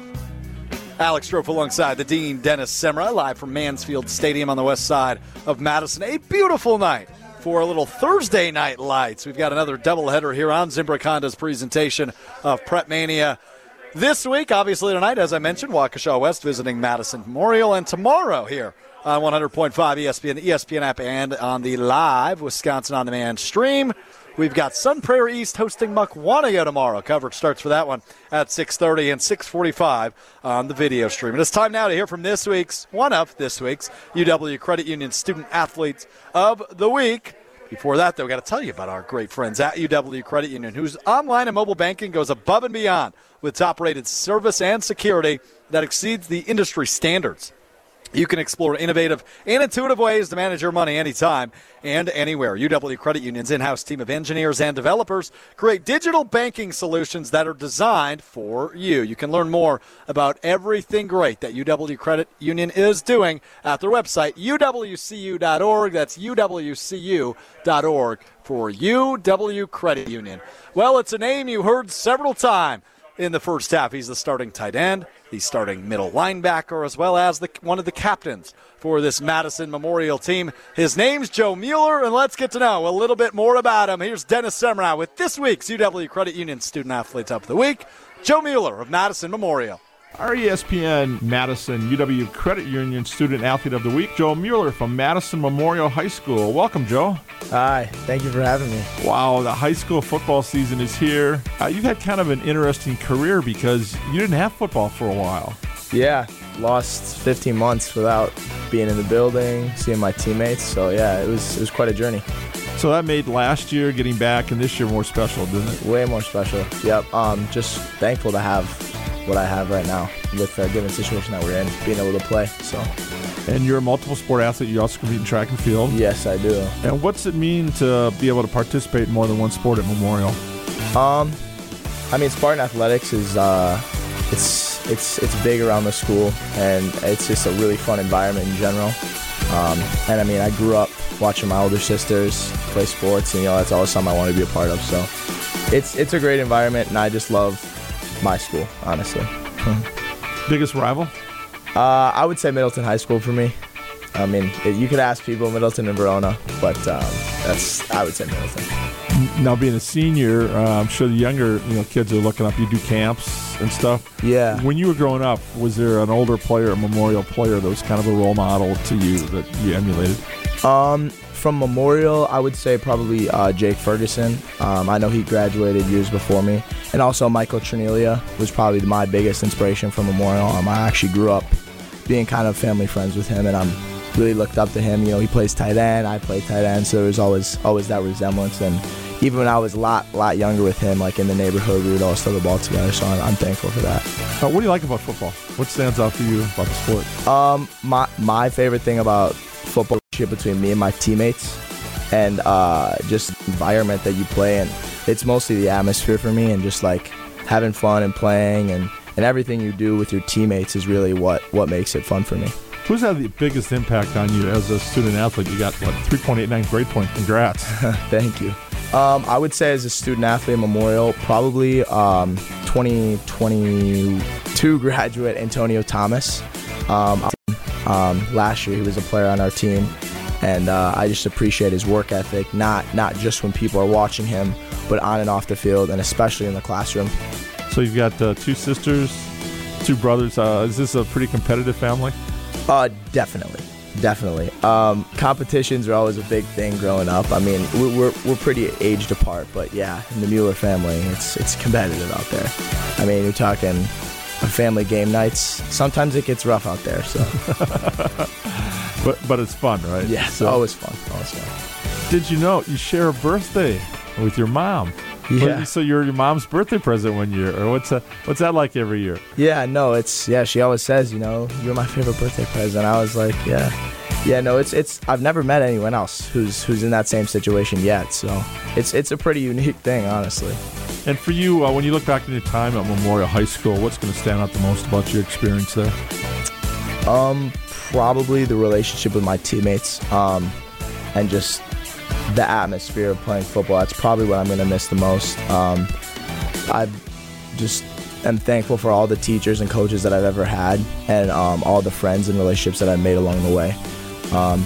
[SPEAKER 2] Alex Strouf alongside the Dean Dennis Semrau, live from Mansfield Stadium on the west side of Madison. A beautiful night for a little Thursday night lights. We've got another doubleheader here on Zimbrick Honda's presentation of Prep Mania. This week, obviously tonight, as I mentioned, Waukesha West visiting Madison Memorial, and tomorrow here on 100.5 ESPN, ESPN app, and on the live Wisconsin On Demand stream. We've got Sun Prairie East hosting Mukwonago tomorrow. Coverage starts for that one at 6:30 and 6:45 on the video stream. And it's time now to hear from this week's one of this week's UW Credit Union Student Athletes of the Week. Before that, though, we've got to tell you about our great friends at UW Credit Union, whose online and mobile banking goes above and beyond with top-rated service and security that exceeds the industry standards. You can explore innovative and intuitive ways to manage your money anytime and anywhere. UW Credit Union's in house team of engineers and developers create digital banking solutions that are designed for you. You can learn more about everything great that UW Credit Union is doing at their website, uwcu.org. That's uwcu.org for UW Credit Union. Well, it's a name you heard several times in the first half. He's the starting tight end, the starting middle linebacker, as well as the, one of the captains for this Madison Memorial team. His name's Joe Mueller, and let's get to know a little bit more about him. Here's Dennis Semrau with this week's UW Credit Union Student Athletes of the Week, Joe Mueller of Madison Memorial.
[SPEAKER 3] Our ESPN Madison UW Credit Union Student Athlete of the Week, Joe Mueller from Madison Memorial High School. Welcome, Joe.
[SPEAKER 17] Hi, thank you for having me.
[SPEAKER 3] Wow, the high school football season is here. Uh, you've had kind of an interesting career because you didn't have football for a while.
[SPEAKER 17] Yeah, lost 15 months without being in the building, seeing my teammates. So yeah, it was it was quite a journey.
[SPEAKER 3] So that made last year getting back and this year more special, didn't it?
[SPEAKER 17] Way more special. Yep. Um, just thankful to have what I have right now with the given situation that we're in, being able to play. So.
[SPEAKER 3] And you're a multiple sport athlete. You also compete in track and field.
[SPEAKER 17] Yes, I do.
[SPEAKER 3] And what's it mean to be able to participate in more than one sport at Memorial?
[SPEAKER 17] Um, I mean, Spartan athletics is uh, it's it's it's big around the school, and it's just a really fun environment in general. Um, and I mean, I grew up watching my older sisters play sports, and you know that's always something I want to be a part of. So, it's it's a great environment, and I just love my school, honestly.
[SPEAKER 3] Biggest rival?
[SPEAKER 17] Uh, I would say Middleton High School for me. I mean, it, you could ask people Middleton and Verona, but um, that's I would say Middleton.
[SPEAKER 3] Now, being a senior, uh, I'm sure the younger you know kids are looking up. You do camps and stuff.
[SPEAKER 17] Yeah.
[SPEAKER 3] When you were growing up, was there an older player, a Memorial player, that was kind of a role model to you that you emulated?
[SPEAKER 17] Um, from Memorial, I would say probably uh, Jake Ferguson. Um, I know he graduated years before me, and also Michael Trenelia was probably my biggest inspiration from Memorial. Um, I actually grew up being kind of family friends with him, and I'm really looked up to him. You know, he plays tight end, I play tight end, so there was always always that resemblance. And even when I was a lot lot younger with him, like in the neighborhood, we would always throw the ball together. So I'm, I'm thankful for that.
[SPEAKER 3] Uh, what do you like about football? What stands out for you about the sport?
[SPEAKER 17] Um, my my favorite thing about football between me and my teammates, and uh, just environment that you play in. It's mostly the atmosphere for me, and just like having fun and playing, and and everything you do with your teammates is really what what makes it fun for me.
[SPEAKER 3] Who's had the biggest impact on you as a student athlete? You got what 3.89 grade point. Congrats.
[SPEAKER 17] Thank you. Um, I would say as a student athlete Memorial, probably um, 2022 graduate Antonio Thomas. Um, um, last year he was a player on our team, and uh, I just appreciate his work ethic. Not not just when people are watching him, but on and off the field, and especially in the classroom.
[SPEAKER 3] So you've got uh, two sisters, two brothers. Uh, is this a pretty competitive family?
[SPEAKER 17] Uh, definitely, definitely. Um, competitions are always a big thing growing up. I mean, we're we're pretty aged apart, but yeah, in the Mueller family, it's it's competitive out there. I mean, you're talking family game nights. Sometimes it gets rough out there. So,
[SPEAKER 3] but but it's fun, right?
[SPEAKER 17] Yeah, so, always fun. Always fun.
[SPEAKER 3] Did you know you share a birthday with your mom?
[SPEAKER 17] Yeah.
[SPEAKER 3] So you're your mom's birthday present one year, or what's that? What's that like every year?
[SPEAKER 17] Yeah, no, it's yeah. She always says, you know, you're my favorite birthday present. I was like, yeah, yeah. No, it's it's. I've never met anyone else who's who's in that same situation yet. So it's it's a pretty unique thing, honestly.
[SPEAKER 3] And for you, uh, when you look back in your time at Memorial High School, what's going to stand out the most about your experience there?
[SPEAKER 17] Um, probably the relationship with my teammates, um, and just the atmosphere of playing football. That's probably what I'm going to miss the most. Um, I just am thankful for all the teachers and coaches that I've ever had, and um, all the friends and relationships that I've made along the way. Um,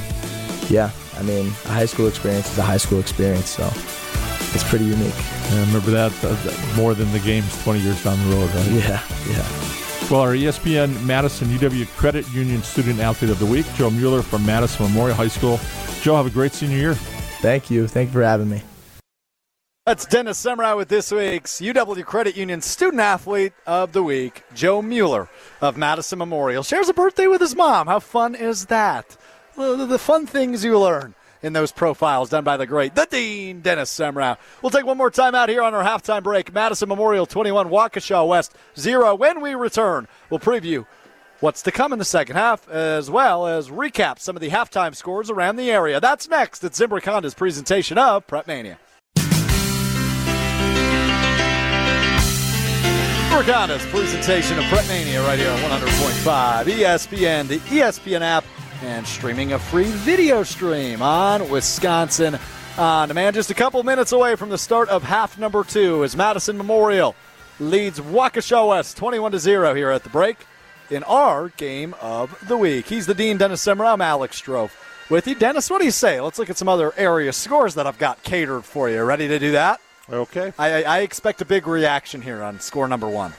[SPEAKER 17] yeah, I mean, a high school experience is a high school experience, so it's pretty unique.
[SPEAKER 3] Yeah, remember that uh, more than the games 20 years down the road, right?
[SPEAKER 17] Yeah, yeah.
[SPEAKER 3] Well, our ESPN Madison UW Credit Union Student Athlete of the Week, Joe Mueller from Madison Memorial High School. Joe, have a great senior year.
[SPEAKER 17] Thank you. Thank you for having me.
[SPEAKER 2] That's Dennis Semrau with this week's UW Credit Union Student Athlete of the Week, Joe Mueller of Madison Memorial. Shares a birthday with his mom. How fun is that? The fun things you learn in those profiles done by the great, the Dean, Dennis Semrau. We'll take one more time out here on our halftime break. Madison Memorial 21, Waukesha West 0. When we return, we'll preview what's to come in the second half, as well as recap some of the halftime scores around the area. That's next at Zimbrick Honda's presentation of Prep Mania. Morgana's presentation of Prep Mania right here on 100.5 ESPN, the ESPN app, and streaming a free video stream on Wisconsin uh, on demand. Just a couple minutes away from the start of half number two as Madison Memorial leads Waukesha West 21 to 0 here at the break in our game of the week. He's the Dean Dennis Semrau. I'm Alex Strouf with you. Dennis, what do you say? Let's look at some other area scores that I've got catered for you. Ready to do that?
[SPEAKER 3] Okay.
[SPEAKER 2] I, I expect a big reaction here on score number one.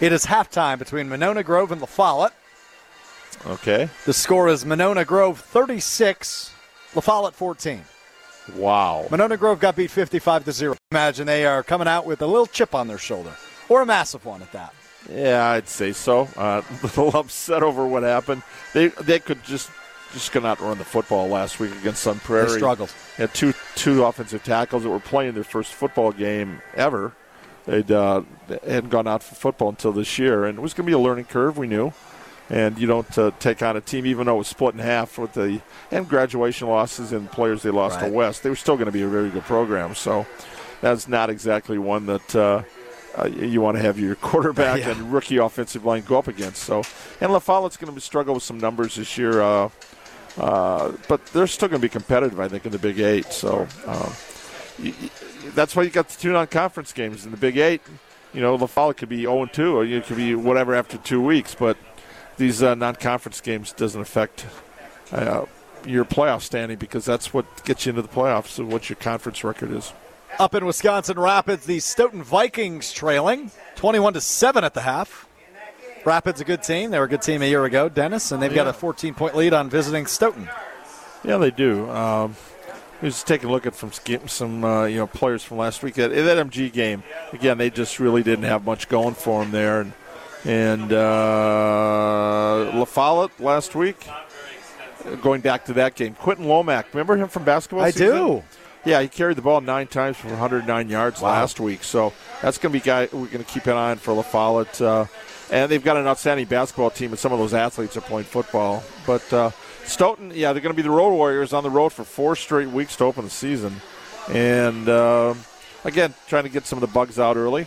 [SPEAKER 2] It is halftime between Monona Grove and La Follette.
[SPEAKER 3] Okay.
[SPEAKER 2] The score is Monona Grove 36, La Follette 14.
[SPEAKER 3] Wow.
[SPEAKER 2] Monona Grove got beat 55 to 0. Imagine they are coming out with a little chip on their shoulder, or a massive one at that.
[SPEAKER 3] Yeah, I'd say so. Uh, a little upset over what happened. They they could just just could not run the football last week against Sun Prairie.
[SPEAKER 2] They struggled.
[SPEAKER 3] Had two two offensive tackles that were playing their first football game ever. They'd uh, hadn't gone out for football until this year, and it was going to be a learning curve. We knew, and you don't uh, take on a team even though it was split in half with the and graduation losses and players they lost
[SPEAKER 2] right.
[SPEAKER 3] to West. They were still going to be a very good program. So that's not exactly one that. Uh, uh, you want to have your quarterback
[SPEAKER 2] yeah.
[SPEAKER 3] and rookie offensive line go up against. So, and La Follette's going to struggle with some numbers this year. Uh, uh, but they're still going to be competitive, I think, in the Big Eight. So um, you, that's why you got the two non-conference games in the Big Eight. You know, La Follette could be 0 and 2, or it could be whatever after two weeks. But these uh, non-conference games doesn't affect uh, your playoff standing because that's what gets you into the playoffs and what your conference record is.
[SPEAKER 2] Up in Wisconsin Rapids, the Stoughton Vikings trailing 21 to 7 at the half. Rapids a good team. They were a good team a year ago, Dennis, and they've
[SPEAKER 3] yeah.
[SPEAKER 2] got a 14 point lead on visiting Stoughton.
[SPEAKER 3] Yeah, they do. Um, just taking a look at from some uh, you know players from last week that, that MG game. Again, they just really didn't have much going for them there, and and uh, La Follette last week. Going back to that game, Quentin Lomack. Remember him from basketball?
[SPEAKER 2] I
[SPEAKER 3] season?
[SPEAKER 2] do.
[SPEAKER 3] Yeah, he carried the ball nine times for 109 yards
[SPEAKER 2] wow.
[SPEAKER 3] last week. So that's going to be guy we're going to keep an eye on for La Follette. Uh, and they've got an outstanding basketball team, and some of those athletes are playing football. But uh, Stoughton, yeah, they're going to be the Road Warriors on the road for four straight weeks to open the season. And uh, again, trying to get some of the bugs out early.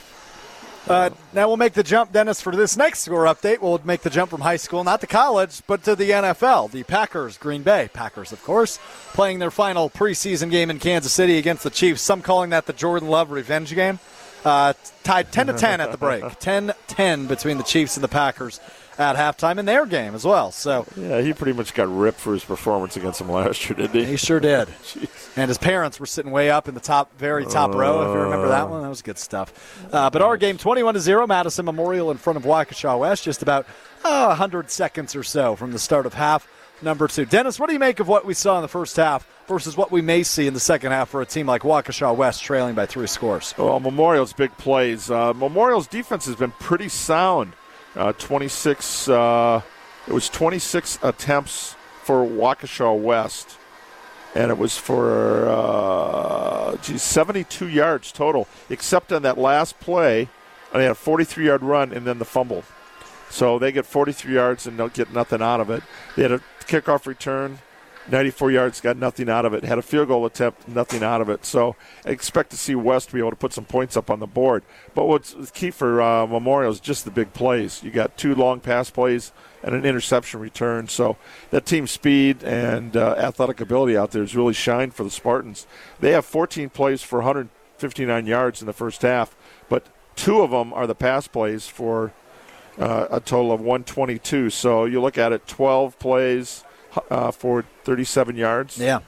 [SPEAKER 2] Uh, now we'll make the jump, Dennis, for this next score update. We'll make the jump from high school, not to college, but to the NFL. The Packers, Green Bay Packers, of course, playing their final preseason game in Kansas City against the Chiefs. Some calling that the Jordan Love revenge game. Uh, tied 10 to 10 at the break. 10 10 between the Chiefs and the Packers at halftime in their game as well. So
[SPEAKER 3] yeah, he pretty much got ripped for his performance against them last year, didn't he?
[SPEAKER 2] He sure did. and his parents were sitting way up in the top, very top uh, row. If you remember that one, that was good stuff. Uh, but our game, twenty-one to zero, Madison Memorial in front of Waukesha West, just about uh, hundred seconds or so from the start of half number two. Dennis, what do you make of what we saw in the first half versus what we may see in the second half for a team like Waukesha West trailing by three scores?
[SPEAKER 3] Well, Memorial's big plays. Uh, Memorial's defense has been pretty sound. Uh, 26. Uh, it was 26 attempts for Waukesha West, and it was for uh, geez, 72 yards total, except on that last play. They had a 43 yard run and then the fumble. So they get 43 yards and don't get nothing out of it. They had a kickoff return, 94 yards, got nothing out of it. Had a field goal attempt, nothing out of it. So expect to see West be able to put some points up on the board. But what's key for uh, Memorial is just the big plays. You got two long pass plays and an interception return. So that team speed and uh, athletic ability out there has really shined for the Spartans. They have 14 plays for 159 yards in the first half, but two of them are the pass plays for uh, a total of 122. So you look at it, 12 plays uh, for 37 yards.
[SPEAKER 2] Yeah.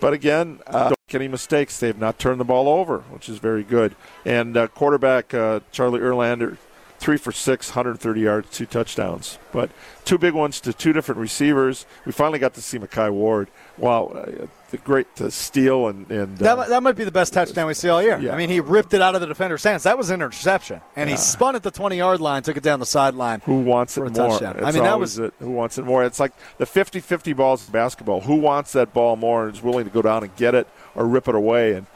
[SPEAKER 3] But again, uh, don't make any mistakes. They have not turned the ball over, which is very good. And uh, quarterback uh, Charlie Erlinson, three for six, 130 yards, two touchdowns. But two big ones to two different receivers. We finally got to see Makai Ward. Wow, uh, the great to steal and and
[SPEAKER 2] That,
[SPEAKER 3] uh,
[SPEAKER 2] that might be the best touchdown we see all year.
[SPEAKER 3] Yeah.
[SPEAKER 2] I mean, he ripped it out of the defender's hands. That was an interception, and he spun at the 20 yard line, took it down the sideline.
[SPEAKER 3] who wants it
[SPEAKER 2] a
[SPEAKER 3] more?
[SPEAKER 2] I mean, that was
[SPEAKER 3] it. Who wants it more? It's like the 50-50 balls in basketball. Who wants that ball more and is willing to go down and get it or rip it away? And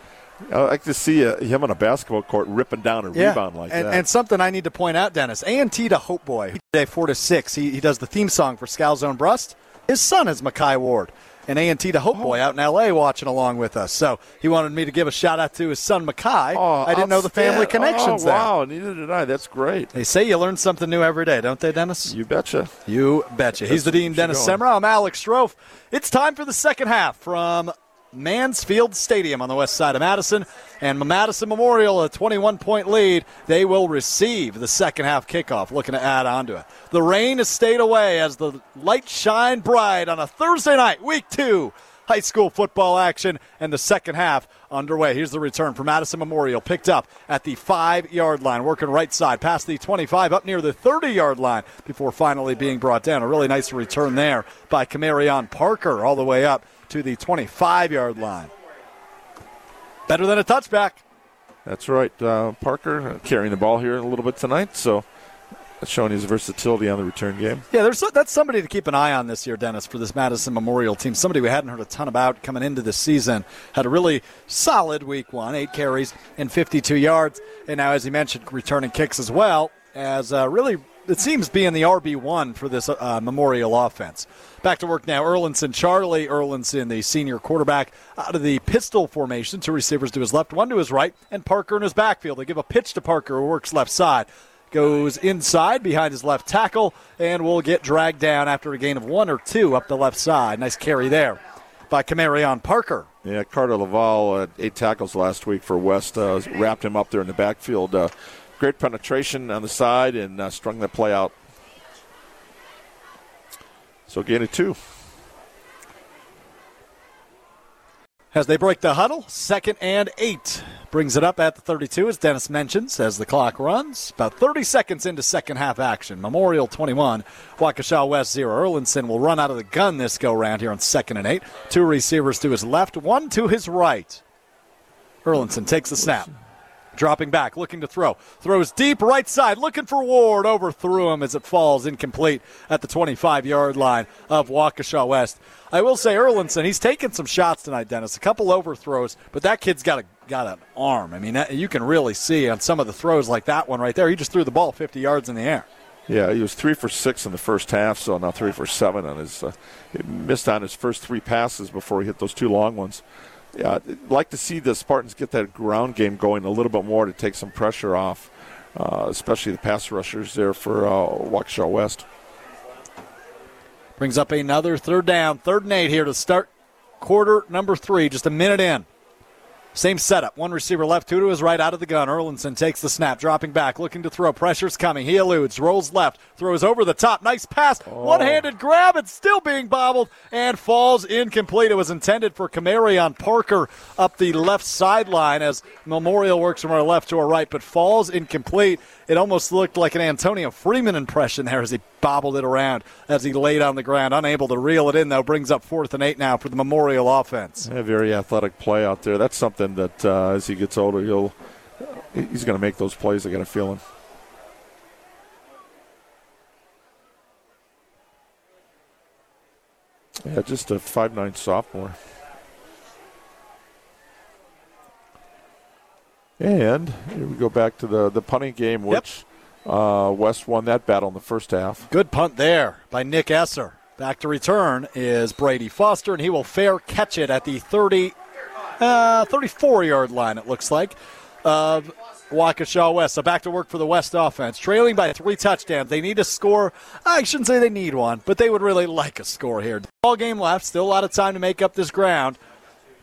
[SPEAKER 3] I like to see uh, him on a basketball court ripping down a rebound like
[SPEAKER 2] and,
[SPEAKER 3] that.
[SPEAKER 2] and something I need to point out, Dennis. A and T to Hope Boy. today four to six. He, he does the theme song for Scal Zone Brust. His son is Makai Ward. And A and T to Hope Boy out in L.A. watching along with us. So he wanted me to give a shout out to his son Makai.
[SPEAKER 3] Oh,
[SPEAKER 2] I didn't know the family connections
[SPEAKER 3] oh,
[SPEAKER 2] there.
[SPEAKER 3] Wow, neither did I. That's great.
[SPEAKER 2] They say you learn something new every day, don't they, Dennis?
[SPEAKER 3] You betcha.
[SPEAKER 2] You betcha. He's the Dean Dennis. Semrau. I'm Alex Strouf. It's time for the second half from Mansfield Stadium on the west side of Madison. And Madison Memorial, a 21 point lead. They will receive the second half kickoff, looking to add on to it. The rain has stayed away as the lights shine bright on a Thursday night, week two. High school football action and the second half underway. Here's the return for Madison Memorial, picked up at the five yard line, working right side past the 25, up near the 30 yard line before finally being brought down. A really nice return there by Camarion Parker, all the way up to the 25 yard line. Better than a touchback.
[SPEAKER 3] That's right. Uh, Parker uh, carrying the ball here a little bit tonight, so showing his versatility on the return game.
[SPEAKER 2] Yeah, there's that's somebody to keep an eye on this year, Dennis, for this Madison Memorial team. Somebody we hadn't heard a ton about coming into the season. Had a really solid week one, eight carries and 52 yards, and now, as he mentioned, returning kicks as well. As uh, really, it seems being the RB one for this uh, Memorial offense. Back to work now. Erlinson, Charlie Erlinson, the senior quarterback, out of the pistol formation. Two receivers to his left, one to his right, and Parker in his backfield. They give a pitch to Parker, who works left side goes inside behind his left tackle and will get dragged down after a gain of one or two up the left side. Nice carry there by Camarion Parker.
[SPEAKER 3] Yeah, Carter Laval, uh, eight tackles last week for West, uh, wrapped him up there in the backfield. Uh, great penetration on the side and uh, strung that play out. So gain of two.
[SPEAKER 2] As they break the huddle, second and eight. Brings it up at the 32, as Dennis mentions, as the clock runs. About 30 seconds into second half action. Memorial 21, Waukesha West 0. Erlinson will run out of the gun this go round here on second and eight. Two receivers to his left, one to his right. Erlinson takes the snap. Dropping back, looking to throw. Throws deep right side, looking for Ward. Overthrew him as it falls incomplete at the 25 yard line of Waukesha West. I will say, Erlinson, he's taken some shots tonight, Dennis. A couple overthrows, but that kid's got a got an arm. I mean, that, you can really see on some of the throws like that one right there. He just threw the ball 50 yards in the air.
[SPEAKER 3] Yeah, he was three for six in the first half, so now three for seven on his. Uh, missed on his first three passes before he hit those two long ones. Yeah, I'd like to see the Spartans get that ground game going a little bit more to take some pressure off, uh, especially the pass rushers there for uh, Waukesha West.
[SPEAKER 2] Brings up another third down, third and eight here to start quarter number three, just a minute in. Same setup. One receiver left, two to his right out of the gun. Erlinson takes the snap, dropping back, looking to throw. Pressure's coming. He eludes, rolls left, throws over the top. Nice pass. Oh. One handed grab. It's still being bobbled and falls incomplete. It was intended for Camarion Parker up the left sideline as Memorial works from our left to our right, but falls incomplete. It almost looked like an Antonio Freeman impression there as he bobbled it around as he laid on the ground. Unable to reel it in, though, brings up fourth and eight now for the Memorial offense.
[SPEAKER 3] Yeah, very athletic play out there. That's something that uh, as he gets older, he'll he's going to make those plays. I got a feeling. Yeah, just a five nine sophomore. And here we go back to the the punting game, which uh, West won that battle in the first half.
[SPEAKER 2] Good punt there by Nick Esser. Back to return is Brady Foster, and he will fair catch it at the 30, uh, 34 yard line, it looks like, of Waukesha West. So back to work for the West offense. Trailing by three touchdowns. They need a score. I shouldn't say they need one, but they would really like a score here. All game left. Still a lot of time to make up this ground.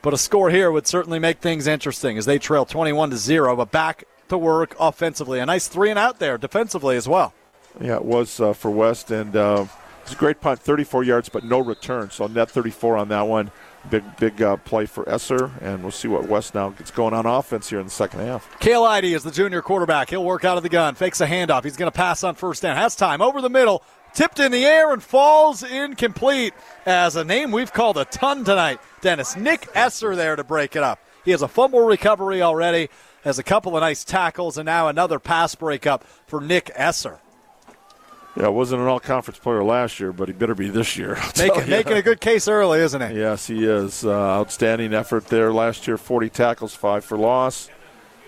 [SPEAKER 2] But a score here would certainly make things interesting as they trail 21 to 0, but back to work offensively. A nice three and out there defensively as well.
[SPEAKER 3] Yeah, it was uh, for West, and uh, it's a great punt, 34 yards, but no return. So net 34 on that one. Big, big uh, play for Esser, and we'll see what West now gets going on offense here in the second half.
[SPEAKER 2] Cale Eide is the junior quarterback. He'll work out of the gun, fakes a handoff. He's going to pass on first down. Has time over the middle. Tipped in the air and falls incomplete as a name we've called a ton tonight. Dennis, Nick Esser there to break it up. He has a fumble recovery already, has a couple of nice tackles, and now another pass breakup for Nick Esser.
[SPEAKER 3] Yeah, wasn't an all conference player last year, but he better be this year.
[SPEAKER 2] Making, making a good case early, isn't he?
[SPEAKER 3] Yes, he is. Uh, outstanding effort there last year 40 tackles, 5 for loss.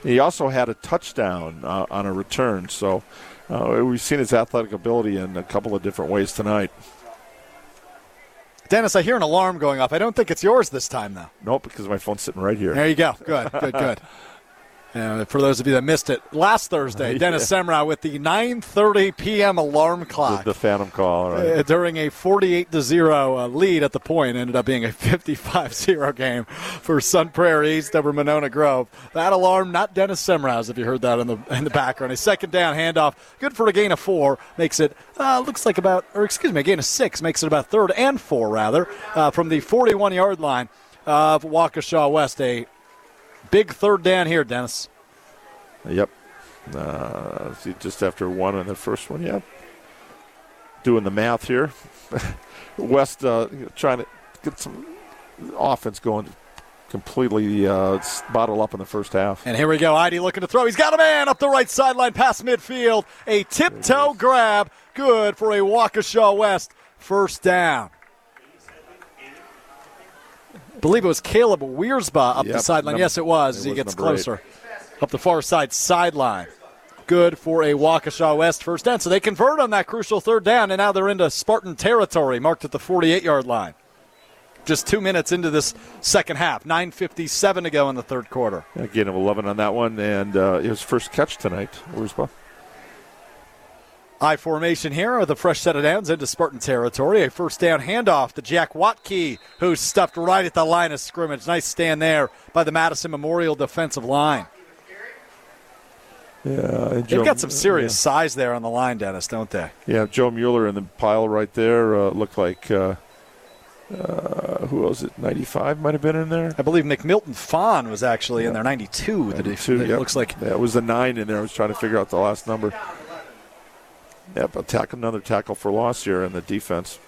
[SPEAKER 3] He also had a touchdown uh, on a return, so uh, we've seen his athletic ability in a couple of different ways tonight.
[SPEAKER 2] Dennis, I hear an alarm going off. I don't think it's yours this time, though.
[SPEAKER 3] Nope, because my phone's sitting right here.
[SPEAKER 2] There you go. Good, good, good. Uh, for those of you that missed it, last Thursday, Dennis yeah. Semrau with the 9:30 p.m. alarm clock.
[SPEAKER 3] The, the phantom call, right?
[SPEAKER 2] Uh, during a 48 to zero uh, lead at the point, ended up being a 55-0 game for Sun Prairie East over Monona Grove. That alarm, not Dennis Semrau's, if you heard that in the in the background. A second down handoff, good for a gain of four, makes it uh, looks like about, or excuse me, a gain of six, makes it about third and four rather uh, from the 41-yard line of Waukesha West. A Big third down here, Dennis.
[SPEAKER 3] Yep. Uh, just after one in the first one, yep. Doing the math here. West uh, trying to get some offense going completely uh, bottled up in the first half.
[SPEAKER 2] And here we go. Eide looking to throw. He's got a man up the right sideline past midfield. A tiptoe grab. Good for a Waukesha West first down believe it was Caleb Wiersba up yep, the sideline. Number, yes, it was. As he gets closer eight. up the far side sideline. Good for a Waukesha West first down. So they convert on that crucial third down, and now they're into Spartan territory, marked at the 48 yard line. Just two minutes into this second half, 9:57 to go in the third quarter.
[SPEAKER 3] Again, of 11 on that one, and uh, his first catch tonight. Wiersba.
[SPEAKER 2] I formation here with a fresh set of downs into Spartan territory. A first down handoff to Jack Watke, who's stuffed right at the line of scrimmage. Nice stand there by the Madison Memorial defensive line.
[SPEAKER 3] Yeah,
[SPEAKER 2] they've got some serious yeah. size there on the line, Dennis, don't they?
[SPEAKER 3] Yeah, Joe Mueller in the pile right there uh, looked like. Uh, uh, who was it? 95 might have been in there.
[SPEAKER 2] I believe McMilton Fawn was actually yeah. in there. 92.
[SPEAKER 3] 92
[SPEAKER 2] it
[SPEAKER 3] yep.
[SPEAKER 2] looks like.
[SPEAKER 3] Yeah, it was the nine in there. I was trying to figure out the last number. Yep, attack another tackle for loss here in the defense.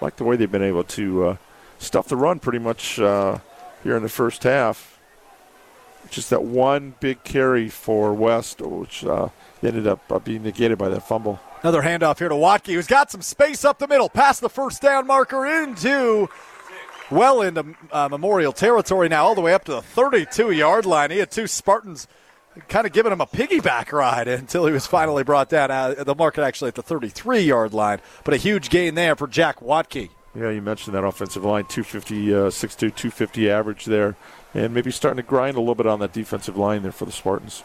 [SPEAKER 3] Like the way they've been able to uh, stuff the run pretty much uh, here in the first half. Just that one big carry for West, which uh, ended up uh, being negated by that fumble.
[SPEAKER 2] Another handoff here to Watke, who's got some space up the middle, past the first down marker into well into uh, Memorial territory now, all the way up to the 32 yard line. He had two Spartans kind of giving him a piggyback ride until he was finally brought down. Uh, the market actually at the 33 yard line, but a huge gain there for Jack Watke.
[SPEAKER 3] Yeah, you mentioned that offensive line, 250, uh, 6'2", 250 average there, and maybe starting to grind a little bit on that defensive line there for the Spartans.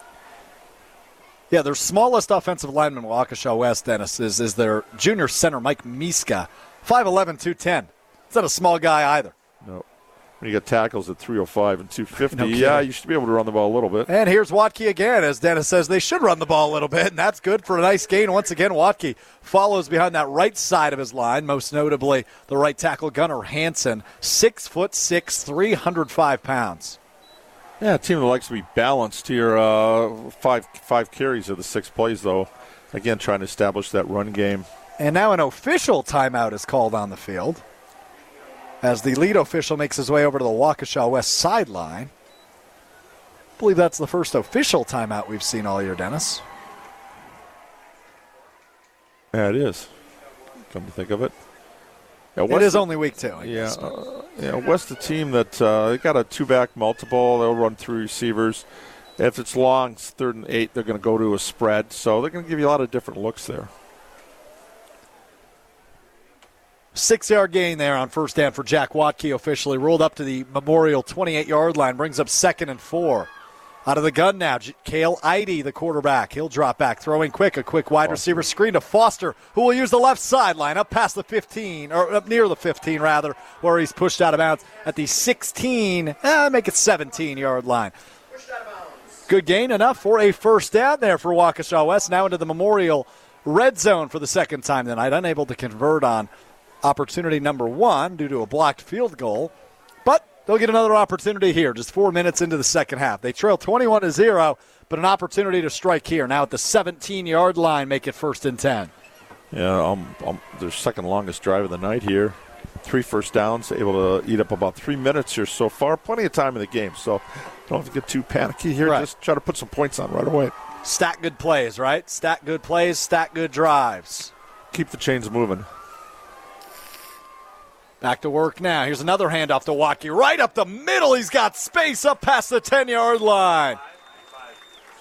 [SPEAKER 2] Yeah, their smallest offensive lineman, Waukesha West, Dennis, is, is their junior center, Mike Miska, 5'11", 210. It's not a small guy either.
[SPEAKER 3] No. When you got tackles at 305 and 250, no yeah, you should be able to run the ball a little bit.
[SPEAKER 2] And here's Watke again, as Dennis says they should run the ball a little bit, and that's good for a nice gain. Once again, Watke follows behind that right side of his line, most notably the right tackle Gunnar Hansen, six foot six, 305 pounds.
[SPEAKER 3] Yeah, a team that likes to be balanced here. Uh, five five carries of the six plays, though. Again, trying to establish that run game.
[SPEAKER 2] And now an official timeout is called on the field as the lead official makes his way over to the Waukesha West sideline. I believe that's the first official timeout we've seen all year, Dennis.
[SPEAKER 3] Yeah, it is. Come to think of it.
[SPEAKER 2] Yeah, West, it is only week two. I
[SPEAKER 3] yeah, uh, yeah. West, a team that uh, they got a two-back multiple. They'll run through receivers. If it's long, it's third and eight. They're going to go to a spread. So they're going to give you a lot of different looks there.
[SPEAKER 2] Six yard gain there on first down for Jack Watke, officially rolled up to the Memorial 28 yard line, brings up second and four. Out of the gun now, Cale Eide, the quarterback. He'll drop back, throwing quick, a quick wide receiver screen to Foster, who will use the left sideline up past the 15, or up near the 15, rather, where he's pushed out of bounds at the 16, eh, make it 17 yard line. Good gain enough for a first down there for Waukesha West. Now into the Memorial red zone for the second time tonight, unable to convert on opportunity number one due to a blocked field goal. But they'll get another opportunity here, just four minutes into the second half. They trail 21 to 0, but an opportunity to strike here. Now at the 17 yard line, make it first and 10.
[SPEAKER 3] Yeah, um, um, their second longest drive of the night here. Three first downs, able to eat up about three minutes here so far. Plenty of time in the game, so don't have to get too panicky here.
[SPEAKER 2] Right.
[SPEAKER 3] Just try to put some points on right away.
[SPEAKER 2] Stat good plays, right? Stat good plays, stat good drives.
[SPEAKER 3] Keep the chains moving.
[SPEAKER 2] Back to work now. Here's another handoff to Watke. Right up the middle. He's got space up past the 10 yard line.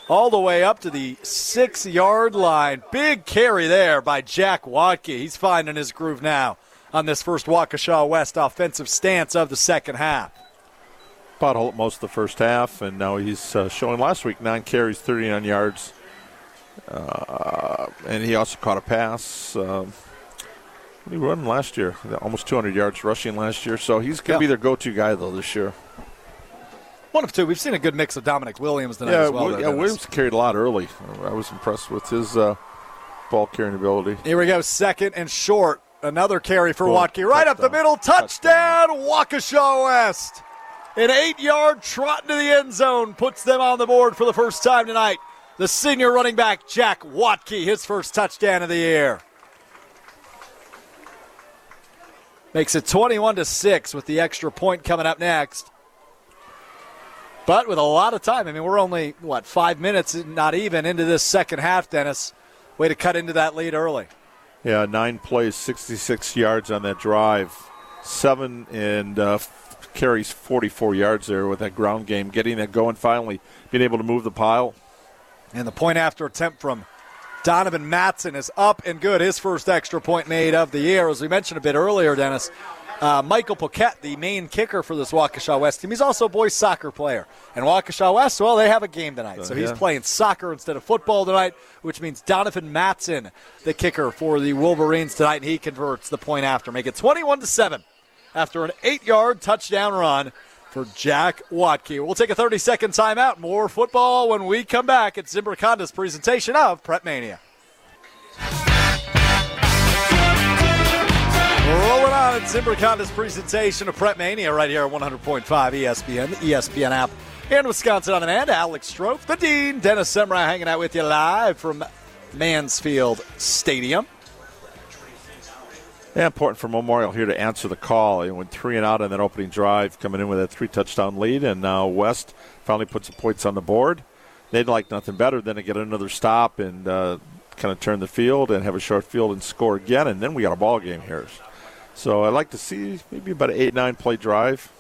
[SPEAKER 2] All the way up to the six yard line. Big carry there by Jack Watke. He's finding his groove now on this first Waukesha West offensive stance of the second half.
[SPEAKER 3] About most of the first half, and now he's uh, showing last week nine carries, 39 yards. Uh, and he also caught a pass. Um, he run last year? Almost 200 yards rushing last year. So he's going to
[SPEAKER 2] Yeah.
[SPEAKER 3] be their go to guy, though, this year.
[SPEAKER 2] One of two. We've seen a good mix of Dominic Williams tonight
[SPEAKER 3] yeah,
[SPEAKER 2] as well. Though,
[SPEAKER 3] yeah,
[SPEAKER 2] Dennis.
[SPEAKER 3] Williams carried a lot early. I was impressed with his uh, ball carrying ability.
[SPEAKER 2] Here we go, second and short. Another carry for Watke. Right up the middle, touchdown, Waukesha West. An eight yard trot into the end zone puts them on the board for the first time tonight. The senior running back, Jack Watke, his first touchdown of the year. Makes it 21 to 6 with the extra point coming up next. But with a lot of time. I mean, we're only, what, five minutes, not even, into this second half, Dennis. Way to cut into that lead early.
[SPEAKER 3] Yeah, nine plays, 66 yards on that drive. Seven and uh, carries 44 yards there with that ground game, getting that going finally, being able to move the pile.
[SPEAKER 2] And the point after attempt from Donovan Matson is up and good. His first extra point made of the year. As we mentioned a bit earlier, Dennis, uh, Michael Paquette, the main kicker for this Waukesha West team, he's also a boys soccer player. And Waukesha West, well, they have a game tonight. So he's
[SPEAKER 3] yeah.
[SPEAKER 2] playing soccer instead of football tonight, which means Donovan Matson, the kicker for the Wolverines tonight, and he converts the point after. Make it 21 to 7 after an eight yard touchdown run for Jack Watke. We'll take a 30 second timeout. More football when we come back. It's Zimbrick Honda's presentation of Prep Mania. Rolling on at Zimbrick Honda's presentation of Prep Mania right here at 100.5 ESPN, the ESPN app, and Wisconsin on demand. Alex Strouf, the Dean, Dennis Semrau hanging out with you live from Mansfield Stadium.
[SPEAKER 3] Yeah, important for Memorial here to answer the call. They went three and out on that opening drive, coming in with a three touchdown lead, and now West finally put some points on the board. They'd like nothing better than to get another stop and uh, kind of turn the field and have a short field and score again, and then we got a ball game here. So I'd like to see maybe about an eight nine play drive,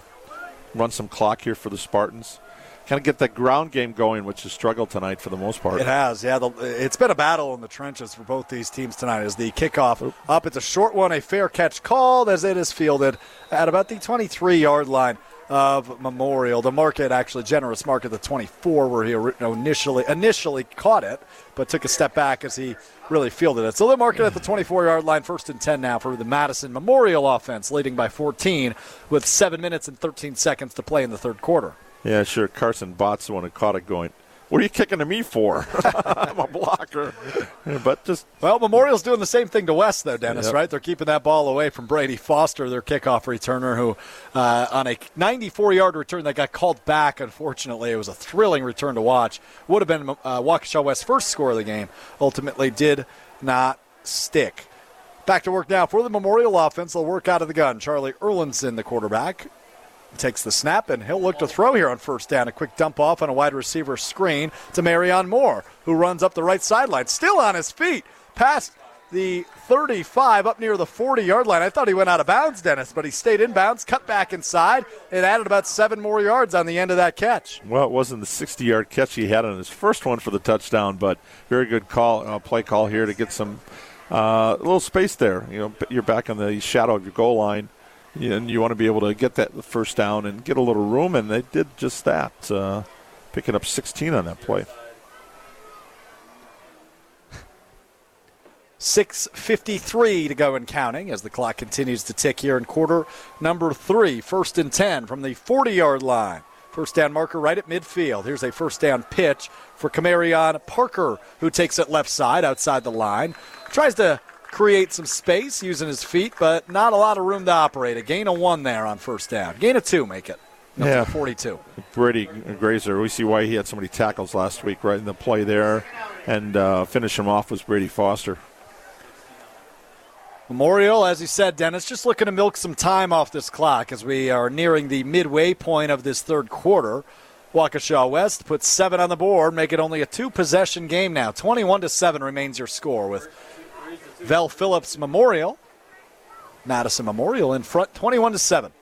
[SPEAKER 3] run some clock here for the Spartans, kind of get that ground game going, which has struggled tonight for the most part.
[SPEAKER 2] It has, yeah. The, it's been a battle in the trenches for both these teams tonight. As the kickoff up, it's a short one, a fair catch called as it is fielded at about the 23-yard line of Memorial. The market actually generous market, the 24, where he initially initially caught it, but took a step back as he really fielded it. So the market at the 24-yard line, first and 10 now for the Madison Memorial offense, leading by 14 with seven minutes and 13 seconds to play in the third quarter.
[SPEAKER 3] Yeah, sure. Carson Botts the one who caught it going. What are you kicking to me for? I'm a blocker. But just
[SPEAKER 2] Well, Memorial's doing the same thing to West, though, Dennis,
[SPEAKER 3] Yep.
[SPEAKER 2] right? They're keeping that ball away from Brady Foster, their kickoff returner, who, uh, on a 94 yard return that got called back, unfortunately, it was a thrilling return to watch. Would have been uh, Waukesha West's first score of the game. Ultimately, did not stick. Back to work now for the Memorial offense. They'll work out of the gun. Charlie Erlinson, the quarterback, takes the snap and he'll look to throw here on first down. A quick dump off on a wide receiver screen to Marion Moore, who runs up the right sideline, still on his feet, past the 35 up near the 40 yard line. I thought he went out of bounds, Dennis, but he stayed in bounds, cut back inside, and added about seven more yards on the end of that catch.
[SPEAKER 3] Well, it wasn't the 60 yard catch he had on his first one for the touchdown, but very good call, uh, play call here to get some uh, a little space there. You know, you're back on the shadow of your goal line, and you want to be able to get that first down and get a little room, and they did just that, uh, picking up 16 on that play.
[SPEAKER 2] 6.53 to go and counting as the clock continues to tick here in quarter number three. First and 10 from the 40 yard line. First down marker right at midfield. Here's a first down pitch for Camarion Parker, who takes it left side outside the line. Tries to create some space using his feet, but not a lot of room to operate. A gain of one there on first down. Gain of two, make it.
[SPEAKER 3] Yeah.
[SPEAKER 2] 42.
[SPEAKER 3] Brady Grazer. We see why he had so many tackles last week, right in the play there, and uh, finish him off was Brady Foster.
[SPEAKER 2] Memorial, as you said, Dennis, just looking to milk some time off this clock as we are nearing the midway point of this third quarter. Waukesha West puts seven on the board, make it only a two possession game now. 21 to 7 remains your score with Vel Phillips Memorial. Madison Memorial in front, 21 to 7.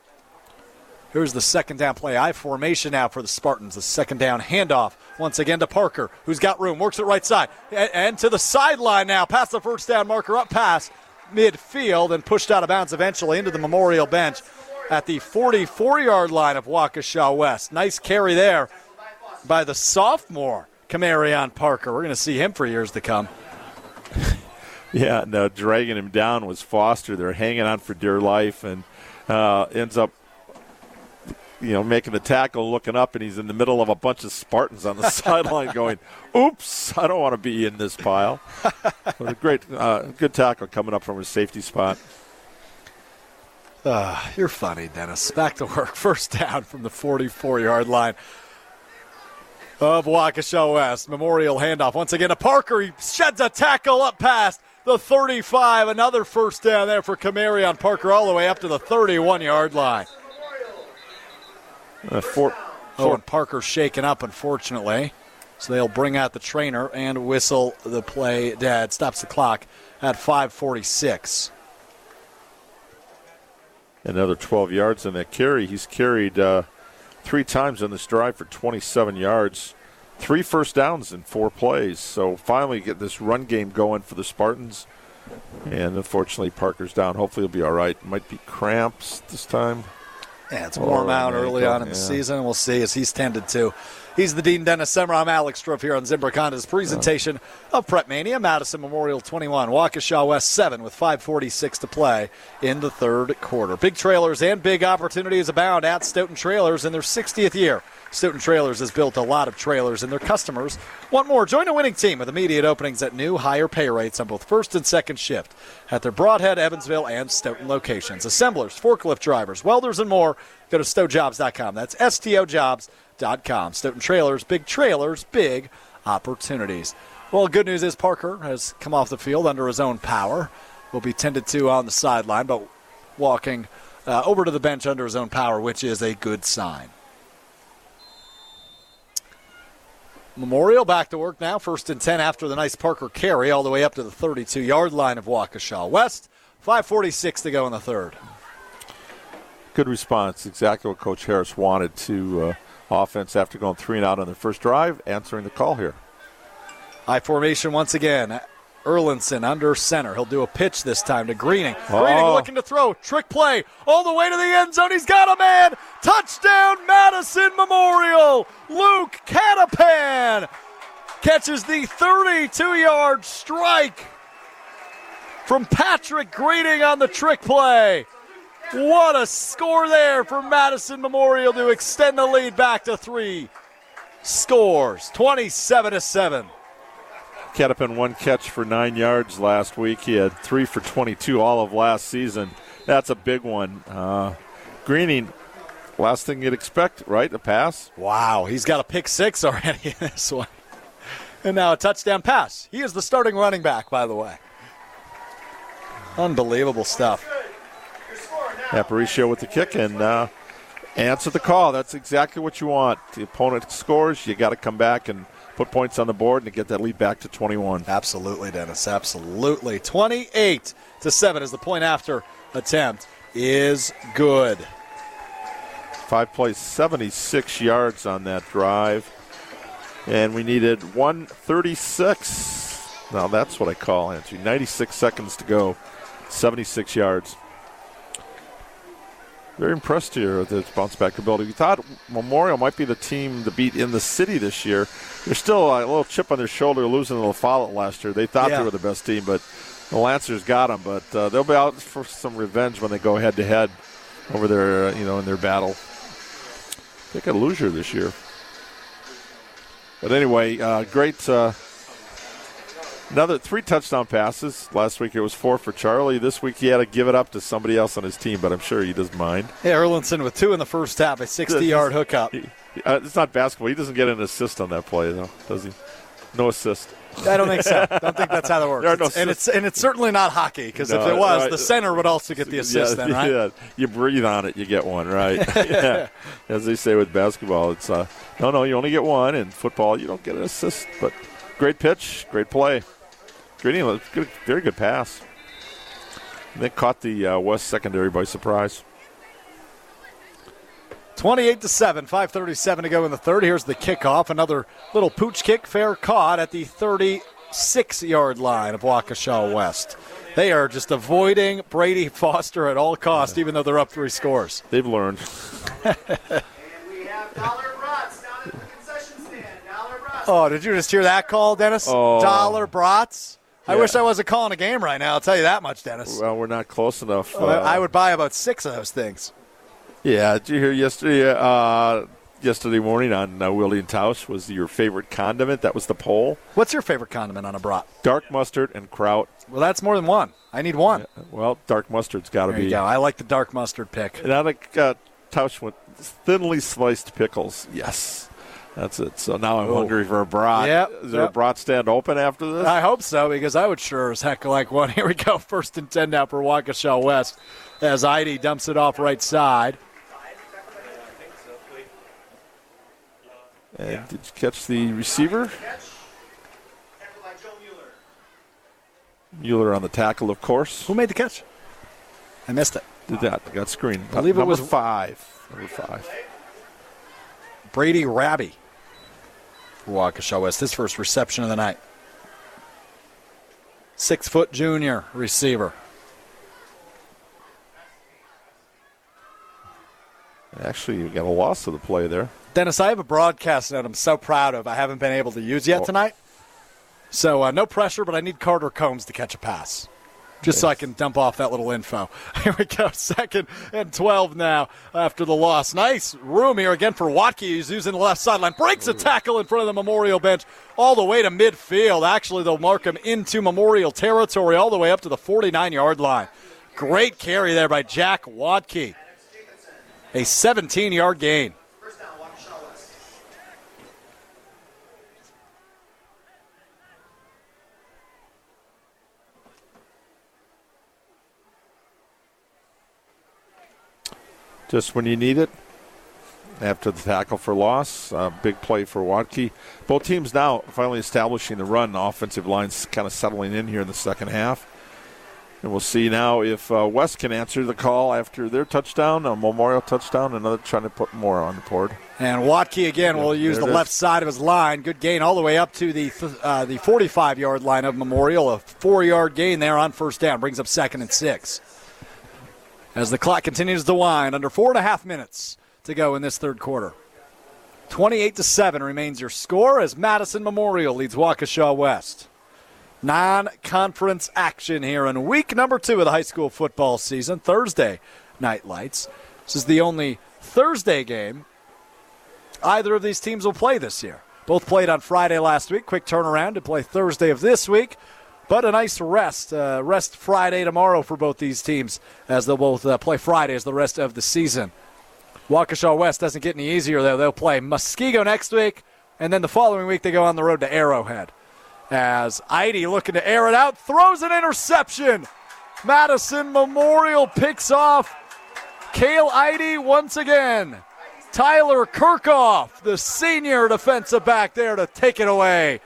[SPEAKER 2] Here's the second down play. I formation now for the Spartans. The second down handoff once again to Parker, who's got room, works it right side, and, and to the sideline now. Past the first down marker, up pass midfield, and pushed out of bounds eventually into the Memorial bench at the 44 yard line of Waukesha West. Nice carry there by the sophomore, Camarion Parker. We're going to see him for years to come.
[SPEAKER 3] Yeah, no, dragging him down was Foster. They're hanging on for dear life, and uh, ends up, you know, making the tackle, looking up, and he's in the middle of a bunch of Spartans on the sideline, going, "Oops, I don't want to be in this pile." But a great, uh, good tackle coming up from his safety spot.
[SPEAKER 2] Uh, you're funny, Dennis. Back to work. First down from the 44 yard line of Waukesha West. Memorial handoff once again to Parker. He sheds a tackle up past the 35. Another first down there for Camarion Parker all the way up to the 31 yard line.
[SPEAKER 3] Uh, four,
[SPEAKER 2] Oh, and Parker's shaken up, unfortunately. So they'll bring out the trainer and whistle the play dead. Stops the clock at 546.
[SPEAKER 3] Another 12 yards on that carry. He's carried uh, three times on this drive for 27 yards, three first downs in four plays. So finally, get this run game going for the Spartans. And unfortunately, Parker's down. Hopefully, he'll be all right. Might be cramps this time.
[SPEAKER 2] Yeah, it's warm
[SPEAKER 3] Or
[SPEAKER 2] out early
[SPEAKER 3] ankle,
[SPEAKER 2] on in the
[SPEAKER 3] yeah.
[SPEAKER 2] season. We'll see as he's tended to. He's the Dean Dennis Semrau. I'm Alex Strouf here on Zimbrick Honda's presentation oh. of Prep Mania. Madison Memorial 21, Waukesha West 7 with 5.46 to play in the third quarter. Big trailers and big opportunities abound at Stoughton Trailers in their 60th year. Stoughton Trailers has built a lot of trailers, and their customers want more. Join a winning team with immediate openings at new, higher pay rates on both first and second shift at their Brodhead, Evansville, and Stoughton locations. Assemblers, forklift drivers, welders, and more. Go to stojobs.com. That's STOjobs.com. Stoughton Trailers, big trailers, big opportunities. Well, good news is Parker has come off the field under his own power. Will be tended to on the sideline, but walking uh, over to the bench under his own power, which is a good sign. Memorial back to work now. First and 10 after the nice Parker carry, all the way up to the 32 yard line of Waukesha West. 5.46 to go in the third.
[SPEAKER 3] Good response. Exactly what Coach Harris wanted to uh, offense after going three and out on their first drive, answering the call here.
[SPEAKER 2] I formation once again. Erlinson under center. He'll do a pitch this time to Greening.
[SPEAKER 3] Oh.
[SPEAKER 2] Greening looking to throw. Trick play all the way to the end zone. He's got a man. Touchdown, Madison Memorial. Luke Catapan catches the 32 yard strike from Patrick Greening on the trick play. What a score there for Madison Memorial to extend the lead back to three scores 27 to 7.
[SPEAKER 3] Catapan one catch for nine yards last week. He had three for 22 all of last season. That's a big one. Uh, Greening, last thing you'd expect, right? A pass.
[SPEAKER 2] Wow, he's got a pick six already in this one. And now a touchdown pass. He is the starting running back, by the way. Unbelievable stuff.
[SPEAKER 3] Aparicio with the kick and uh, answer the call. That's exactly what you want. The opponent scores, you got to come back and put points on the board and get that lead back to 21.
[SPEAKER 2] Absolutely, Dennis. Absolutely. 28 to 7 is the point after attempt is good.
[SPEAKER 3] Five plays, 76 yards on that drive. And we needed 136. Now that's what I call answer. 96 seconds to go, 76 yards. Very impressed here with its bounce back ability. We thought Memorial might be the team to beat in the city this year. They're still a little chip on their shoulder losing to La Follette last year. They thought
[SPEAKER 2] Yeah.
[SPEAKER 3] they were the best team, but the Lancers got them. But uh, they'll be out for some revenge when they go head to head over there, uh, you know, in their battle. They got lose loser this year. But anyway, uh, great, uh, Another three touchdown passes. Last week it was four for Charlie. This week he had to give it up to somebody else on his team, but I'm sure he doesn't mind.
[SPEAKER 2] Yeah, Erlinson with two in the first half, a 60 yard hookup.
[SPEAKER 3] He, uh, it's not basketball. He doesn't get an assist on that play, though, does he? No assist.
[SPEAKER 2] I don't think so. I don't think that's how that works.
[SPEAKER 3] No
[SPEAKER 2] it's, and it's and it's certainly not hockey because no, if it was, right. the center would also get the assist.
[SPEAKER 3] Yeah,
[SPEAKER 2] then, right?
[SPEAKER 3] Yeah, you breathe on it, you get one, right? yeah. As they say with basketball, it's uh, no, no, you only get one. In football, you don't get an assist. But great pitch, great play. Great, good, very good pass. And they caught the uh, West secondary by surprise.
[SPEAKER 2] 28 to 7, 537 to go in the third. Here's the kickoff. Another little pooch kick, fair caught at the 36 yard line of Waukesha West. They are just avoiding Brady Foster at all costs, even though they're up three scores.
[SPEAKER 3] They've learned.
[SPEAKER 2] oh, did you just hear that call, Dennis?
[SPEAKER 3] Oh.
[SPEAKER 2] Dollar brats? I wish I wasn't calling a game right now. I'll tell you that much, Dennis.
[SPEAKER 3] Well, we're not close enough.
[SPEAKER 2] Uh, I would buy about six of those things.
[SPEAKER 3] Yeah, did you hear yesterday? Uh, yesterday morning on uh, Willie and Tausch was your favorite condiment. That was the poll.
[SPEAKER 2] What's your favorite condiment on a brat?
[SPEAKER 3] Dark mustard and kraut.
[SPEAKER 2] Well, that's more than one. I need one.
[SPEAKER 3] Yeah, well, dark mustard's got to
[SPEAKER 2] be. Go. I like the dark mustard pick.
[SPEAKER 3] And I like uh, Tausch went thinly sliced pickles. Yes. That's it. So now I'm Ooh. hungry for a brat.
[SPEAKER 2] Yep,
[SPEAKER 3] Is there
[SPEAKER 2] yep.
[SPEAKER 3] a brat stand open after this?
[SPEAKER 2] I hope so because I would sure as heck like one. Here we go. First and 10 now for Waukesha West as Eide dumps it off right side.
[SPEAKER 3] And did you catch the receiver? Mueller on the tackle, of course.
[SPEAKER 2] Who made the catch? I missed it.
[SPEAKER 3] Did that? Got screened.
[SPEAKER 2] I believe
[SPEAKER 3] Number
[SPEAKER 2] it was
[SPEAKER 3] five. Number five.
[SPEAKER 2] Brady Rabby for Waukesha West. His first reception of the night. Six foot junior receiver.
[SPEAKER 3] Actually, you got a loss of the play there.
[SPEAKER 2] Dennis, I have a broadcast note I'm so proud of. I haven't been able to use yet oh. tonight. So uh, no pressure, but I need Carter Combs to catch a pass. Just so I can dump off that little info. Here we go. Second and 12 now after the loss. Nice room here again for Watke. He's using the left sideline. Breaks a tackle in front of the Memorial bench all the way to midfield. Actually, they'll mark him into Memorial territory all the way up to the 49 yard line. Great carry there by Jack Watke. A 17 yard gain.
[SPEAKER 3] Just when you need it. After the tackle for loss, uh, big play for Watke. Both teams now finally establishing the run. The offensive line's kind of settling in here in the second half. And we'll see now if uh, West can answer the call after their touchdown, a Memorial touchdown, another trying to put more on the board.
[SPEAKER 2] And Watke again will use the left side of his line. Good gain all the way up to the uh, the 45 yard line of Memorial. A four yard gain there on first down brings up second and six as the clock continues to wind. Under four and a half minutes to go in this third quarter. 28 to 7 remains your score as Madison Memorial leads Waukesha West. Non conference action here in week number two of the high school football season. Thursday night lights. This is the only Thursday game either of these teams will play this year. Both played on Friday last week. Quick turnaround to play Thursday of this week. But a nice rest, uh, rest Friday tomorrow for both these teams as they'll both uh, play Friday as the rest of the season. Waukesha West doesn't get any easier though. They'll play Muskego next week, and then the following week they go on the road to Arrowhead. As Eide looking to air it out, throws an interception. Madison Memorial picks off Cale Eide once again. Tyler Kirkhoff, the senior defensive back there to take it away.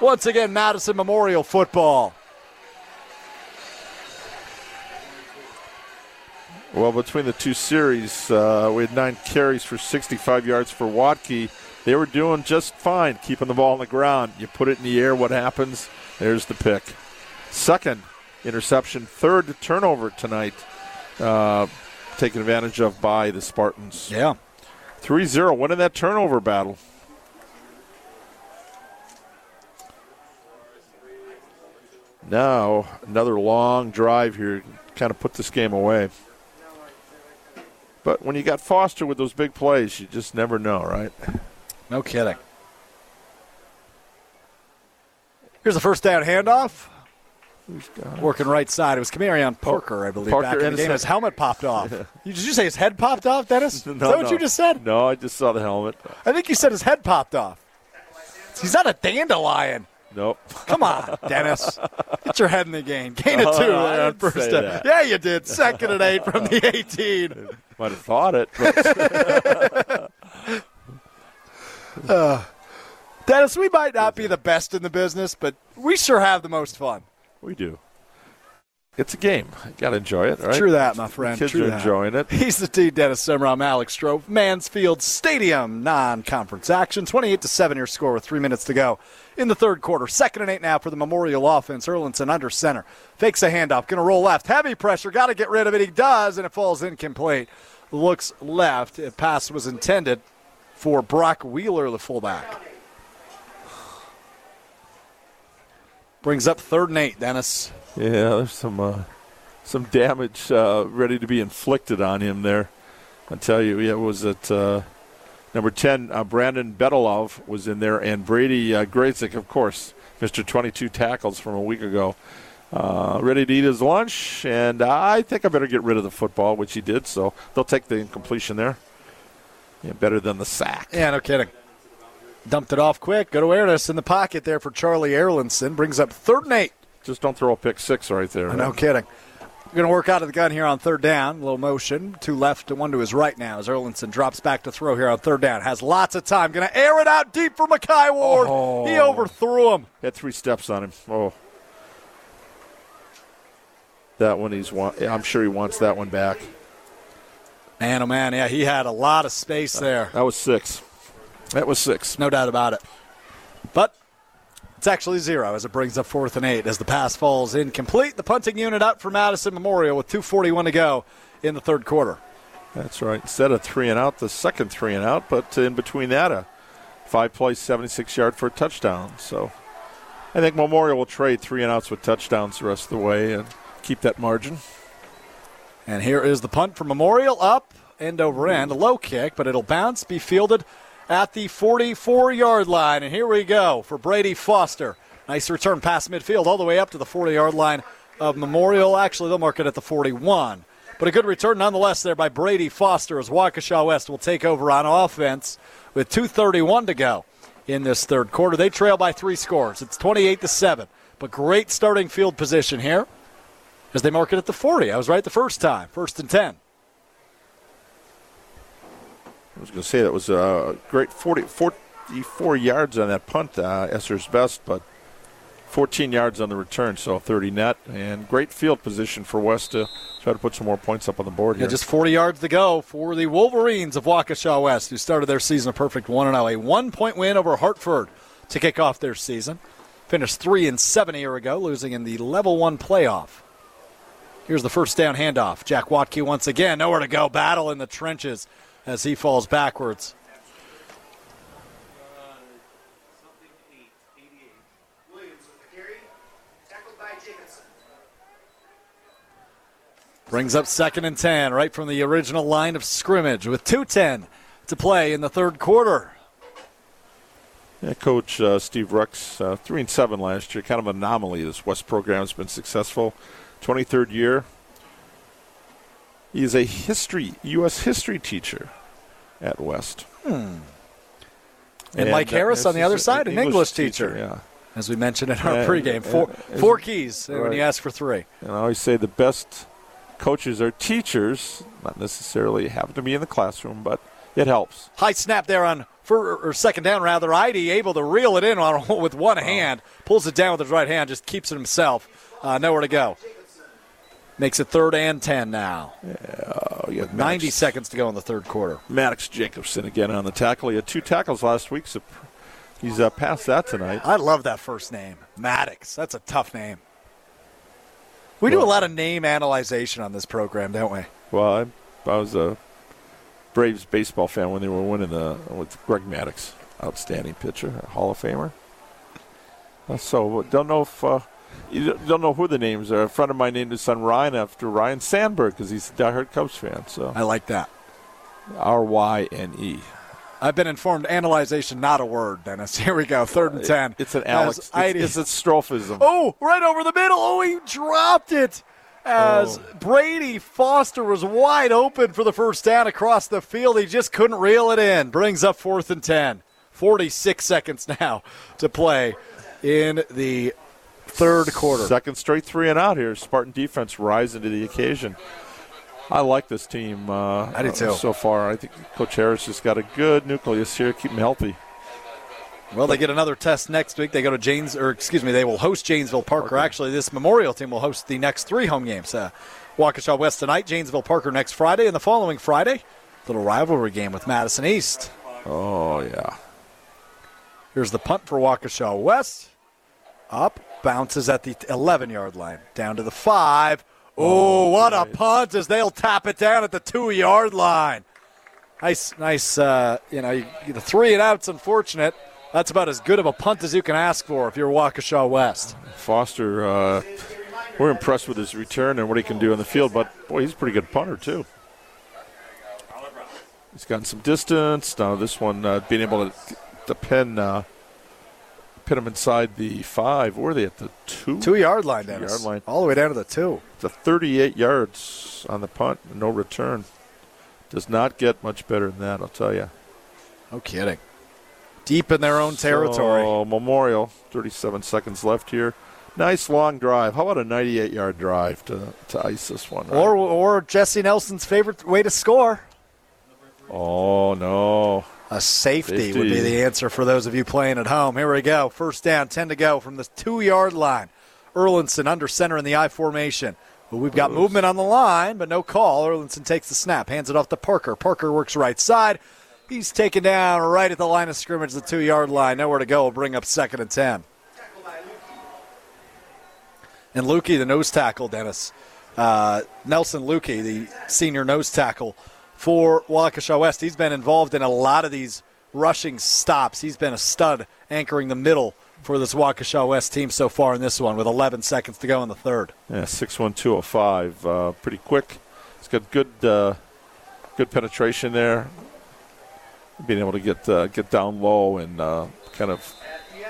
[SPEAKER 2] Once again, Madison Memorial football.
[SPEAKER 3] Well, between the two series, uh, we had nine carries for 65 yards for Watke. They were doing just fine keeping the ball on the ground. You put it in the air, what happens? There's the pick. Second interception, third turnover tonight, uh, taken advantage of by the Spartans.
[SPEAKER 2] Yeah.
[SPEAKER 3] 3 0, winning that turnover battle. Now, another long drive here, kind of put this game away. But when you got Foster with those big plays, you just never know, right?
[SPEAKER 2] No kidding. Here's the first down handoff. Working right side. It was Camarion Parker, I believe,
[SPEAKER 3] Parker
[SPEAKER 2] back in the
[SPEAKER 3] and
[SPEAKER 2] game.
[SPEAKER 3] his
[SPEAKER 2] His helmet popped off. You- Did you say his head popped off, Dennis?
[SPEAKER 3] No,
[SPEAKER 2] Is that what
[SPEAKER 3] no.
[SPEAKER 2] you just said?
[SPEAKER 3] No, I just saw the helmet.
[SPEAKER 2] I think you said his head popped off. He's not a dandelion.
[SPEAKER 3] Nope.
[SPEAKER 2] Come on, Dennis. Get your head in the game. Gain of two
[SPEAKER 3] I
[SPEAKER 2] there on first
[SPEAKER 3] say
[SPEAKER 2] down.
[SPEAKER 3] that.
[SPEAKER 2] Yeah, you did. Second and eight from the 18.
[SPEAKER 3] Might have thought it. But
[SPEAKER 2] Uh, Dennis, we might not be the best in the business, but we sure have the most fun.
[SPEAKER 3] we do. It's a game. You got to enjoy it, right?
[SPEAKER 2] True that, my friend.
[SPEAKER 3] Kids
[SPEAKER 2] True
[SPEAKER 3] are
[SPEAKER 2] that.
[SPEAKER 3] enjoying it.
[SPEAKER 2] He's the D. Dennis Semrau. I'm Alex Strouf. Mansfield Stadium non-conference action. 28 to seven. Your score with three minutes to go in the third quarter. Second and eight now for the Memorial offense. Erlinson under center fakes a handoff. Going to roll left. Heavy pressure. Got to get rid of it. He does, and it falls incomplete. Looks left. A pass was intended for Brock Wheeler, the fullback. Brings up third and eight. Dennis.
[SPEAKER 3] Yeah, there's some uh, some damage uh, ready to be inflicted on him there. I tell you, yeah, was it uh, number ten? Uh, Brandon Betelov was in there, and Brady uh, Grazik, of course, Mister 22 tackles from a week ago, uh, ready to eat his lunch. And I think I better get rid of the football, which he did. So they'll take the incompletion there. Yeah, better than the sack.
[SPEAKER 2] Yeah, no kidding. Dumped it off quick. Good awareness in the pocket there for Charlie Erlinson. Brings up third and eight.
[SPEAKER 3] Just don't throw a pick six right there.
[SPEAKER 2] No kidding. We're going to work out of the gun here on third down. A little motion. Two left and one to his right now as Erlinson drops back to throw here on third down. Has lots of time. Going to air it out deep for Mackay Ward.
[SPEAKER 3] Oh.
[SPEAKER 2] He overthrew him.
[SPEAKER 3] Had three steps on him. Oh. That one he's want. I'm sure he wants that one back.
[SPEAKER 2] Man, oh man, yeah, he had a lot of space uh, there.
[SPEAKER 3] That was six. That was six.
[SPEAKER 2] No doubt about it. But it's actually zero as it brings up fourth and eight as the pass falls incomplete. The punting unit up for Madison Memorial with 2.41 to go in the third quarter.
[SPEAKER 3] That's right. Instead of three and out, the second three and out, but in between that, a five play, 76 yard for a touchdown. So I think Memorial will trade three and outs with touchdowns the rest of the way and keep that margin.
[SPEAKER 2] And here is the punt for Memorial up, end over end, a low kick, but it'll bounce, be fielded at the 44 yard line. And here we go for Brady Foster. Nice return past midfield all the way up to the 40 yard line of Memorial. Actually, they'll mark it at the 41. But a good return nonetheless there by Brady Foster as Waukesha West will take over on offense with 2.31 to go in this third quarter. They trail by three scores. It's 28 to 7. But great starting field position here as they mark it at the 40. I was right the first time. First and 10.
[SPEAKER 3] I was going to say that was a great 40, 44 yards on that punt, uh, Esser's best, but 14 yards on the return, so 30 net, and great field position for West to try to put some more points up on the board
[SPEAKER 2] Yeah, just 40 yards to go for the Wolverines of Waukesha West, who started their season a perfect 1 0. A one point win over Hartford to kick off their season. Finished 3 and 7 a year ago, losing in the level 1 playoff. Here's the first down handoff. Jack Watke once again, nowhere to go. Battle in the trenches as he falls backwards. Brings up second and 10 right from the original line of scrimmage with 2.10 to play in the third quarter.
[SPEAKER 3] Yeah, Coach uh, Steve Rex, uh, three and seven last year, kind of an anomaly. This West program has been successful. Twenty third year. He is a history U.S. history teacher at West.
[SPEAKER 2] Hmm. And, Mike
[SPEAKER 3] uh,
[SPEAKER 2] Harris on the other side, an English teacher.
[SPEAKER 3] Yeah,
[SPEAKER 2] As we mentioned in our
[SPEAKER 3] And-
[SPEAKER 2] pregame, four,
[SPEAKER 3] and-
[SPEAKER 2] four keys when you ask for three.
[SPEAKER 3] and I always say the best coaches are teachers, not necessarily have to be in the classroom, but it helps.
[SPEAKER 2] High snap there on for, or second down rather. Eide able to reel it in on, with one hand, pulls it down with his right hand, just keeps it himself. Uh, nowhere to go. Makes it third and ten now.
[SPEAKER 3] Oh, yeah,
[SPEAKER 2] With 90 seconds to go in the third quarter.
[SPEAKER 3] Maddox Jacobson again on the tackle. He had two tackles last week, so he's uh, passed that tonight.
[SPEAKER 2] I love that first name, Maddox. That's a tough name. We do a lot of name analyzation on this program, don't we?
[SPEAKER 3] Well, I, I was a Braves baseball fan when they were winning the with Greg Maddux, outstanding pitcher, Hall of Famer. Uh, so don't know if uh, you don't know who the names are. A friend of mine named his son Ryne after Ryne Sandberg because he's a diehard Cubs fan. So
[SPEAKER 2] I like that.
[SPEAKER 3] R Y N E.
[SPEAKER 2] I've been informed analyzation not a word, Dennis. Here we go. Third and uh, ten.
[SPEAKER 3] It's an Alex. It's, it's a strophism.
[SPEAKER 2] Oh, right over the middle. Oh, he dropped it. As oh. Brady Foster was wide open for the first down across the field, he just couldn't reel it in. Brings up fourth and 10. 46 seconds now to play in the third quarter.
[SPEAKER 3] Second straight three and out here. Spartan defense rising to the occasion. I like this team. Uh,
[SPEAKER 2] I do too.
[SPEAKER 3] So far, I think Coach Harris has got a good nucleus here. Keep them healthy.
[SPEAKER 2] Well, they get another test next week. They go to Janes, or excuse me, they will host Janesville Parker. Actually, this Memorial team will host the next three home games. Uh, Waukesha West tonight, Janesville Parker next Friday, and the following Friday, little rivalry game with Madison East.
[SPEAKER 3] Oh yeah.
[SPEAKER 2] Here's the punt for Waukesha West. Up, bounces at the 11 yard line, down to the five. Oh, what a punt as they'll tap it down at the two yard line. Nice, nice. Uh, you know, you, the three and out's unfortunate. That's about as good of a punt as you can ask for if you're Waukesha West.
[SPEAKER 3] Foster, uh, we're impressed with his return and what he can do in the field, but boy, he's a pretty good punter too. He's gotten some distance. Now this one uh, being able to, to pin uh, pin them inside the five. Are they at the two?
[SPEAKER 2] Two yard line,
[SPEAKER 3] Two
[SPEAKER 2] Dennis.
[SPEAKER 3] yard line.
[SPEAKER 2] All the way down to the two.
[SPEAKER 3] It's a 38 yards on the punt, no return. Does not get much better than that, I'll tell you.
[SPEAKER 2] No kidding. Deep in their own territory.
[SPEAKER 3] So, Memorial, 37 seconds left here. Nice long drive. How about a 98 yard drive to, to ice this one? right?
[SPEAKER 2] Or, or Jesse Nelson's favorite way to score.
[SPEAKER 3] oh, no.
[SPEAKER 2] A safety,
[SPEAKER 3] Safety.
[SPEAKER 2] would be the answer for those of you playing at home. Here we go. First down, 10 to go from the two yard line. Erlinson under center in the I formation. Well, we've got movement on the line, but no call. Erlinson takes the snap, hands it off to Parker. Parker works right side. He's taken down right at the line of scrimmage, the two yard line. Nowhere to go. Will bring up second and 10. And Lukey, the nose tackle, Dennis. Uh, Nelson Lukey, the senior nose tackle for Waukesha West. He's been involved in a lot of these rushing stops. He's been a stud anchoring the middle for this Waukesha West team so far in this one with 11 seconds to go in the third.
[SPEAKER 3] Yeah, 61205. Uh, pretty quick. He's got good uh, good penetration there. Being able to get uh, get down low and uh, kind of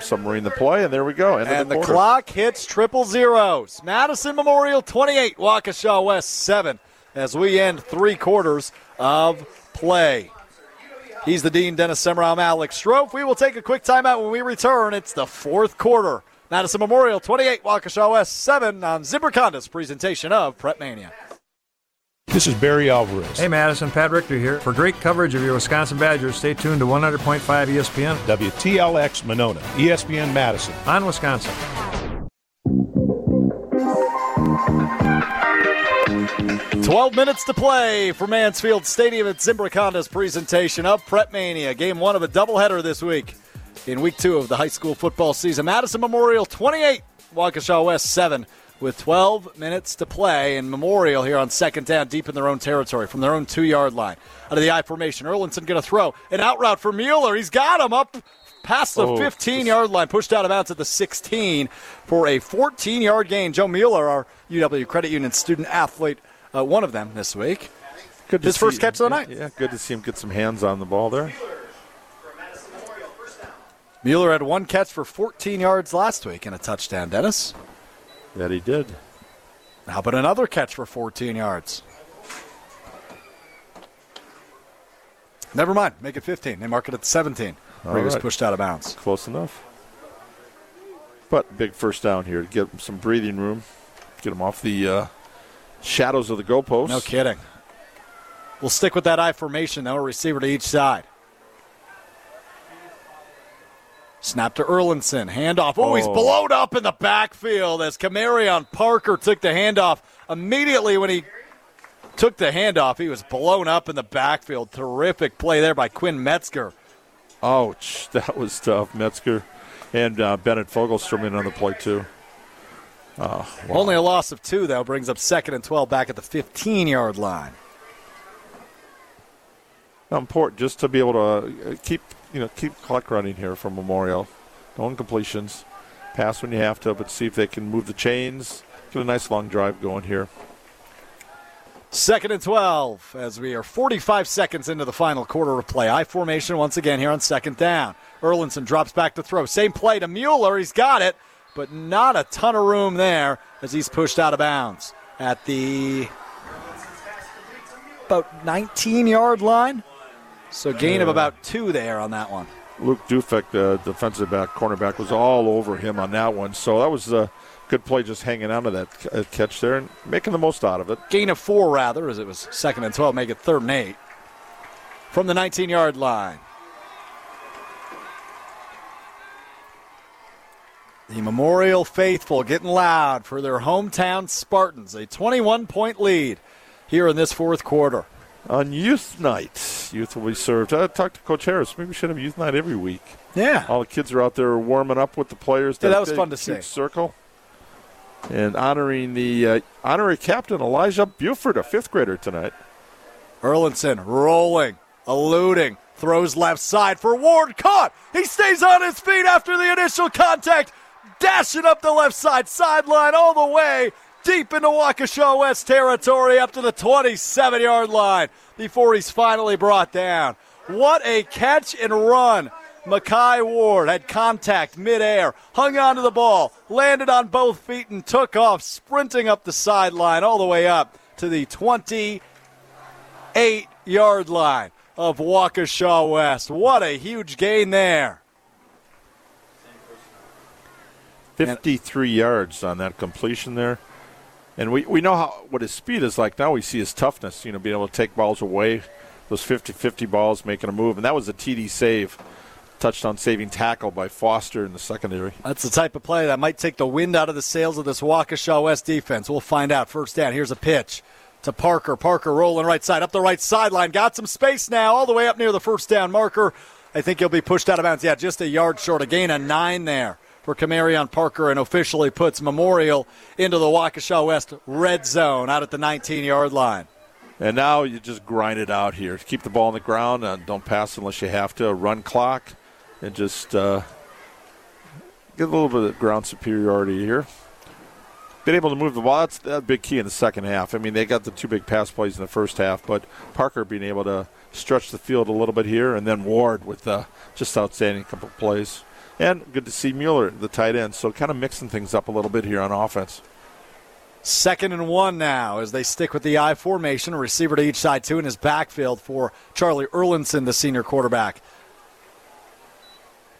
[SPEAKER 3] submarine the play, and there we go. End
[SPEAKER 2] And the
[SPEAKER 3] quarter.
[SPEAKER 2] clock hits triple zeros. Madison Memorial 28, Waukesha West 7 as we end three quarters of play. He's the Dean Dennis Semrau. I'm Alex Strouf. We will take a quick timeout when we return. It's the fourth quarter. Madison Memorial 28, Waukesha West 7 on Zimbrick Honda's presentation of Prep Mania.
[SPEAKER 18] This is Barry Alvarez.
[SPEAKER 19] Hey Madison, Pat Richter here. For great coverage of your Wisconsin Badgers, stay tuned to 100.5 ESPN.
[SPEAKER 18] WTLX Monona, ESPN Madison.
[SPEAKER 19] On Wisconsin.
[SPEAKER 2] 12 minutes to play for Mansfield Stadium at Zimbrick Honda's presentation of Prep Mania. Game one of a doubleheader this week in week two of the high school football season. Madison Memorial 28, Waukesha West 7 with 12 minutes to play. And Memorial here on second down, deep in their own territory from their own two yard line. Out of the I formation, Erlinson going to throw an out route for Mueller. He's got him up past the
[SPEAKER 3] Oh,
[SPEAKER 2] 15 yard line, pushed out of bounds at the 16 for a 14 yard gain. Joe Mueller, our UW Credit Union student athlete, uh, one of them this week.
[SPEAKER 3] Good
[SPEAKER 2] His first catch of the night.
[SPEAKER 3] Yeah, good to see him get some hands on the ball there.
[SPEAKER 2] Mueller had one catch for 14 yards last week and a touchdown, Dennis.
[SPEAKER 3] That he did.
[SPEAKER 2] How about another catch for 14 yards? Never mind. Make it 15. They mark it at 17. Where he
[SPEAKER 3] All
[SPEAKER 2] was
[SPEAKER 3] right.
[SPEAKER 2] pushed out of bounds.
[SPEAKER 3] Close enough. But big first down here to get some breathing room, get him off the uh, shadows of the goalpost.
[SPEAKER 2] No kidding. We'll stick with that I formation, though, a receiver to each side. Snap to Erlinson. Handoff. Oh, he's
[SPEAKER 3] Oh.
[SPEAKER 2] blown up in the backfield as Camarion Parker took the handoff. Immediately when he took the handoff, he was blown up in the backfield. Terrific play there by Quinn Metzger.
[SPEAKER 3] Ouch, that was tough. Metzger and uh, Bennett Fogelstrom in on the play too. Uh, wow.
[SPEAKER 2] Only a loss of two, though, brings up second and 12 back at the 15 yard line.
[SPEAKER 3] important just to be able to uh, keep you know keep clock running here for Memorial. No incompletions. Pass when you have to, but see if they can move the chains. Get a nice long drive going here.
[SPEAKER 2] Second and 12 as we are 45 seconds into the final quarter of play. I formation once again here on second down. Erlinson drops back to throw. Same play to Mueller. He's got it, but not a ton of room there as he's pushed out of bounds at the about 19 yard line. So gain of about two there on that one.
[SPEAKER 3] Luke Dufek, the defensive back, cornerback, was all over him on that one. So that was a good play just hanging out of that uh, catch there and making the most out of it.
[SPEAKER 2] Gain of four, rather, as it was second and 12, make it third and eight from the 19 yard line. The Memorial faithful getting loud for their hometown Spartans. A 21 point lead here in this fourth quarter.
[SPEAKER 3] On youth night, youth will be served. I talked to Coach Harris. Maybe we should have youth night every week.
[SPEAKER 2] Yeah.
[SPEAKER 3] All the kids are out there warming up with the players.
[SPEAKER 2] Yeah, that was fun to see.
[SPEAKER 3] Circle. And honoring the uh, honorary captain, Elijah Buford, a fifth grader tonight.
[SPEAKER 2] Erlinson rolling, eluding, throws left side for Ward. Caught. He stays on his feet after the initial contact dashing up the left side sideline all the way deep into Waukesha West territory up to the 27 yard line before he's finally brought down. What a catch and run. Makai Ward had contact midair, hung onto the ball, landed on both feet, and took off, sprinting up the sideline all the way up to the 28 yard line of Waukesha West. What a huge gain there.
[SPEAKER 3] 53 yards on that completion there. And we, we know how what his speed is like. Now we see his toughness, you know, being able to take balls away, those 50 50 balls, making a move. And that was a TD save, touchdown saving tackle by Foster in the secondary.
[SPEAKER 2] That's the type of play that might take the wind out of the sails of this Waukesha West defense. We'll find out. First down. Here's a pitch to Parker. Parker rolling right side, up the right sideline. Got some space now, all the way up near the first down marker. I think he'll be pushed out of bounds. Yeah, just a yard short. A gain of nine there for Camarion Parker and officially puts Memorial into the Waukesha West red zone out at the 19 yard line.
[SPEAKER 3] And now you just grind it out here. Keep the ball on the ground. and don't pass unless you have to. Run clock and just uh, get a little bit of ground superiority here. Been able to move the ball. That's a big key in the second half. I mean, they got the two big pass plays in the first half, but Parker being able to stretch the field a little bit here, and then Ward with uh, just outstanding couple plays. And good to see Mueller, the tight end. So kind of mixing things up a little bit here on offense.
[SPEAKER 2] Second and one now as they stick with the I formation. A receiver to each side, two in his backfield for Charlie Erlinson, the senior quarterback.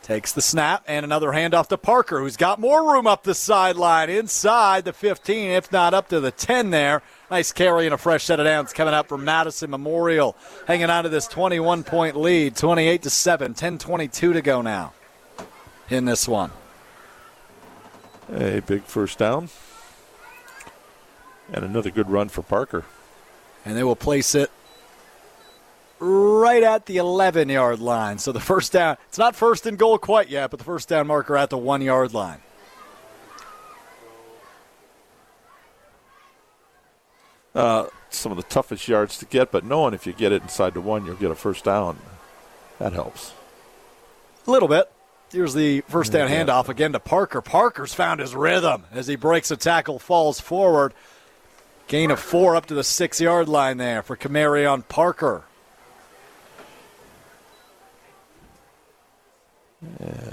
[SPEAKER 2] Takes the snap and another handoff to Parker, who's got more room up the sideline inside the 15, if not up to the 10 there. Nice carry and a fresh set of downs coming out from Madison Memorial, hanging on to this 21 point lead, 28 to 7, 10 22 to go now in this one.
[SPEAKER 3] A big first down. And another good run for Parker.
[SPEAKER 2] And they will place it right at the 11 yard line. So the first down, it's not first and goal quite yet, but the first down marker at the one yard line.
[SPEAKER 3] Uh, some of the toughest yards to get, but knowing if you get it inside the one, you'll get a first down. That helps.
[SPEAKER 2] A little bit. Here's the first down handoff again to Parker. Parker's found his rhythm as he breaks a tackle, falls forward. Gain of four up to the six yard line there for Camarion Parker. Yeah.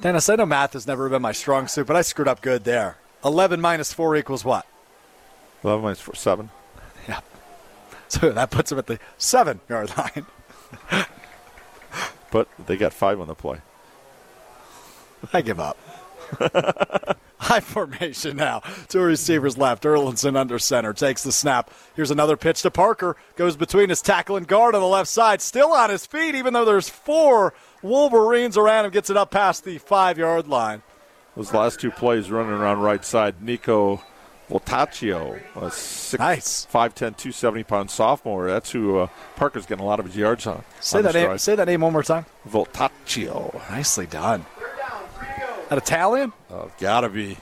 [SPEAKER 2] Dennis, I know math has never been my strong suit, but I screwed up good there. 11 minus 4 equals what?
[SPEAKER 3] 11 minus 4, 7.
[SPEAKER 2] So that puts them at the seven yard line.
[SPEAKER 3] but they got five on the play.
[SPEAKER 2] I give up. I formation now. Two receivers left. Erlinson under center takes the snap. Here's another pitch to Parker. Goes between his tackle and guard on the left side. Still on his feet, even though there's four Wolverines around him. Gets it up past the five yard line.
[SPEAKER 3] Those last two plays running around right side. Nico Voltaccio, a six,
[SPEAKER 2] nice.
[SPEAKER 3] 5'10", 270 pound sophomore. That's who uh, Parker's getting a lot of his yards on.
[SPEAKER 2] Say
[SPEAKER 3] on
[SPEAKER 2] that name. Say that name one more time.
[SPEAKER 3] Voltaccio.
[SPEAKER 2] Nicely done. That Italian?
[SPEAKER 3] Oh, gotta be.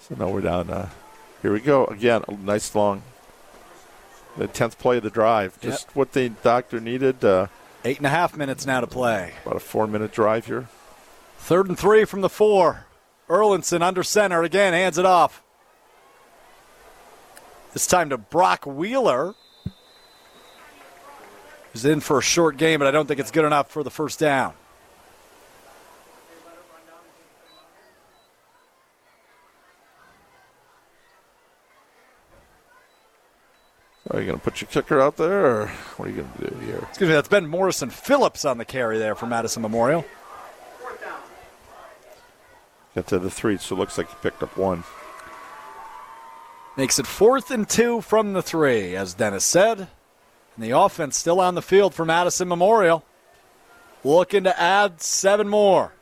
[SPEAKER 3] So now we're down. Uh, here we go again. A nice long. The tenth play of the drive. Just
[SPEAKER 2] yep.
[SPEAKER 3] what the doctor needed. Uh,
[SPEAKER 2] Eight and a half minutes now to play.
[SPEAKER 3] About a four minute drive here.
[SPEAKER 2] Third and three from the four. Erlinson under center again, hands it off. This time to Brock Wheeler. He's in for a short game, but I don't think it's good enough for the first down.
[SPEAKER 3] Are you going to put your kicker out there, or what are you going to do here?
[SPEAKER 2] Excuse me, that's Ben Morrison Phillips on the carry there for Madison Memorial.
[SPEAKER 3] Get to the three, so it looks like he picked up one.
[SPEAKER 2] Makes it fourth and two from the three, as Dennis said. And the offense still on the field for Madison Memorial. Looking to add seven more.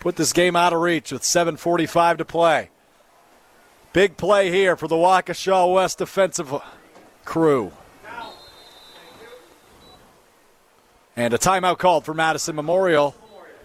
[SPEAKER 2] Put this game out of reach with 7.45 to play. Big play here for the Waukesha West defensive crew. And a timeout called for Madison Memorial,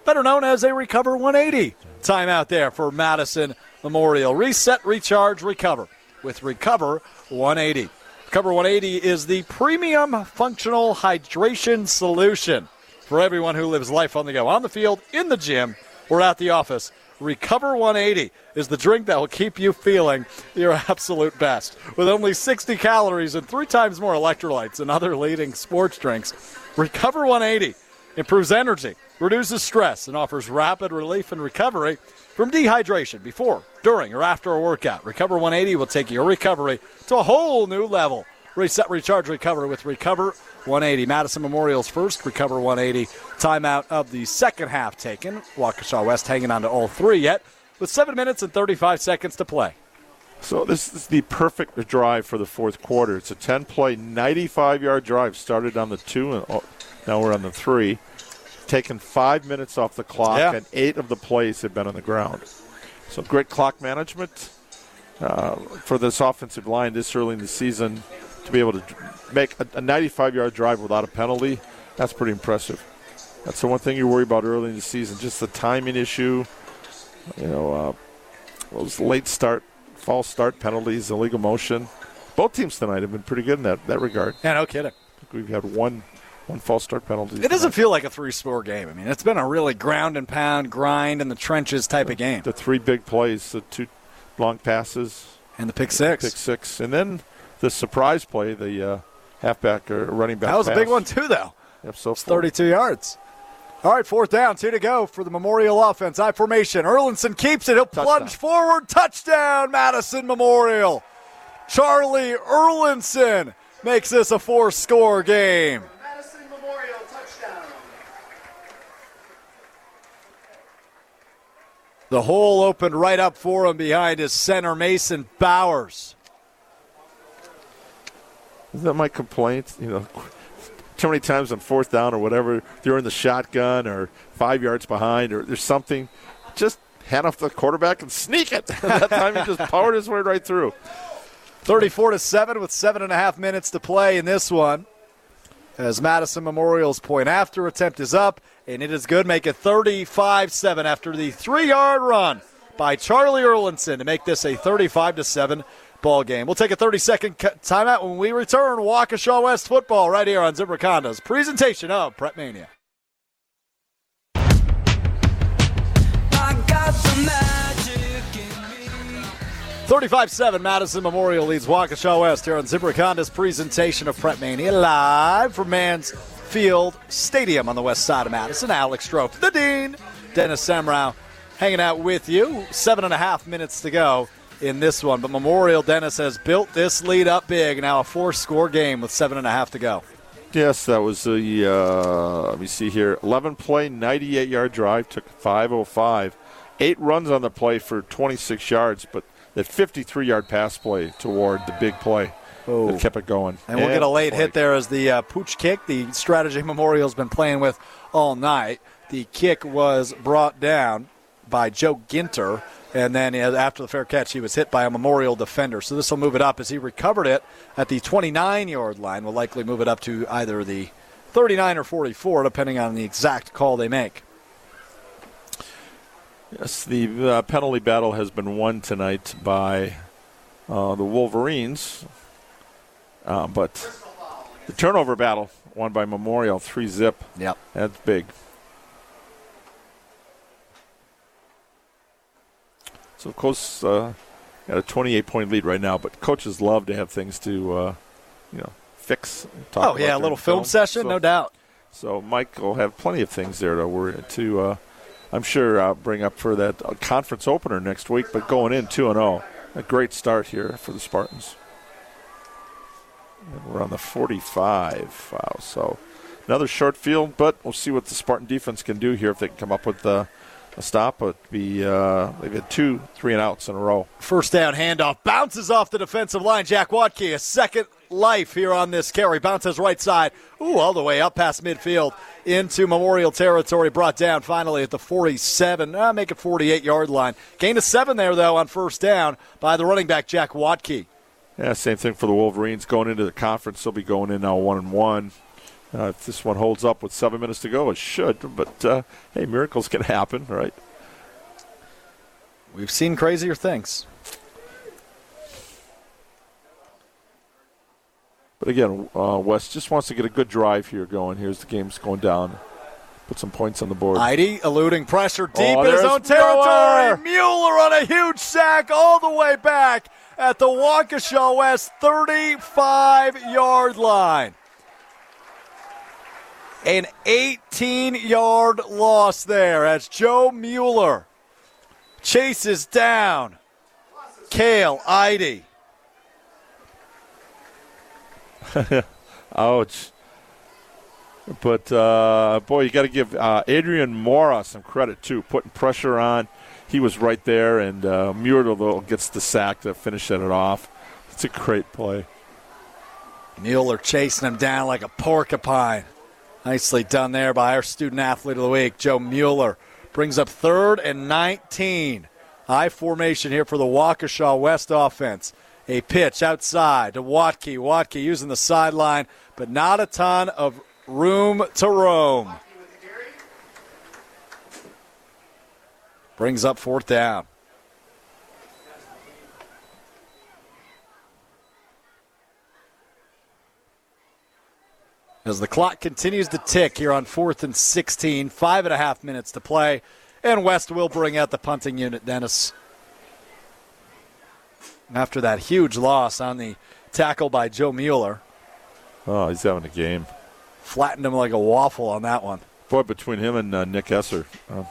[SPEAKER 2] better known as a Recover 180 timeout there for Madison Memorial. Reset, recharge, recover with Recover 180. Recover 180 is the premium functional hydration solution for everyone who lives life on the go, on the field, in the gym, or at the office. Recover 180 is the drink that will keep you feeling your absolute best. With only 60 calories and three times more electrolytes than other leading sports drinks, Recover 180 improves energy, reduces stress, and offers rapid relief and recovery from dehydration before, during, or after a workout. Recover 180 will take your recovery to a whole new level. Reset, recharge, recover with Recover 180. Madison Memorial's first Recover 180 timeout of the second half taken. Waukesha West hanging on to all three yet, with 7 minutes and 35 seconds to play.
[SPEAKER 3] So this is the perfect drive for the fourth quarter. It's a 10-play, 95-yard drive. Started on the two, and now we're on the three. Taken five minutes off the clock,
[SPEAKER 2] Yeah.
[SPEAKER 3] and eight of the plays have been on the ground. So great clock management uh, for this offensive line this early in the season to be able to make a, a 95-yard drive without a penalty. That's pretty impressive. That's the one thing you worry about early in the season, just the timing issue. You know, uh, those late start, false start penalties, illegal motion. Both teams tonight have been pretty good in that, that regard.
[SPEAKER 2] Yeah, no kidding.
[SPEAKER 3] We've had one one false start penalty.
[SPEAKER 2] It doesn't feel like a three score game. I mean, it's been a really ground and pound, grind in the trenches type of game.
[SPEAKER 3] The three big plays, the two long passes,
[SPEAKER 2] and the pick six.
[SPEAKER 3] pick six, and then the surprise play, the uh, halfback or running back.
[SPEAKER 2] That was a big one, too, though.
[SPEAKER 3] Yep, so
[SPEAKER 2] It's 32 yards. All right, fourth down, two to go for the Memorial offense. I formation. Erlinson keeps it. He'll plunge forward. Touchdown, Madison Memorial. Charlie Erlinson makes this a four score game. The hole opened right up for him behind his center, Mason Bowers.
[SPEAKER 3] Isn't that my complaint? You know, too many times on fourth down or whatever, they're in the shotgun or five yards behind or there's something. Just hand off the quarterback and sneak it. that time he just powered his way right through.
[SPEAKER 2] 34 to 7 with seven and a half minutes to play in this one. As Madison Memorial's point after attempt is up, and it is good. Make it 35 7 after the three yard run by Charlie Erlinson to make this a 35 7 ball game. We'll take a 30 second timeout when we return. Waukesha West football right here on Zimbrick Honda's presentation of Prep Mania. 35 7, Madison Memorial leads Waukesha West here on Zimbrick Honda's presentation of Prep Mania live from Mansfield Stadium on the west side of Madison. Alex Strouf, the Dean, Dennis Semrau hanging out with you. Seven and a half minutes to go in this one. But Memorial Dennis has built this lead up big. Now a four score game with seven and a half to go.
[SPEAKER 3] Yes, that was the, uh, let me see here, 11 play, 98 yard drive, took 505. Eight runs on the play for 26 yards, but that 53 yard pass play toward the big play that kept it going.
[SPEAKER 2] And we'll get a late hit there as the uh, pooch kick, the strategy Memorial's been playing with all night. The kick was brought down by Joe Ginter, and then after the fair catch, he was hit by a Memorial defender. So this will move it up as he recovered it at the 29 yard line. Will likely move it up to either the 39 or 44, depending on the exact call they make.
[SPEAKER 3] Yes, the uh, penalty battle has been won tonight by uh, the Wolverines, uh, but the turnover battle won by Memorial, three zip.
[SPEAKER 2] Yep.
[SPEAKER 3] That's big. So, Coast uh, got a 28 point lead right now, but coaches love to have things to, uh, you know, fix.
[SPEAKER 2] oh, yeah, a little film,
[SPEAKER 3] film
[SPEAKER 2] session,
[SPEAKER 3] so,
[SPEAKER 2] no doubt.
[SPEAKER 3] So, Mike will have plenty of things there to worry to. I'm sure I'll bring up for that conference opener next week, but going in 2 and 0, a great start here for the Spartans. And we're on the 45. Wow, so another short field, but we'll see what the Spartan defense can do here if they can come up with uh, a stop. But be uh, they've had two three and outs in a row.
[SPEAKER 2] First down handoff bounces off the defensive line. Jack Watke, a second life here on this carry. Bounces right side. Ooh, all the way up past midfield into Memorial territory. Brought down finally at the 47, uh, make it 48 yard line. Gain of seven there, though, on first down by the running back, Jack Watke.
[SPEAKER 3] Yeah, same thing for the Wolverines going into the conference. They'll be going in now one and one. Uh, if this one holds up with seven minutes to go, it should. But uh, hey, miracles can happen, right?
[SPEAKER 2] We've seen crazier things.
[SPEAKER 3] But again, uh, West just wants to get a good drive here going. Here's the game's going down. Put some points on the board.
[SPEAKER 2] Eide eluding pressure deep
[SPEAKER 3] Oh,
[SPEAKER 2] in his own territory.
[SPEAKER 3] Mueller.
[SPEAKER 2] Mueller on a huge sack all the way back at the Waukesha West 35 yard line. An 18 yard loss there as Joe Mueller chases down Cale Eide.
[SPEAKER 3] Ouch. But uh, boy, you got to give uh, Adrian Mora some credit too, putting pressure on. He was right there, and uh, Muir gets the sack to finish it off. It's a great play.
[SPEAKER 2] Mueller chasing him down like a porcupine. Nicely done there by our student athlete of the week, Joe Mueller. Brings up third and 19. I formation here for the Waukesha West offense. A pitch outside to Watke. Watke using the sideline, but not a ton of room to roam. Brings up fourth down. As the clock continues to tick here on fourth and 16, five and a half minutes to play, and West will bring out the punting unit, Dennis. After that huge loss on the tackle by Joe Mueller,
[SPEAKER 3] Oh, he's having a game.
[SPEAKER 2] flattened him like a waffle on that one.
[SPEAKER 3] Boy, between him and uh, Nick Esser, uh,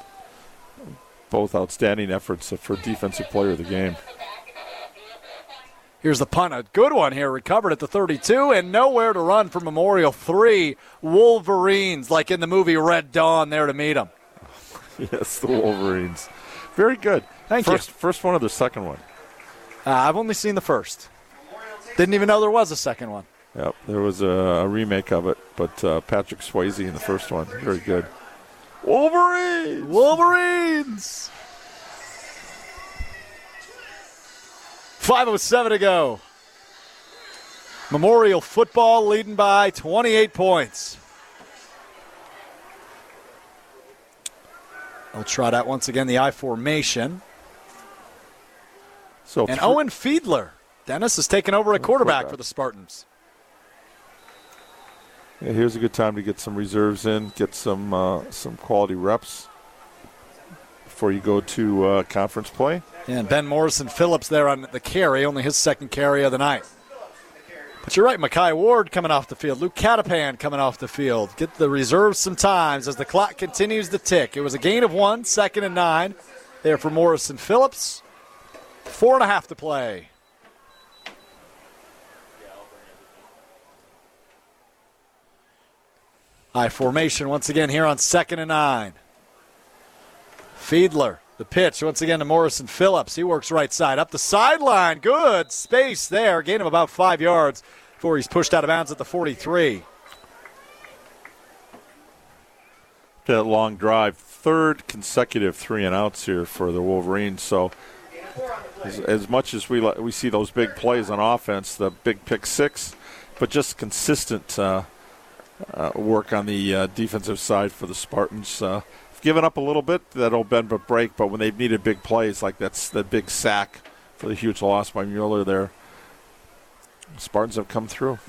[SPEAKER 3] both outstanding efforts for defensive player of the game.
[SPEAKER 2] Here's the punt. A good one here. Recovered at the 32 and nowhere to run for Memorial. Three Wolverines, like in the movie Red Dawn, there to meet them.
[SPEAKER 3] yes, the Wolverines. Very good.
[SPEAKER 2] Thank
[SPEAKER 3] first,
[SPEAKER 2] you.
[SPEAKER 3] First one or the second one?
[SPEAKER 2] Uh, I've only seen the first. Didn't even know there was a second one.
[SPEAKER 3] Yep, there was a, a remake of it, but uh, Patrick Swayze in the first one. Very good. Wolverines!
[SPEAKER 2] Wolverines! 5.07 to go. Memorial football leading by 28 points. They'll trot out once again the I formation.
[SPEAKER 3] So
[SPEAKER 2] and Owen Fiedler. Dennis is taking over at quarterback
[SPEAKER 3] quarterback.
[SPEAKER 2] for the Spartans.
[SPEAKER 3] Yeah, here's a good time to get some reserves in, get some uh, some quality reps before you go to uh, conference play.
[SPEAKER 2] And Ben Morrison Phillips there on the carry, only his second carry of the night. But you're right, Mackay Ward coming off the field, Luke Catapan coming off the field. Get the reserves some times as the clock continues to tick. It was a gain of one, second and nine there for Morrison Phillips. Four and a half to play. I formation once again here on second and nine. Fiedler, the pitch once again to Morrison Phillips. He works right side up the sideline. Good space there. Gain of about five yards before he's pushed out of bounds at the 43.
[SPEAKER 3] That long drive, third consecutive three and outs here for the Wolverines. So, as, as much as we we see those big plays on offense, the big pick six, but just consistent uh, uh, work on the uh, defensive side for the Spartans. Given up a little bit, that'll bend but break. But when they've needed big plays, like that's the big sack for the huge loss by Mueller there, Spartans have come through.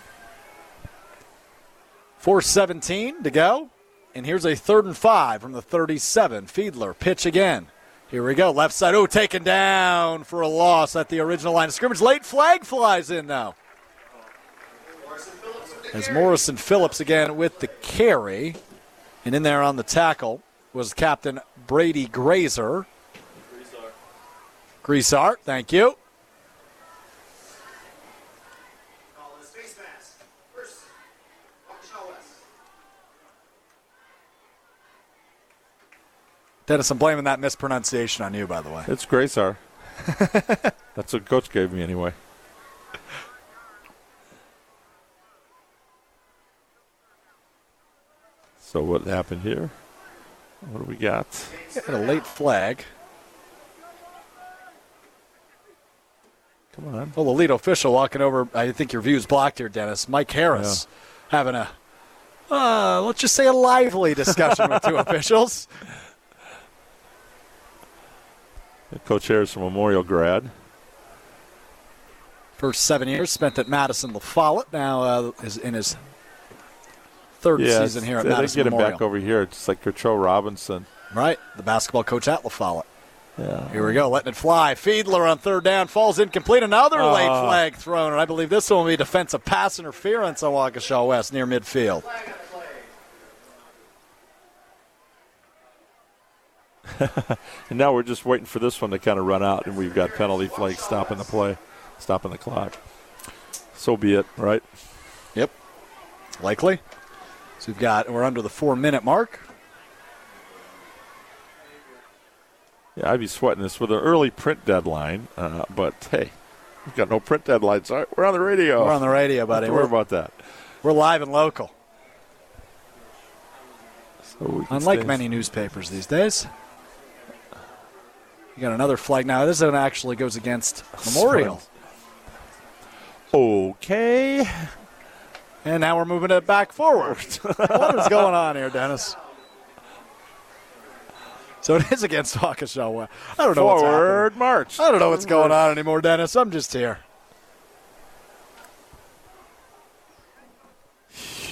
[SPEAKER 2] 417 to go. And here's a third and five from the 37. Fiedler, pitch again. Here we go. Left side. Oh, taken down for a loss at the original line of scrimmage. Late flag flies in now. As Morrison Phillips again with the carry. And in there on the tackle was Captain Brady Grazer. Greasart, thank you. Dennis, I'm blaming that mispronunciation on you, by the way.
[SPEAKER 3] It's Graysar. That's what coach gave me anyway. So what happened here? What do we got?
[SPEAKER 2] Got a late flag.
[SPEAKER 3] Come on.
[SPEAKER 2] Well, the lead official walking over. I think your view's blocked here, Dennis. Mike Harris yeah. having a, uh, let's just say, a lively discussion with two officials.
[SPEAKER 3] Coach Harris, a Memorial grad.
[SPEAKER 2] First seven years spent at Madison La Follette. Now uh, is in his third
[SPEAKER 3] yeah,
[SPEAKER 2] season here at
[SPEAKER 3] they
[SPEAKER 2] Madison
[SPEAKER 3] get him
[SPEAKER 2] Memorial.
[SPEAKER 3] back over here, just like Kercho Robinson.
[SPEAKER 2] Right, the basketball coach at La Follette.
[SPEAKER 3] Yeah.
[SPEAKER 2] Here we go, letting it fly. Fiedler on third down, falls incomplete. Another
[SPEAKER 3] Uh.
[SPEAKER 2] late flag thrown, and I believe this one will be defensive pass interference on Waukesha West near midfield.
[SPEAKER 3] and now we're just waiting for this one to kind of run out, and we've got penalty flag stopping the play, stopping the clock. So be it, right?
[SPEAKER 2] Yep. Likely. So we've got, we're under the four minute mark.
[SPEAKER 3] Yeah, I'd be sweating this with an early print deadline, uh, but hey, we've got no print deadlines. We're on the radio.
[SPEAKER 2] We're on the radio, buddy.
[SPEAKER 3] Don't worry
[SPEAKER 2] We're-
[SPEAKER 3] about that.
[SPEAKER 2] We're live and local.
[SPEAKER 3] So we
[SPEAKER 2] Unlike many newspapers these days. You got another flag now. This one actually goes against Memorial.
[SPEAKER 3] Okay.
[SPEAKER 2] And now we're moving it back forward. what is going on here, Dennis? So it is against Waukesha. I don't know what's
[SPEAKER 3] Forward
[SPEAKER 2] happening.
[SPEAKER 3] march.
[SPEAKER 2] I don't know what's going on anymore, Dennis. I'm just here.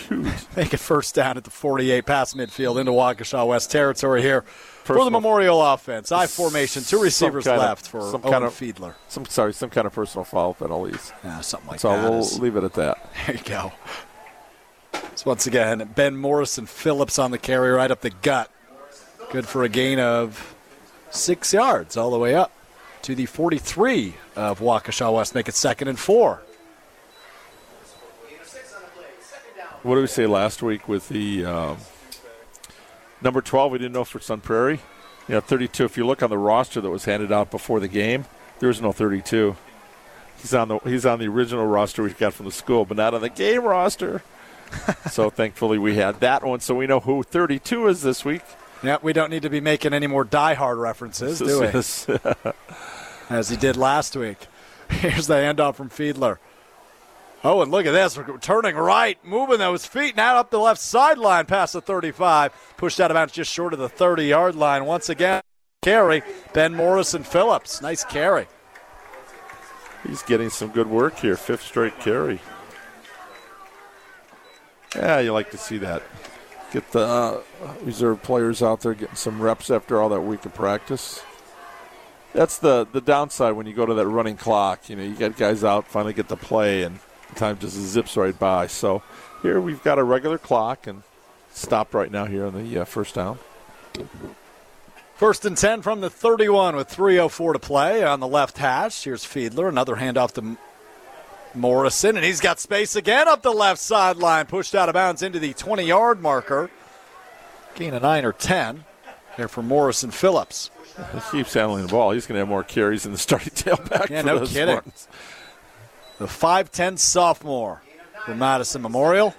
[SPEAKER 2] Make it first down at the 48 past midfield into Waukesha West territory here for the Memorial offense. I formation, two receivers
[SPEAKER 3] kind of-
[SPEAKER 2] left for
[SPEAKER 3] some
[SPEAKER 2] Owen
[SPEAKER 3] kind of
[SPEAKER 2] Fiedler.
[SPEAKER 3] Some sorry, some kind of personal foul penalties.
[SPEAKER 2] Yeah, something like
[SPEAKER 3] so
[SPEAKER 2] that.
[SPEAKER 3] we'll
[SPEAKER 2] is-
[SPEAKER 3] leave it at that.
[SPEAKER 2] There you go. So once again, Ben Morrison Phillips on the carry right up the gut. Good for a gain of six yards all the way up to the 43 of Waukesha West. Make it second and four.
[SPEAKER 3] What did we say last week with the um, number 12? We didn't know if it's on Prairie. You know, 32. If you look on the roster that was handed out before the game, there was no 32. He's on the he's on the original roster we got from the school, but not on the game roster. so thankfully we had that one, so we know who 32 is this week.
[SPEAKER 2] Yeah, we don't need to be making any more die-hard references, do we? As he did last week. Here's the handoff from Fiedler. Oh, and look at this. We're turning right, moving those feet now up the left sideline past the 35. Pushed out of bounds just short of the 30 yard line. Once again, carry. Ben Morrison Phillips. Nice carry.
[SPEAKER 3] He's getting some good work here. Fifth straight carry. Yeah, you like to see that. Get the uh, reserve players out there getting some reps after all that week of practice. That's the the downside when you go to that running clock. You know, you get guys out, finally get to play, and time just zips right by. So here we've got a regular clock and stopped right now here on the uh, first down.
[SPEAKER 2] First and 10 from the 31 with 3.04 to play on the left hash. Here's Fiedler. Another handoff to Morrison, and he's got space again up the left sideline. Pushed out of bounds into the 20 yard marker. Gain of 9 or 10 here for Morrison Phillips.
[SPEAKER 3] He keeps handling the ball. He's going to have more carries than the starting tailback.
[SPEAKER 2] Yeah,
[SPEAKER 3] for
[SPEAKER 2] no kidding. The 5'10 sophomore for Madison Memorial.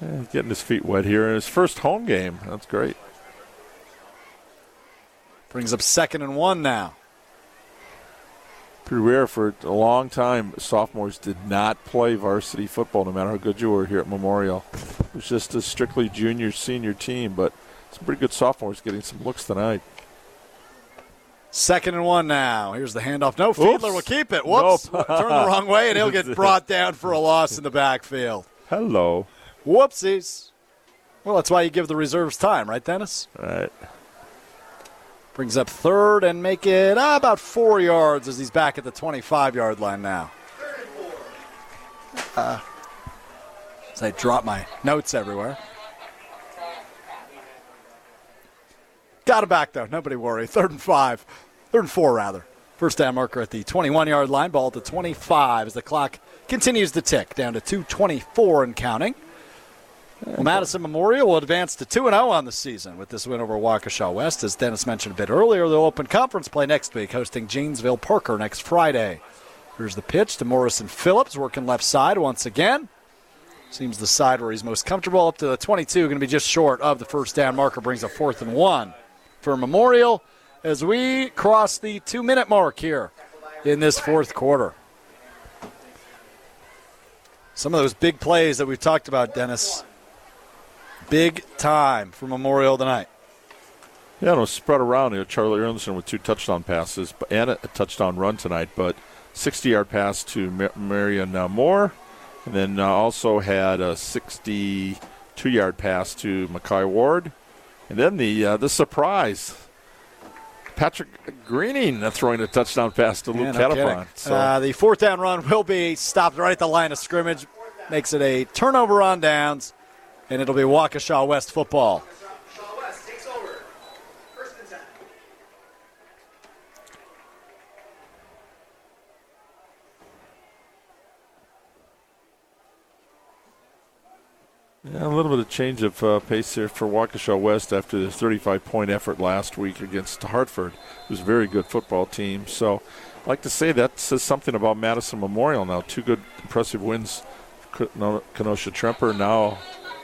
[SPEAKER 3] Yeah, getting his feet wet here in his first home game. That's great.
[SPEAKER 2] Brings up second and one now.
[SPEAKER 3] Pretty rare for a long time. Sophomores did not play varsity football, no matter how good you were here at Memorial. It was just a strictly junior, senior team, but some pretty good sophomores getting some looks tonight.
[SPEAKER 2] Second and one now. Here's the handoff. No,
[SPEAKER 3] Oops.
[SPEAKER 2] Fiedler will keep it. Whoops.
[SPEAKER 3] Nope.
[SPEAKER 2] Turn the wrong way, and he'll get brought down for a loss in the backfield.
[SPEAKER 3] Hello.
[SPEAKER 2] Whoopsies. Well, that's why you give the reserves time, right, Dennis?
[SPEAKER 3] Right.
[SPEAKER 2] Brings up third and make it uh, about four yards as he's back at the 25 yard line now. Uh, as I drop my notes everywhere. Got it back, though. Nobody worry. Third and five. Third and four, rather. First down marker at the 21 yard line. Ball at the 25 as the clock continues to tick down to 224 and counting. Well, Madison Memorial will advance to 2 0 on the season with this win over Waukesha West. As Dennis mentioned a bit earlier, they'll open conference play next week, hosting Janesville Parker next Friday. Here's the pitch to Morrison Phillips, working left side once again. Seems the side where he's most comfortable up to the 22, going to be just short of the first down marker, brings a fourth and one for Memorial as we cross the two minute mark here in this fourth quarter. Some of those big plays that we've talked about, Dennis, big time for Memorial tonight.
[SPEAKER 3] Yeah, no, spread around. You know, Charlie Anderson with two touchdown passes and a touchdown run tonight, but 60 yard pass to Marion uh, Moore, and then uh, also had a 62 yard pass to Mackay Ward. And then the uh, the surprise, Patrick Greening throwing a touchdown pass to Luke
[SPEAKER 2] yeah,
[SPEAKER 3] So.
[SPEAKER 2] Uh, the fourth down run will be stopped right at the line of scrimmage, makes it a turnover on downs, and it'll be Waukesha West football.
[SPEAKER 3] Yeah, a little bit of change of uh, pace here for Waukesha West after the 35 point effort last week against Hartford. It was a very good football team. So I'd like to say that says something about Madison Memorial now. Two good, impressive wins. Kenosha Tremper, now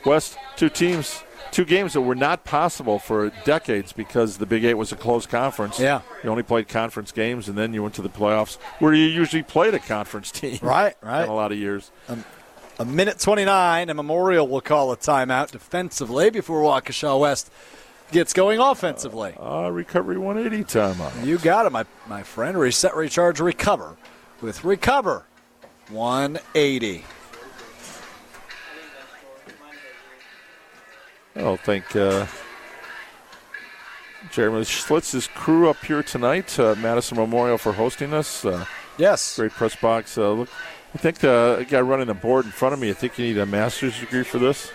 [SPEAKER 3] West. Two teams, two games that were not possible for decades because the Big Eight was a closed conference.
[SPEAKER 2] Yeah.
[SPEAKER 3] You only played conference games and then you went to the playoffs where you usually played a conference team.
[SPEAKER 2] Right, right.
[SPEAKER 3] In a lot of years.
[SPEAKER 2] Um, a minute 29, and Memorial will call a timeout defensively before Waukesha West gets going offensively.
[SPEAKER 3] Uh, recovery 180 timeout.
[SPEAKER 2] You got it, my, my friend. Reset, recharge, recover with Recover 180.
[SPEAKER 3] I don't think uh, Jeremy Schlitz's crew up here tonight, uh, Madison Memorial, for hosting us. Uh,
[SPEAKER 2] yes.
[SPEAKER 3] Great press box. Uh, look, I think the guy running the board in front of me, I think you need a master's degree for this.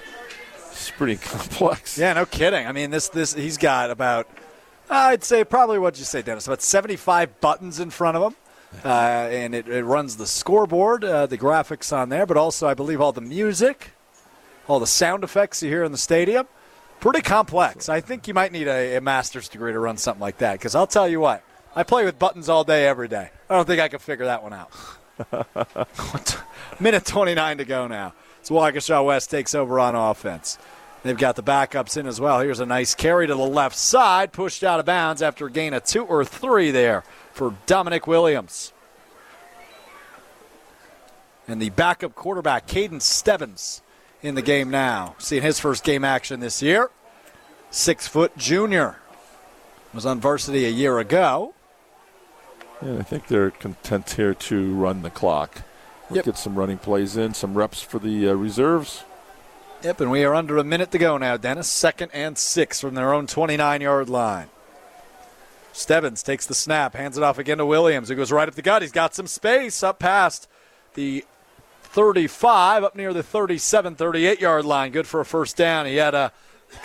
[SPEAKER 3] It's pretty complex.
[SPEAKER 2] Yeah, no kidding. I mean, this this he's got about I'd say probably what'd you say, Dennis, about 75 buttons in front of him. Uh, and it, it, runs the scoreboard, uh, the graphics on there, but also I believe all the music, all the sound effects you hear in the stadium. Pretty complex. I think you might need a, a master's degree to run something like that. Because I'll tell you what, I play with buttons all day, every day. I don't think I could figure that one out. Minute 29 to go now. So Waukesha West takes over on offense. They've got the backups in as well. Here's a nice carry to the left side, pushed out of bounds after a gain of two or three there for Dominic Williams. And the backup quarterback, Caden Stevens, in the game now. Seeing his first game action this year. Six foot junior. Was on varsity a year ago.
[SPEAKER 3] Yeah, I think they're content here to run the clock. Let's yep. get some running plays in, some reps for the uh, reserves.
[SPEAKER 2] Yep, and we are under a minute to go now, Dennis. Second and six from their own 29 yard line. Stebbins takes the snap, hands it off again to Williams, who goes right up the gut. He's got some space up past the 35, up near the 37, 38 yard line. Good for a first down. He had a,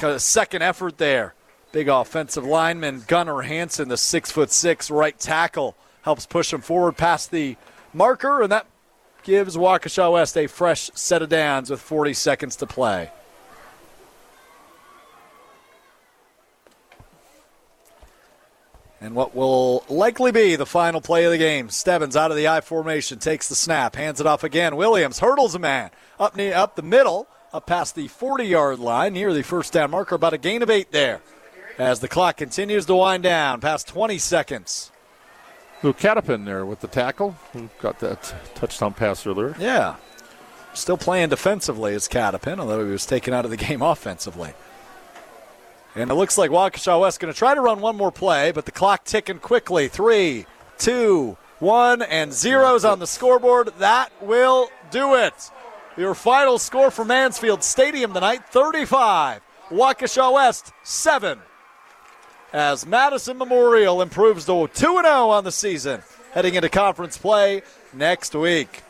[SPEAKER 2] a second effort there. Big offensive lineman Gunnar Hanson, the six foot six right tackle helps push them forward past the marker, and that gives Waukesha West a fresh set of downs with 40 seconds to play. And what will likely be the final play of the game. Stebbins out of the I formation, takes the snap, hands it off again. Williams hurdles a man up near, up the middle, up past the 40 yard line, near the first down marker, about a gain of eight there. As the clock continues to wind down, past 20 seconds.
[SPEAKER 3] Luke Catapin there with the tackle, who got that touchdown pass earlier.
[SPEAKER 2] Yeah. Still playing defensively as Catapin, although he was taken out of the game offensively. And it looks like Waukesha West going to try to run one more play, but the clock ticking quickly. Three, two, one, and zeros on the scoreboard. That will do it. Your final score for Mansfield Stadium tonight 35. Waukesha West 7. As Madison Memorial improves to 2 0 on the season, heading into conference play next week.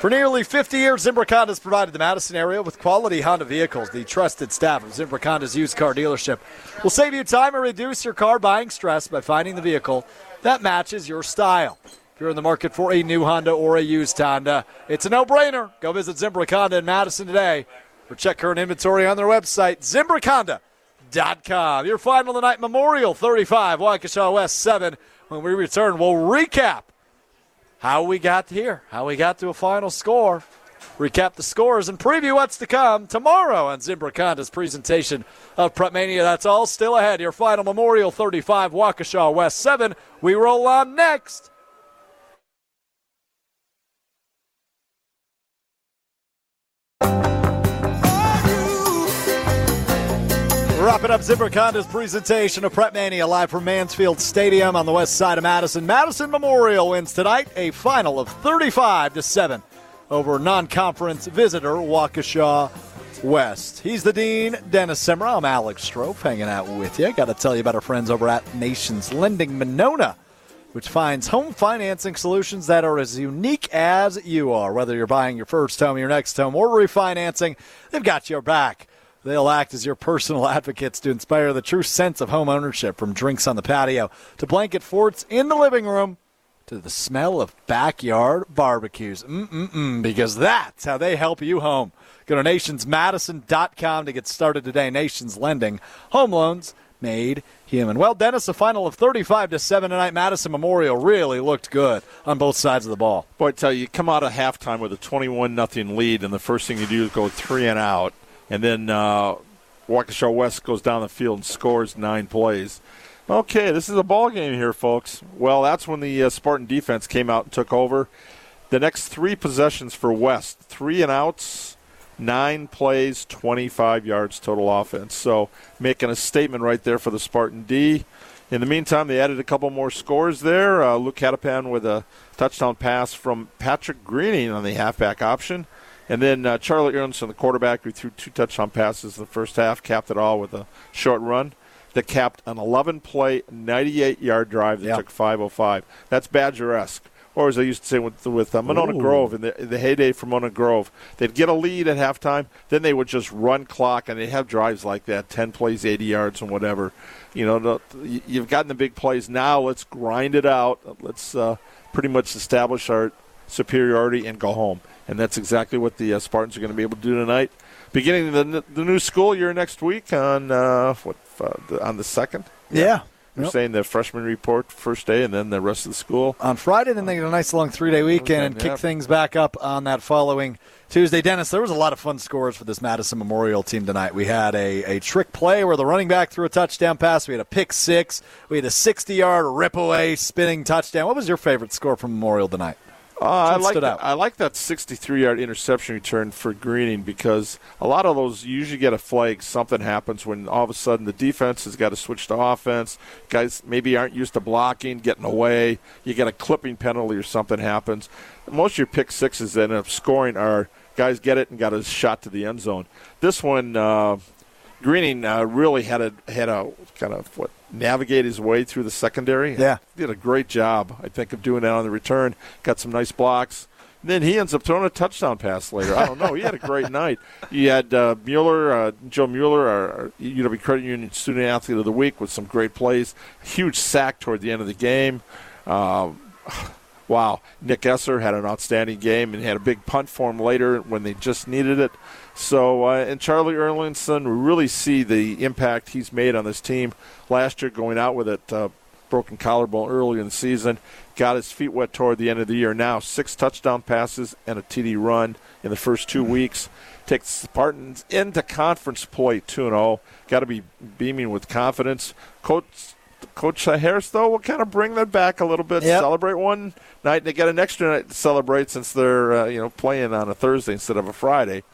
[SPEAKER 2] For nearly 50 years, Zimbrick Honda has provided the Madison area with quality Honda vehicles. The trusted staff of Zimbrick Honda's used car dealership will save you time and reduce your car buying stress by finding the vehicle that matches your style. If you're in the market for a new Honda or a used Honda, it's a no-brainer. Go visit Zimbrick Honda in Madison today or check current inventory on their website, ZimbrickHonda.com. Your final tonight, Memorial 35, Waukesha West 7. When we return, we'll recap how we got here, how we got to a final score, recap the scores, and preview what's to come tomorrow on Zimbrick Honda's presentation of Prep Mania. That's all still ahead. Your final Memorial 35, Waukesha West 7. We roll on next. Wrapping up Zimbrick Honda's presentation of Prep Mania live from Mansfield Stadium on the west side of Madison. Madison Memorial wins tonight a final of 35 to 7 over non-conference visitor Waukesha West. He's the dean, Dennis Semrau. I'm Alex Strouf, hanging out with you. Got to tell you about our friends over at Nations Lending Monona, which finds home financing solutions that are as unique as you are. Whether you're buying your first home, your next home, or refinancing, they've got your back. They'll act as your personal advocates to inspire the true sense of home ownership from drinks on the patio to blanket forts in the living room to the smell of backyard barbecues. Mm-mm-mm, because that's how they help you home. Go to nationsmadison.com to get started today. Nations Lending, home loans made human. Well, Dennis, a final of 35 to 7 tonight. Madison Memorial really looked good on both sides of the ball.
[SPEAKER 3] Boy, I tell you, you come out of halftime with a 21 nothing lead, and the first thing you do is go three and out and then uh, Waukesha West goes down the field and scores nine plays. Okay, this is a ball game here, folks. Well, that's when the uh, Spartan defense came out and took over. The next three possessions for West, three and outs, nine plays, 25 yards total offense. So making a statement right there for the Spartan D. In the meantime, they added a couple more scores there. Uh, Luke Catapan with a touchdown pass from Patrick Greening on the halfback option. And then uh, Charlie Erlinson, the quarterback, who threw two touchdown passes in the first half, capped it all with a short run that capped an 11 play, 98 yard drive that took 505. That's Badger esque. Or as I used to say with, with uh, Monona Ooh. Grove in the, in the heyday for Monona Grove, they'd get a lead at halftime, then they would just run clock, and they'd have drives like that 10 plays, 80 yards, and whatever. You know, the, you've gotten the big plays. Now let's grind it out. Let's uh, pretty much establish our superiority and go home and that's exactly what the uh, Spartans are going to be able to do tonight. Beginning the, the new school year next week on uh, what uh, the, on the second.
[SPEAKER 2] Yeah. yeah.
[SPEAKER 3] You're yep. saying the freshman report first day, and then the rest of the school
[SPEAKER 2] on Friday. Then they get a nice long three day weekend and kick things back up on that following Tuesday. Dennis, there was a lot of fun scores for this Madison Memorial team tonight. We had a, a trick play where the running back threw a touchdown pass. We had a pick six. We had a 60 yard rip away spinning touchdown. What was your favorite score from Memorial tonight?
[SPEAKER 3] Uh, I like that, I like that 63-yard interception return for Greening because a lot of those you usually get a flag. Something happens when all of a sudden the defense has got to switch to offense. Guys maybe aren't used to blocking, getting away. You get a clipping penalty or something happens. Most of your pick sixes that end up scoring are guys get it and got a shot to the end zone. This one, uh, Greening uh, really had a had a kind of what navigate his way through the secondary.
[SPEAKER 2] Yeah,
[SPEAKER 3] he did a great job, I think, of doing that on the return. Got some nice blocks. And then he ends up throwing a touchdown pass later. I don't know. He had a great night. He had uh, Mueller, uh, Joe Mueller, our, our UW Credit Union Student Athlete of the Week, with some great plays. Huge sack toward the end of the game. Uh, wow. Nick Esser had an outstanding game and had a big punt for him later when they just needed it. So, uh, and Charlie Erlinson, we really see the impact he's made on this team. Last year, going out with a uh, broken collarbone early in the season, got his feet wet toward the end of the year. Now, six touchdown passes and a TD run in the first 2 mm-hmm. weeks. Takes the Spartans into conference play 2 0. Got to be beaming with confidence. Coach Coach Harris, though, will kind of bring that back a little bit. Yep. Celebrate one night, and they get an extra night to celebrate since they're uh, you know playing on a Thursday instead of a Friday.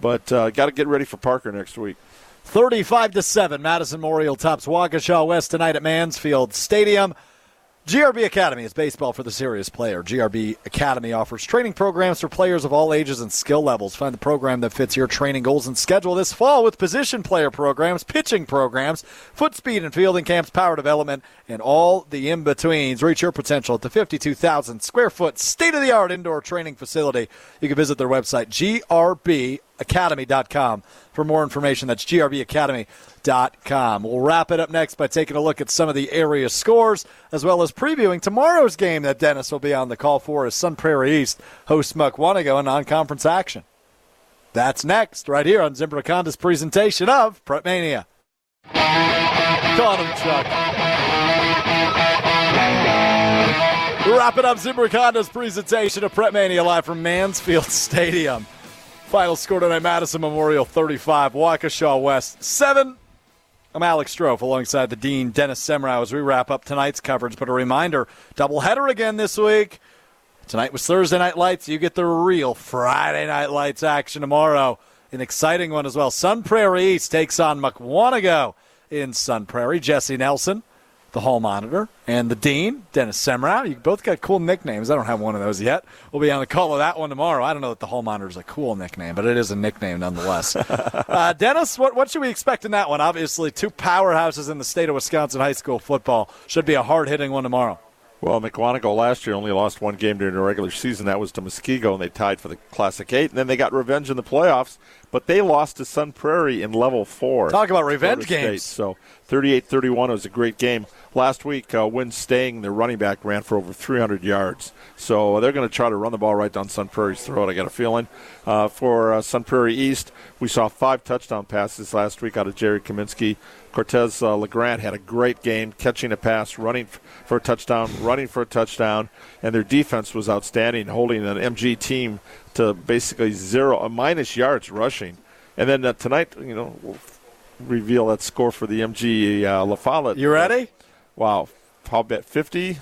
[SPEAKER 3] But uh, got to get ready for Parker next week.
[SPEAKER 2] 35 to 7. Madison Memorial tops Waukesha West tonight at Mansfield Stadium. GRB Academy is baseball for the serious player. GRB Academy offers training programs for players of all ages and skill levels. Find the program that fits your training goals and schedule this fall with position player programs, pitching programs, foot speed and fielding camps, power development, and all the in betweens. Reach your potential at the 52,000 square foot state of the art indoor training facility. You can visit their website, grbacademy.com, for more information. That's grbacademy.com. We'll wrap it up next by taking a look at some of the area scores, as well as previewing tomorrow's game that Dennis will be on the call for as Sun Prairie East hosts Mukwonago in non conference action. That's next, right here on Zimbrick Honda's presentation of Prep Mania. Caught him, Chuck. Wrap it up, Zimbrick Honda's presentation of Prep Mania live from Mansfield Stadium. Final score tonight, Madison Memorial 35, Waukesha West 7. I'm Alex Strouf alongside the Dean, Dennis Semrau, as we wrap up tonight's coverage. But a reminder, doubleheader again this week. Tonight was Thursday Night Lights. You get the real Friday Night Lights action tomorrow. An exciting one as well. Sun Prairie East takes on Mukwonago in Sun Prairie. Jesse Nelson, the hall monitor, and the dean, Dennis Semrau. You both got cool nicknames. I don't have one of those yet. We'll be on the call of that one tomorrow. I don't know that the hall monitor is a cool nickname, but it is a nickname nonetheless. uh, Dennis, what, what should we expect in that one? Obviously, two powerhouses in the state of Wisconsin high school football. Should be a hard hitting one tomorrow.
[SPEAKER 3] Well, Mukwonago last year only lost one game during the regular season. That was to Muskego, and they tied for the Classic 8. And then they got revenge in the playoffs, but they lost to Sun Prairie in level 4.
[SPEAKER 2] Talk about revenge games.
[SPEAKER 3] So 38 31 was a great game. Last week, uh, Win Stang, their running back, ran for over 300 yards. So they're going to try to run the ball right down Sun Prairie's throat, I got a feeling. Uh, for uh, Sun Prairie East, we saw five touchdown passes last week out of Jerry Kaminsky. Cortez uh, LeGrand had a great game, catching a pass, running for a touchdown, running for a touchdown, and their defense was outstanding, holding an MG team to basically zero, a minus yards rushing. And then uh, tonight, you know, we'll reveal that score for the MG uh.
[SPEAKER 2] You ready?
[SPEAKER 3] Wow. How bet 50?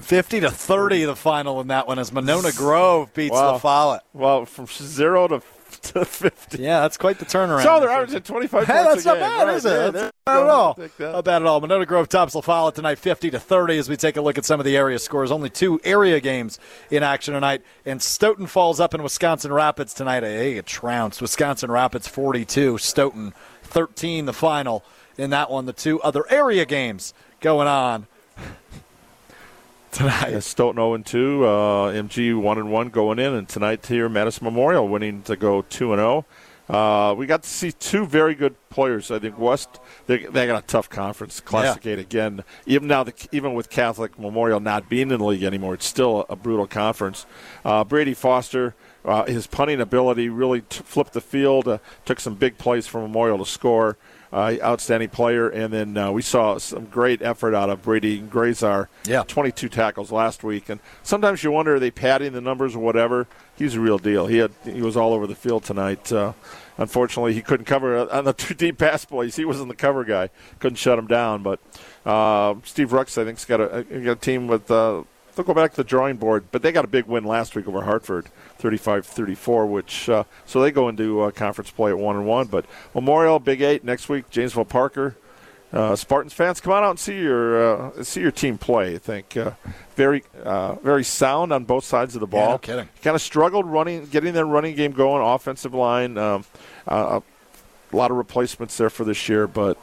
[SPEAKER 2] 50 to 30 the final in that one as Monona Grove beats
[SPEAKER 3] wow.
[SPEAKER 2] La Follette.
[SPEAKER 3] Well, from zero to to 50.
[SPEAKER 2] Yeah, that's quite the turnaround.
[SPEAKER 3] So they're averaging 25
[SPEAKER 2] hey,
[SPEAKER 3] points
[SPEAKER 2] that's not bad,
[SPEAKER 3] right,
[SPEAKER 2] is it?
[SPEAKER 3] yeah,
[SPEAKER 2] That's not at all. Not bad at all. Monona Grove tops La Follette tonight 50 to 30 as we take a look at some of the area scores. Only two area games in action tonight. And Stoughton falls up in Wisconsin Rapids tonight. They get trounced. Wisconsin Rapids 42, Stoughton 13 the final in that one. The two other area games going on tonight.
[SPEAKER 3] Yeah, Stoughton 0 and 2, uh, MG 1 and 1 going in, and tonight here Madison Memorial winning to go 2 and 0. Uh, we got to see two very good players. I think West they, they got a tough conference. Classic
[SPEAKER 2] Yeah.
[SPEAKER 3] eight again. Even now, the, even with Catholic Memorial not being in the league anymore, it's still a, brutal conference. Uh, Brady Foster, uh, his punting ability really t- flipped the field. Uh, took some big plays for Memorial to score. Uh, outstanding player, and then uh, we saw some great effort out of Brady Grazar.
[SPEAKER 2] Yeah.
[SPEAKER 3] 22 tackles last week, and sometimes you wonder are they padding the numbers or whatever. He's a real deal. He had he was all over the field tonight. Uh, unfortunately, he couldn't cover on the two deep pass plays. He wasn't the cover guy. Couldn't shut him down. But uh, Steve Rux, I think's got a, got a team with. They'll go back to the drawing board, but they got a big win last week over Hartford, 35-34, which uh, so they go into uh, conference play at one and one. But Memorial, Big Eight next week. Janesville Parker. Uh, Spartans fans, come on out and see your uh, see your team play. I think uh, very uh, very sound on both sides of the ball.
[SPEAKER 2] Yeah, no kidding.
[SPEAKER 3] Kind of struggled running, getting their running game going. Offensive line, um, uh, a lot of replacements there for this year, but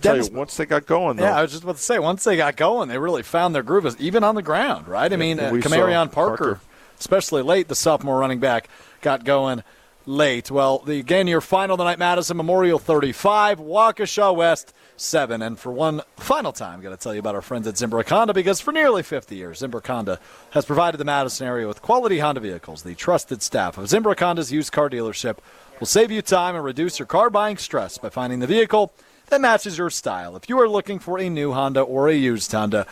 [SPEAKER 3] tell you, once they got going, though,
[SPEAKER 2] Yeah, I was just about to say, once they got going, they really found their groove, even on the ground, right? I mean, uh, Camarion Parker,
[SPEAKER 3] Parker.
[SPEAKER 2] especially late, the sophomore running back, got going late. Well, the again, your final tonight, Madison Memorial 35, Waukesha West 7. And for one final time, i got to tell you about our friends at Zimbrick Honda because for nearly 50 years, Zimbrick Honda has provided the Madison area with quality Honda vehicles. The trusted staff of Zimbrick Honda's used car dealership will save you time and reduce your car buying stress by finding the vehicle that matches your style. If you are looking for a new Honda or a used Honda,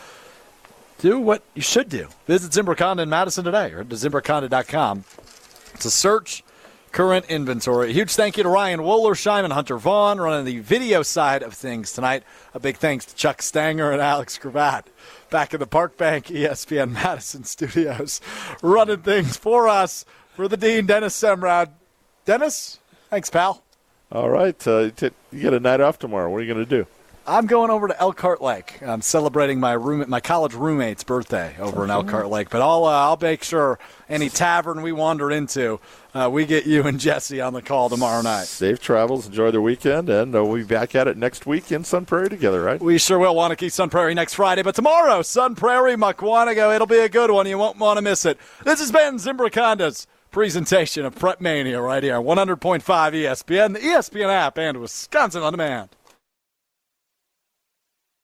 [SPEAKER 2] do what you should do. Visit Zimbrick Honda in Madison today or to ZimbrickHonda.com to search current inventory. A huge thank you to Ryan Wollersheim and Hunter Vaughn running the video side of things tonight. A big thanks to Chuck Stanger and Alex Cravat back in the Park Bank ESPN Madison studios running things for us for the Dean, Dennis Semrau. Dennis, thanks, pal.
[SPEAKER 3] all right, uh, you t- you get a night off tomorrow. What are you going to do?
[SPEAKER 2] I'm going over to Elkhart Lake. I'm celebrating my room, my college roommate's birthday over in Elkhart Lake. But I'll uh, I'll make sure any tavern we wander into, uh, we get you and Jesse on the call tomorrow night.
[SPEAKER 3] Safe travels. Enjoy the weekend, and uh, we'll be back at it next week in Sun Prairie together, right?
[SPEAKER 2] We sure will. Want to keep Sun Prairie next Friday, but tomorrow, Sun Prairie, Mukwonago. It'll be a good one. You won't want to miss it. This has been Zimbrick Honda's presentation of Prep Mania right here on 100.5 ESPN, the ESPN app, and Wisconsin on Demand.